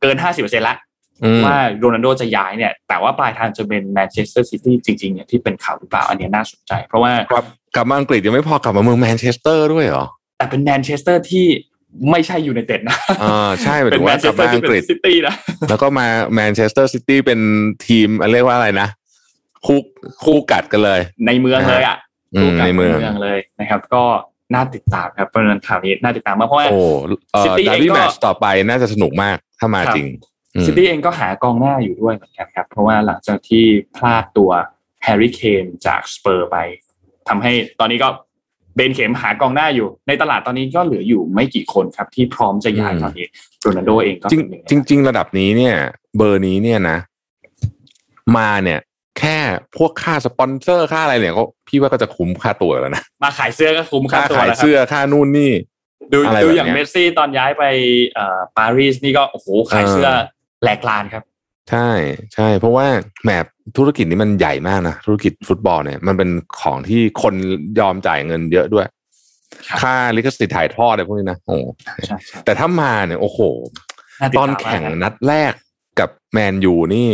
เกิน50%ละอืมว่าโรนัลโดจะย้ายเนี่ย แต่ว่าปลายทางจะเป็นแมนเชสเตอร์ซิตี้จริงๆเนี่ยที่เป็นข่าวหรือเปล่า อันนี้น่าสนใจ เพราะว่ากลับกลับมาอังกฤษยังไม่พอกลับมาเมืองแมนเชสเตอร์ด้วยเหรอ แต่เป็นแมนเชสเตอร์ที่ ไม่ใช่ยูไนเต็ดนะอ่าใช่หมายเป็ถึนงแมว่านเชกลัสบเตอมาร์ที่อังเป็นกฤษซิตี้นะแล้วก็มาแมนเชสเตอร์ซิตี้เป็นทีมเรียกว่าอะไรนะคู่คู่กัดกันเลย ในเมืองเลยอะอืมคู่กับในเมืองเลยนะครับ ก็น่าติดตามครับเพราะฉะนั้นข่าวนี้น่าติดตามมากเพราะว่าโอ้เอ่อ City ดาร์เองบี้ก็แมตช์ต่อไปน่าจะสนุกมากถ้ามาครับจริงอืมซิตี้เองก็หากองหน้าอยู่ด้วยเหมือนกันครับ เพราะว่าหลังจากที่พลาดตัวแฮร์รี่เคนจากสเปอร์ไปทำให้ตอนนี้ก็ เบนเข็มหากองหน้าอยู่ ในตลาดตอนนี้ก็เหลืออยู่ไม่กี่คนครับ ที่พร้อมจะย้ายอืมตอนนี้โรนัลโดเองก็จริงเป็นหนึ่งในจริง ๆ ระดับนี้เนี่ย เบอร์นี้เนี่ยนะ มาเนี่ย แค่พวกค่าสปอนเซอร์ค่าอะไรเนี่ยก็พี่ว่าก็จะคุ้มค่าตัวแล้วนะมาขายเสื้อก็คุ้มค่าค่าตัวขายแล้วครับเสื้อค่านู่นนี่ ดูอะไรดูแบบอย่างเนี้ยเมสซี่ตอนย้ายไปเอ่อปารีสนี่ก็โอ้โหขายเสื้อเออแหลกลานครับ ใช่ใช่เพราะว่าแหม ธุรกิจนี้มันใหญ่มากนะธุรกิจฟุตบอลเนี่ย มันเป็นของที่คนยอมจ่ายเงินเยอะด้วยครับค่าลิขสิทธิ์ถ่ายทอดอะไรพวกนี้นะโอ้ใช่ใช่แต่ถ้ามาเนี่ยโอ้โหน่าติดตอนตามแข่งมากครับนัดแรกกับแมนยูนี่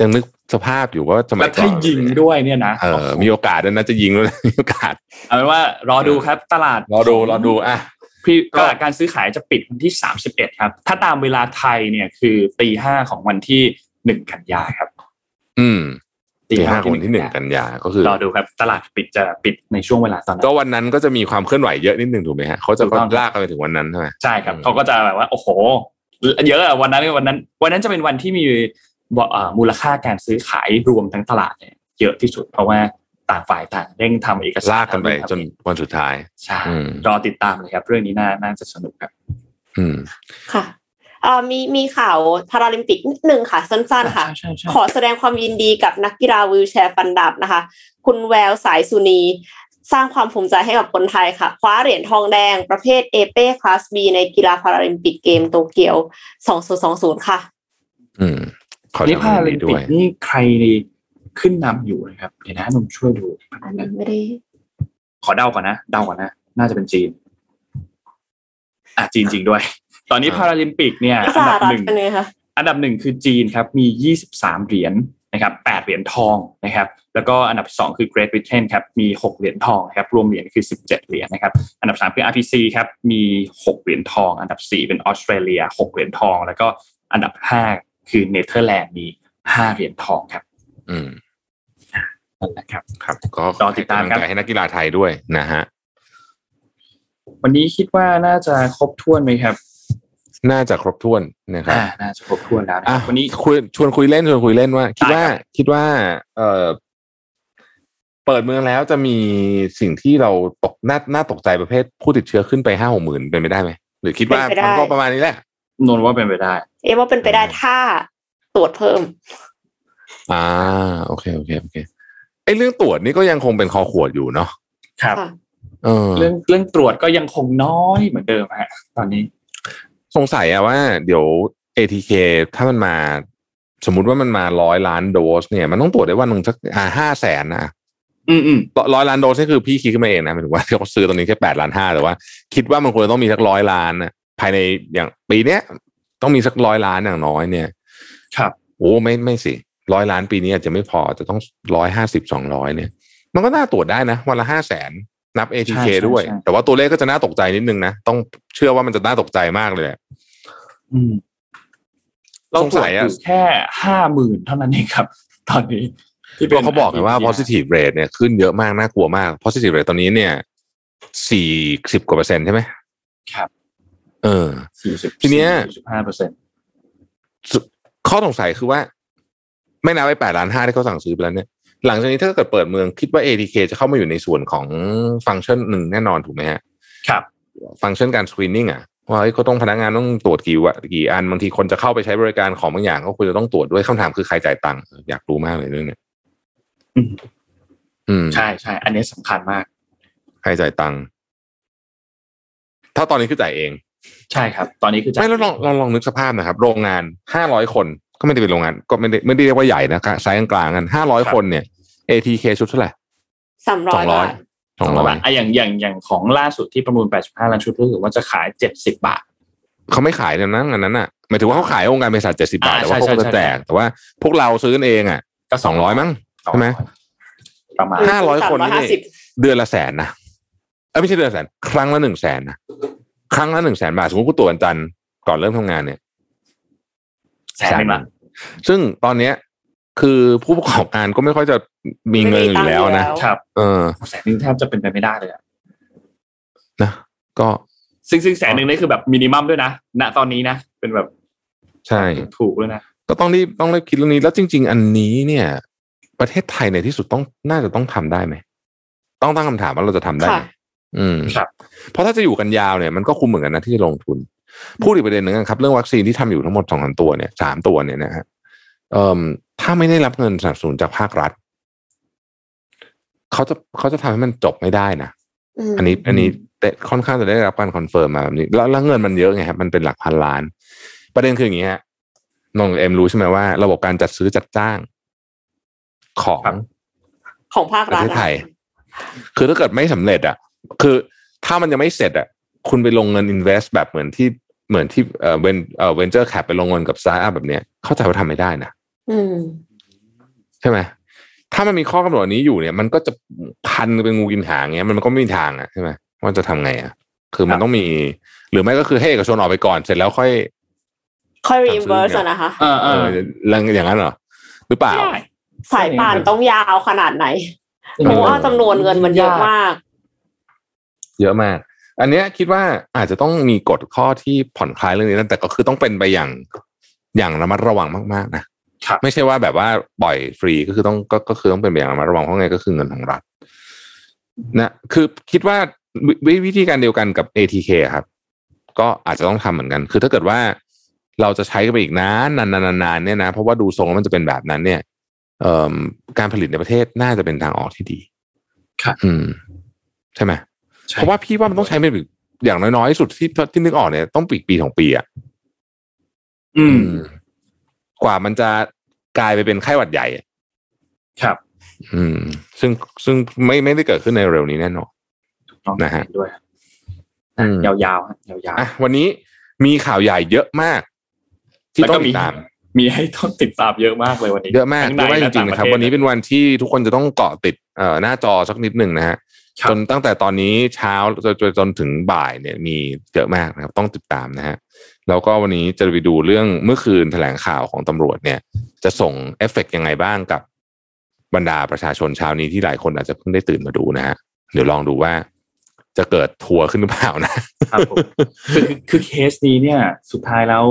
ยังนึกสภาพอยู่ว่าสมัแล้ยวก่อถ้านยิงด้วยเนี่ยนะเออมีโอกาสด้วยนะจะยิงด้วยนะมีโอกาส เอาเป็นว่ารอดูครับ ตลาดรอดูของรอดูอะพรีก็ตลาดการซื้อขายจะปิดวันที่ 31 ครับ ถ้าตามเวลาไทยเนี่ยคือตีห้าของวันที่ หนึ่งกันยาครับ อืมตีตีห้าห้าคนที่หนึ่งกันยาก็คือรอดูครับตลาดปิดจะปิดในช่วงเวลาตอนนั้ก็นวันนั้นก็จะมีความเคลื่อนไหวเยอะนิดนึงถูกไหมฮะเขาจะถูกต้องลากกันไปถึงวันนั้นใช่ไหมใช่ครับอืมเขาก็จะแบบว่า โอ้โห เยอะอะวันนั้นวันนั้น วันนั้นจะเป็นวันที่มีอ่ามูลค่าการซื้อขายรวมทั้งตลาดเนี่ยเยอะที่สุดเพราะว่าต่างฝ่ายต่างเร่งทำเอกสารลากกันไปจนวันสุดท้ายใช่อืมรอติดตามเลยครับ เรื่องนี้น่าน่าจะสนุกครับ อืมค่ะเอ่อ มีมีข่าวพาราลิมปิกนิดนึงค่ะ สั้นๆ ค่ะใช่ใช่ใช่ขอแสดงความยินดีกับนักกีฬาวีลแชร์ฟันดาบนะคะ คุณแววสายสุนี สร้างความภูมิใจให้กับคนไทยค่ะ คว้าเหรียญทองแดงประเภทเอเป้ class B ในกีฬาพาราลิมปิกเกมโตเกียว2020 ค่ะ อืมขอนี่แสดพางควารามลิยินมดีปิด้กวยนี่ใครขึ้นนำอยู่นะครับ เดี๋ยวนะหนุ่มช่วยดูอันนี้ไม่ได้ ขอเดาก่อนนะ เดาก่อนนะ น่าจะเป็นจีน อะจีนจริงด้วย ตอนนี้อ่าพาราลิมปิกเนี่ยสอันหดับรัหฐนึ่งเป็นไงคะอันดับหนึ่งคือจีนครับมี23เหรียญนะครับ8เหรียญทองนะครับ แล้วก็อันดับ2คือ Great Britain ครับมี6เหรียญทองครับรวมเหรียญคือ17เหรียญนะครับ อันดับ3คือ RPC ครับมี6เหรียญทอง อันดับ4เป็นออสเตรเลีย6เหรียญทอง แล้วก็อันดับ5คือเนเธอร์แลนด์มี5เหรียญทองครับ อืมนั่นแหละครับครับ ก็รอติดตามครับให้กำลังใจให้นักกีฬาไทยด้วยนะฮะวันนี้คิดว่าน่าจะครบถ้วนไหมครับ น่าจะครบถ้วนนะครับอ่าน่าจะครบถ้วนแล้วนะคอะรับวันนี้คุยชวนคุยเล่นชวนคุยเล่นว่า คิดได้ว่าครับคิดว่า เอ่อเปิดเมืองแล้วจะมีสิ่งที่เราตกน่าน่าตกใจประเภทผู้ติดเชื้อขึ้นไปห้าหกหมื่นเป็นไปได้ไหมหรือคิดว่าเป็นไปได้มันก็ประมาณนี้แหละนนท์ว่าเป็นไปได้ เอะว่าเป็นไปได้ถ้าตรวจเพิ่ม อ่า โอเคโอเคโอเคไอ้เรื่องตรวจนี่ก็ยังคงเป็นคอขวดอยู่เนาะครับค่ะเออเรื่องเรื่องตรวจก็ยังคงน้อยเหมือนเดิมฮะ ตอนนี้ สงสัยอะว่าเดี๋ยว ATK ถ้ามันมา สมมุติว่ามันมาร้อยล้านโดส เนี่ย มันต้องตรวจได้วันหนึ่งสักอ่าห้าแสนนะอืมอืมร้อยล้านโดสนี่คือพี่คิดขึ้นมาเองนะหมายถึงว่าเขาซื้อตอนนี้แค่แปดล้านห้าแต่ว่า คิดว่ามันควรจะต้องมีสักร้อยล้านนะภายในอย่างปีเนี้ยต้องมีสักร้อยล้านอย่างน้อยเนี่ย ครับโอ้ไม่ไม่สิร้อยล้านปีนี้อาจจะไม่พอจะต้องร้อยห้าสิบสองร้อยเนี่ย มันก็น่าตรวจได้นะ วันละห้าแสนนับ ATK ใช่ใช่ด้วยใช่แต่ว่าตัวเลขก็จะน่าตกใจนิดนึงนะ ต้องเชื่อว่ามันจะน่าตกใจมากเลย อะอืมเราสงตรวสัจยออะยู่แค่ห้าหมื่นเท่านั้นเองครับ ตอนนี้ ที่ก็เขาบอกไงว่า positive rate เนี่ยขึ้นเยอะมาก น่ากลัวมาก positive rate ตอนนี้เนี่ยสี่สิบกว่าเปอร์เซ็นต์ใช่ไหมครับ เออสี่สิบทีเนี้ยสิบห้าเปอร์เซ็นต์สุข้อสงสัยคือว่า ไม่นับไปแปดล้านห้าที่เขาสั่งซื้อไปแล้วเนี่ยหลังจากนี้ถ้าเกิดเปิดเมืองคิดว่า ATK จะเข้ามาอยู่ในส่วนของฟังก์ชันหนึ่งแน่นอนถูกไหมฮะ ครับ ฟังก์ชันการสกรีนนิ่งอะ ว่าเฮ้ยเขาต้องพนักงานต้องตรวจกี่วะกี่อันบางทีคนจะเข้าไปใช้บริการของบางอย่าง ก็ควรจะต้องตรวจด้วยคำถามคือใครจ่ายตังค์อยากรู้มากเลยเรื่องเนี้ยอืมอืมใช่ใช่อันนี้สำคัญมาก ใครจ่ายตังค์ถ้าตอนนี้คือจ่ายเอง ใช่ครับ ตอนนี้คือจะไม่แล้วลองลองลองนึกสภาพนะครับ โรงงานห้าร้อยคนก็ไม่ได้เป็นโรงงาน ก็ไม่ได้ไม่ได้เรียกว่าใหญ่นะครับไซส์กลางๆกันห้าร้อยคนเนี่ย ATK ชุดเท่าไหร่สามร้อย สองร้อยบาทสองร้อยบาทอะอย่างอย่างอย่างของล่าสุดที่ประมูล85ล้านชุดรู้สึกว่าจะขาย70บาทเขาไม่ขายเนี่ยนะอันนั้นอะหมายถึงว่าเขาขายองค์การบริษัทเจ็ดสิบาทอ่าแต่ว่าใช่เขาก็ใช่จะแจกใช่แต่ว่าพวกเราซื้อกันเองอะก็สองร้อยมั้งใช่ไหม200ประมาณห้าร้อยคนนี่ห้าสิบเดือนละแสนนะเอ้ยไม่ใช่เดือนละแสน ครั้งละหนึ่งแสนนะครั้งละหนึ่งแสนบาทสมมติกูตรวจวันจันทร์ก่อนเริ่มทำงานเนี่ยแสนหนึ่งละซึ่งตอนเนี้ย คือผู้ประกอบการก็ไม่ค่อยจะมีเงินอยู่แล้วนะครับ เออแสนหนึ่งแทบจะเป็นไปไม่ได้เลยอะนะก็ซึ่งซึ่งแสนหนึ่งนี่คือแบบมินิมัมด้วยนะณตอนนี้นะเป็นแบบ ใช่ถูกเลยนะก็ต้องรีบต้องรีบคิดเรื่องนี้แล้วจริง ๆ อันนี้เนี่ย ประเทศไทยในที่สุดต้องน่าจะต้องทำได้ไหมต้องตั้งคำถามว่าเราจะทำได้ไหมค่ะอืมครับ เพราะถ้าจะอยู่กันยาวเนี่ยมันก็คุ้มเหมือนกันนะที่จะลงทุนพูดอีกประเด็นหนึ่งนะครับ เรื่องวัคซีนที่ทำอยู่ทั้งหมดสองสามตัวเนี่ยสามตัวเนี่ยนะฮะเอ่อ ถ้าไม่ได้รับเงินสนับสนุนจากภาครัฐเขาจะเขาจะทำให้มันจบไม่ได้นะมอันนี้ อันนี้แต่ค่อนข้างจะได้รับการ confirm มาแบบนี้แล้วแล้วเงินมันเยอะไงครับมันเป็นหลักพันล้าน ประเด็นคืออย่างนี้ฮะน้องเอ็มรู้ใช่ไหมว่า ระบบการจัดซื้อจัดจ้าง ของครับของภาครัฐประเทศไทยอะ คือถ้าเกิดไม่สำเร็จ อะ คือถ้ามันยังไม่เสร็จอะ คุณไปลงเงิน invest แบบเหมือนที่เหมือนที่เอ่อ ven เอ่อ venture cap ไปลงเงินกับสตาร์ทอัพแบบเนี้ยเข้าใจว่าทำไม่ได้นะอืม ใช่ไหมถ้ามันมีข้อกำหนดนี้อยู่เนี่ย มันก็จะพันเป็นงูกินหางเงี้ย มันก็ไม่มีทางอะใช่ไหมว่าจะทำไงอะคือมันต้องมี หรือไม่ก็คือให้เอกชนออกไปก่อนเสร็จแล้วค่อย ค่อยทำซื้อ reimburse เนี่ยอะนะคะเออเอเอออแล้วอย่างนั้นเหรอหรือเปล่าได้สายป่านต้องยาวขนาดไหนเพราะว่าจำนวนเงินมันเยอะมาก เยอะมาก อันเนี้ยคิดว่าอาจจะต้องมีกฎข้อที่ผ่อนคลายเรื่องนี้นะแต่ก็คือต้องเป็นไปอย่างอย่างระมัดระวังมากๆนะครับ ไม่ใช่ว่าแบบว่าปล่อยฟรีก็คือต้องก็ก็คือต้องเป็นไปอย่างระมัดระวังเพราะไงก็คือเงินของรัฐนะคือคิดว่าวิวิธีการเดียวกันกับ ATK ครับ ก็อาจจะต้องทำเหมือนกัน คือถ้าเกิดว่าเราจะใช้กันไปอีกนานนานนานนานเนี่ยนะเพราะว่าดูทรงแล้วมันจะเป็นแบบนั้น เนี่ย เอ่อการผลิตในประเทศน่าจะเป็นทางออกที่ดีครับอืม ใช่ไหมใช่เพราะว่าพี่ว่ามันต้องใช้เป็นอย่างน้อยๆที่สุดที่ที่นึกออกเนี่ยต้องปีปีสองปีอะอืม กว่ามันจะกลายไปเป็นไข้หวัดใหญ่อะครับ อืม ซึ่งซึ่งไม่ไม่ได้เกิดขึ้นในเร็วนี้แน่นอนต้องนะฮะด้วยอืมยาวๆฮะยาวอะวันนี้มีข่าวใหญ่เยอะมาก แล้วก็มีที่ต้องมีติดตามๆมีให้ต้องติดตามเยอะมากเลยวันนี้ เยอะมากทั้เยอะมากจและริงๆนะครับต่าวันนี้เป็นวันที่ทุกคนจะต้องเกาะติดเอ่อหน้าจอสักนิดหนึ่งนะฮะครับจนตั้งแต่ตอนนี้เช้าจนจนจนถึงบ่ายเนี่ย มีเยอะมากนะครับ ต้องติดตามนะฮะ แล้วก็วันนี้จะไปดูเรื่องเมื่อคืนแถลงข่าวของตำรวจเนี่ย จะส่งเอฟเฟกต์ยังไงบ้างกับบรรดาประชาชนเช้านี้ที่หลายคนอาจจะเพิ่งได้ตื่นมาดูนะฮะเดี๋ยวลองดูว่าจะเกิดทัวร์ขึ้นหรือเปล่านะครับผมคือคือคือเคสนี้เนี่ย สุดท้ายแล้ว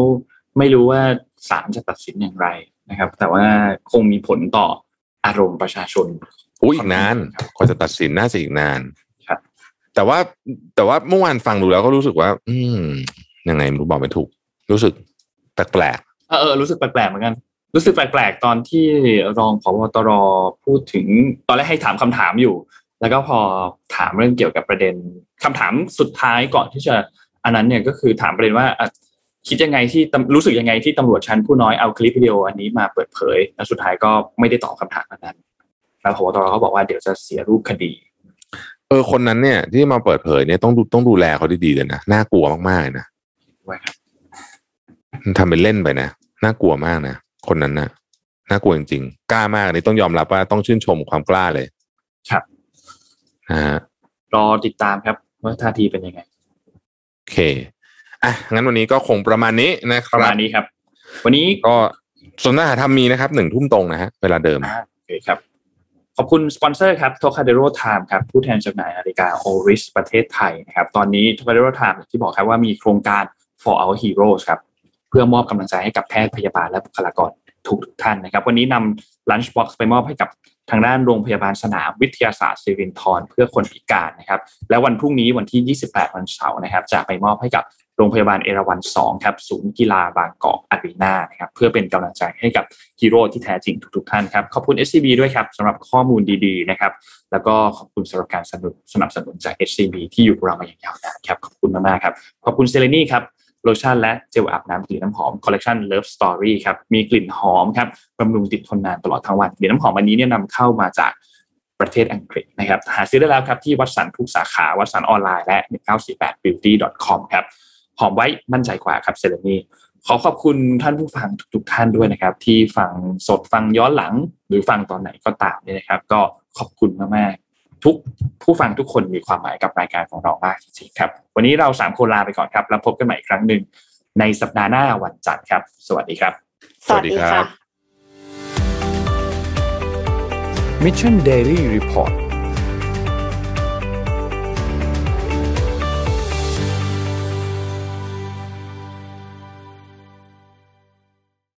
ไม่รู้ว่าศาลจะตัดสินอย่างไรนะครับ แต่ว่าคงมีผลต่ออารมณ์ประชาชนอุ้ยอีกนานครับกว่าจะตัดสินน่าจะอีกนานครับ แต่ว่าแต่ว่าเมื่อวานฟังดูแล้วก็รู้สึกว่า อืม ยังไงไม่รู้บอกไม่ถูก รู้สึกแปลกเออเออรู้สึกแปลกๆเหมือนกัน รู้สึกแปลกๆตอนที่รองผบตรพูดถึงตอนแรกให้ถามคำถามอยู่ แล้วก็พอถามเรื่องเกี่ยวกับประเด็นคำถามสุดท้ายก่อนที่จะอันนั้นเนี่ยก็คือถามประเด็นว่าอะคิดยังไงที่ตำรู้สึกยังไงที่ตำรวจชั้นผู้น้อยเอาคลิปวิดีโออันนี้มาเปิดเผยแล้วสุดท้ายก็ไม่ได้ตอบคำถามอันนั้นแล้วผบตรเขาบอกว่าเดี๋ยวจะเสียรูปคดีๆเออคนนั้นเนี่ยที่มาเปิดเผยเนี่ยต้องดูต้องดูแลเขาดีๆเลยนะน่ากลัวมากๆเลยนะ ไว้ครับทำเป็นเล่นไปนะน่ากลัวมากนะคนนั้นนะน่ากลัวจริงๆกล้ามากอันนี้ต้องยอมรับว่าต้องชื่นชมความกล้าเลย ครับนะฮะรอติดตามครับว่าท่าทีเป็นยังไงโอเคอะงั้นวันนี้ก็คงประมาณนี้นะคประรัมาบณนี้ครับ วันนี้ก็ส่วนหน้าหาทำมีนะครับหนึ่งทุ่มตรงนะฮะเวลาเดิมอ่าโอเคครับ ขอบคุณสปอนเซอร์ครับ t o k a d e r o Time ครับผู้แทนจำหน่ายนาฬิกา Oris ประเทศไทยนะครับ ตอนนี้ t o k a d e r o Time อย่างที่บอกครับว่ามีโครงการ for our heroes ครับ เพื่อมอบกำลังใจให้กับแพทย์พยาบาลและบุคลากรทุกทุกท่านนะครับ วันนี้นำ lunch box ไปมอบให้กับทางด้านโรงพยาบาลสนามวิทยาศาสตร์ศิรินทรเพื่อคนพิการนะครับ และวันพรุ่งนี้วันที่ 28 วันเสาร์นะครับ จะไปมอบให้กับโรงพยาบาลเอราวัณ2ครับศูนย์กีฬาบางกอกอารีนานะครับเพื่อเป็นกำลังใจให้กับฮีโร่ที่แท้จริงทุกๆท่านครับ ขอบคุณ SCB ด้วยครับสำหรับข้อมูลดีๆนะครับ แล้วก็ขอบคุณสำหรับการสนับสนุนสนับสนุนจาก SCB ที่อยู่กับเรามาอย่างยาวนานครับขอบคุณมากๆครับขอบคุณเซเลนี่ครับ โลชั่นและเจลอาบน้ำกลิ่นน้ำหอมคอลเล t ชัน Love Story ครับมีกลิ่นหอมครับบำรุงติดทนนานตลอดทั้งวันกลิ่นน้ำหอมอันนี้เนี่ยนำเข้ามาจากประเทศอังกฤษนะครับหาซื้อได้แล้วครับที่วัตสันทุกสาขาวัตสันออนไลน์และ 1948beauty.com ครับหอมไว้มั่นใจกว่าครับเซเลนีขอขอบคุณท่านผู้ฟังทุกๆท่านด้วยนะครับ ที่ฟังสดฟังย้อนหลังหรือฟังตอนไหนก็ตามเนี่ยนะครับ ก็ขอบคุณมาก ทุกผู้ฟังทุกคนมีความหมายกับรายการของเรามากจริงๆครับ วันนี้เราสามคนลาไปก่อนครับ แล้วพบกันใหม่อีกครั้งหนึ่งในสัปดาห์หน้าวันจันทร์ครับ สวัสดีครับ สวัสดีสวัสดีครัค่ะบ Mission Daily Report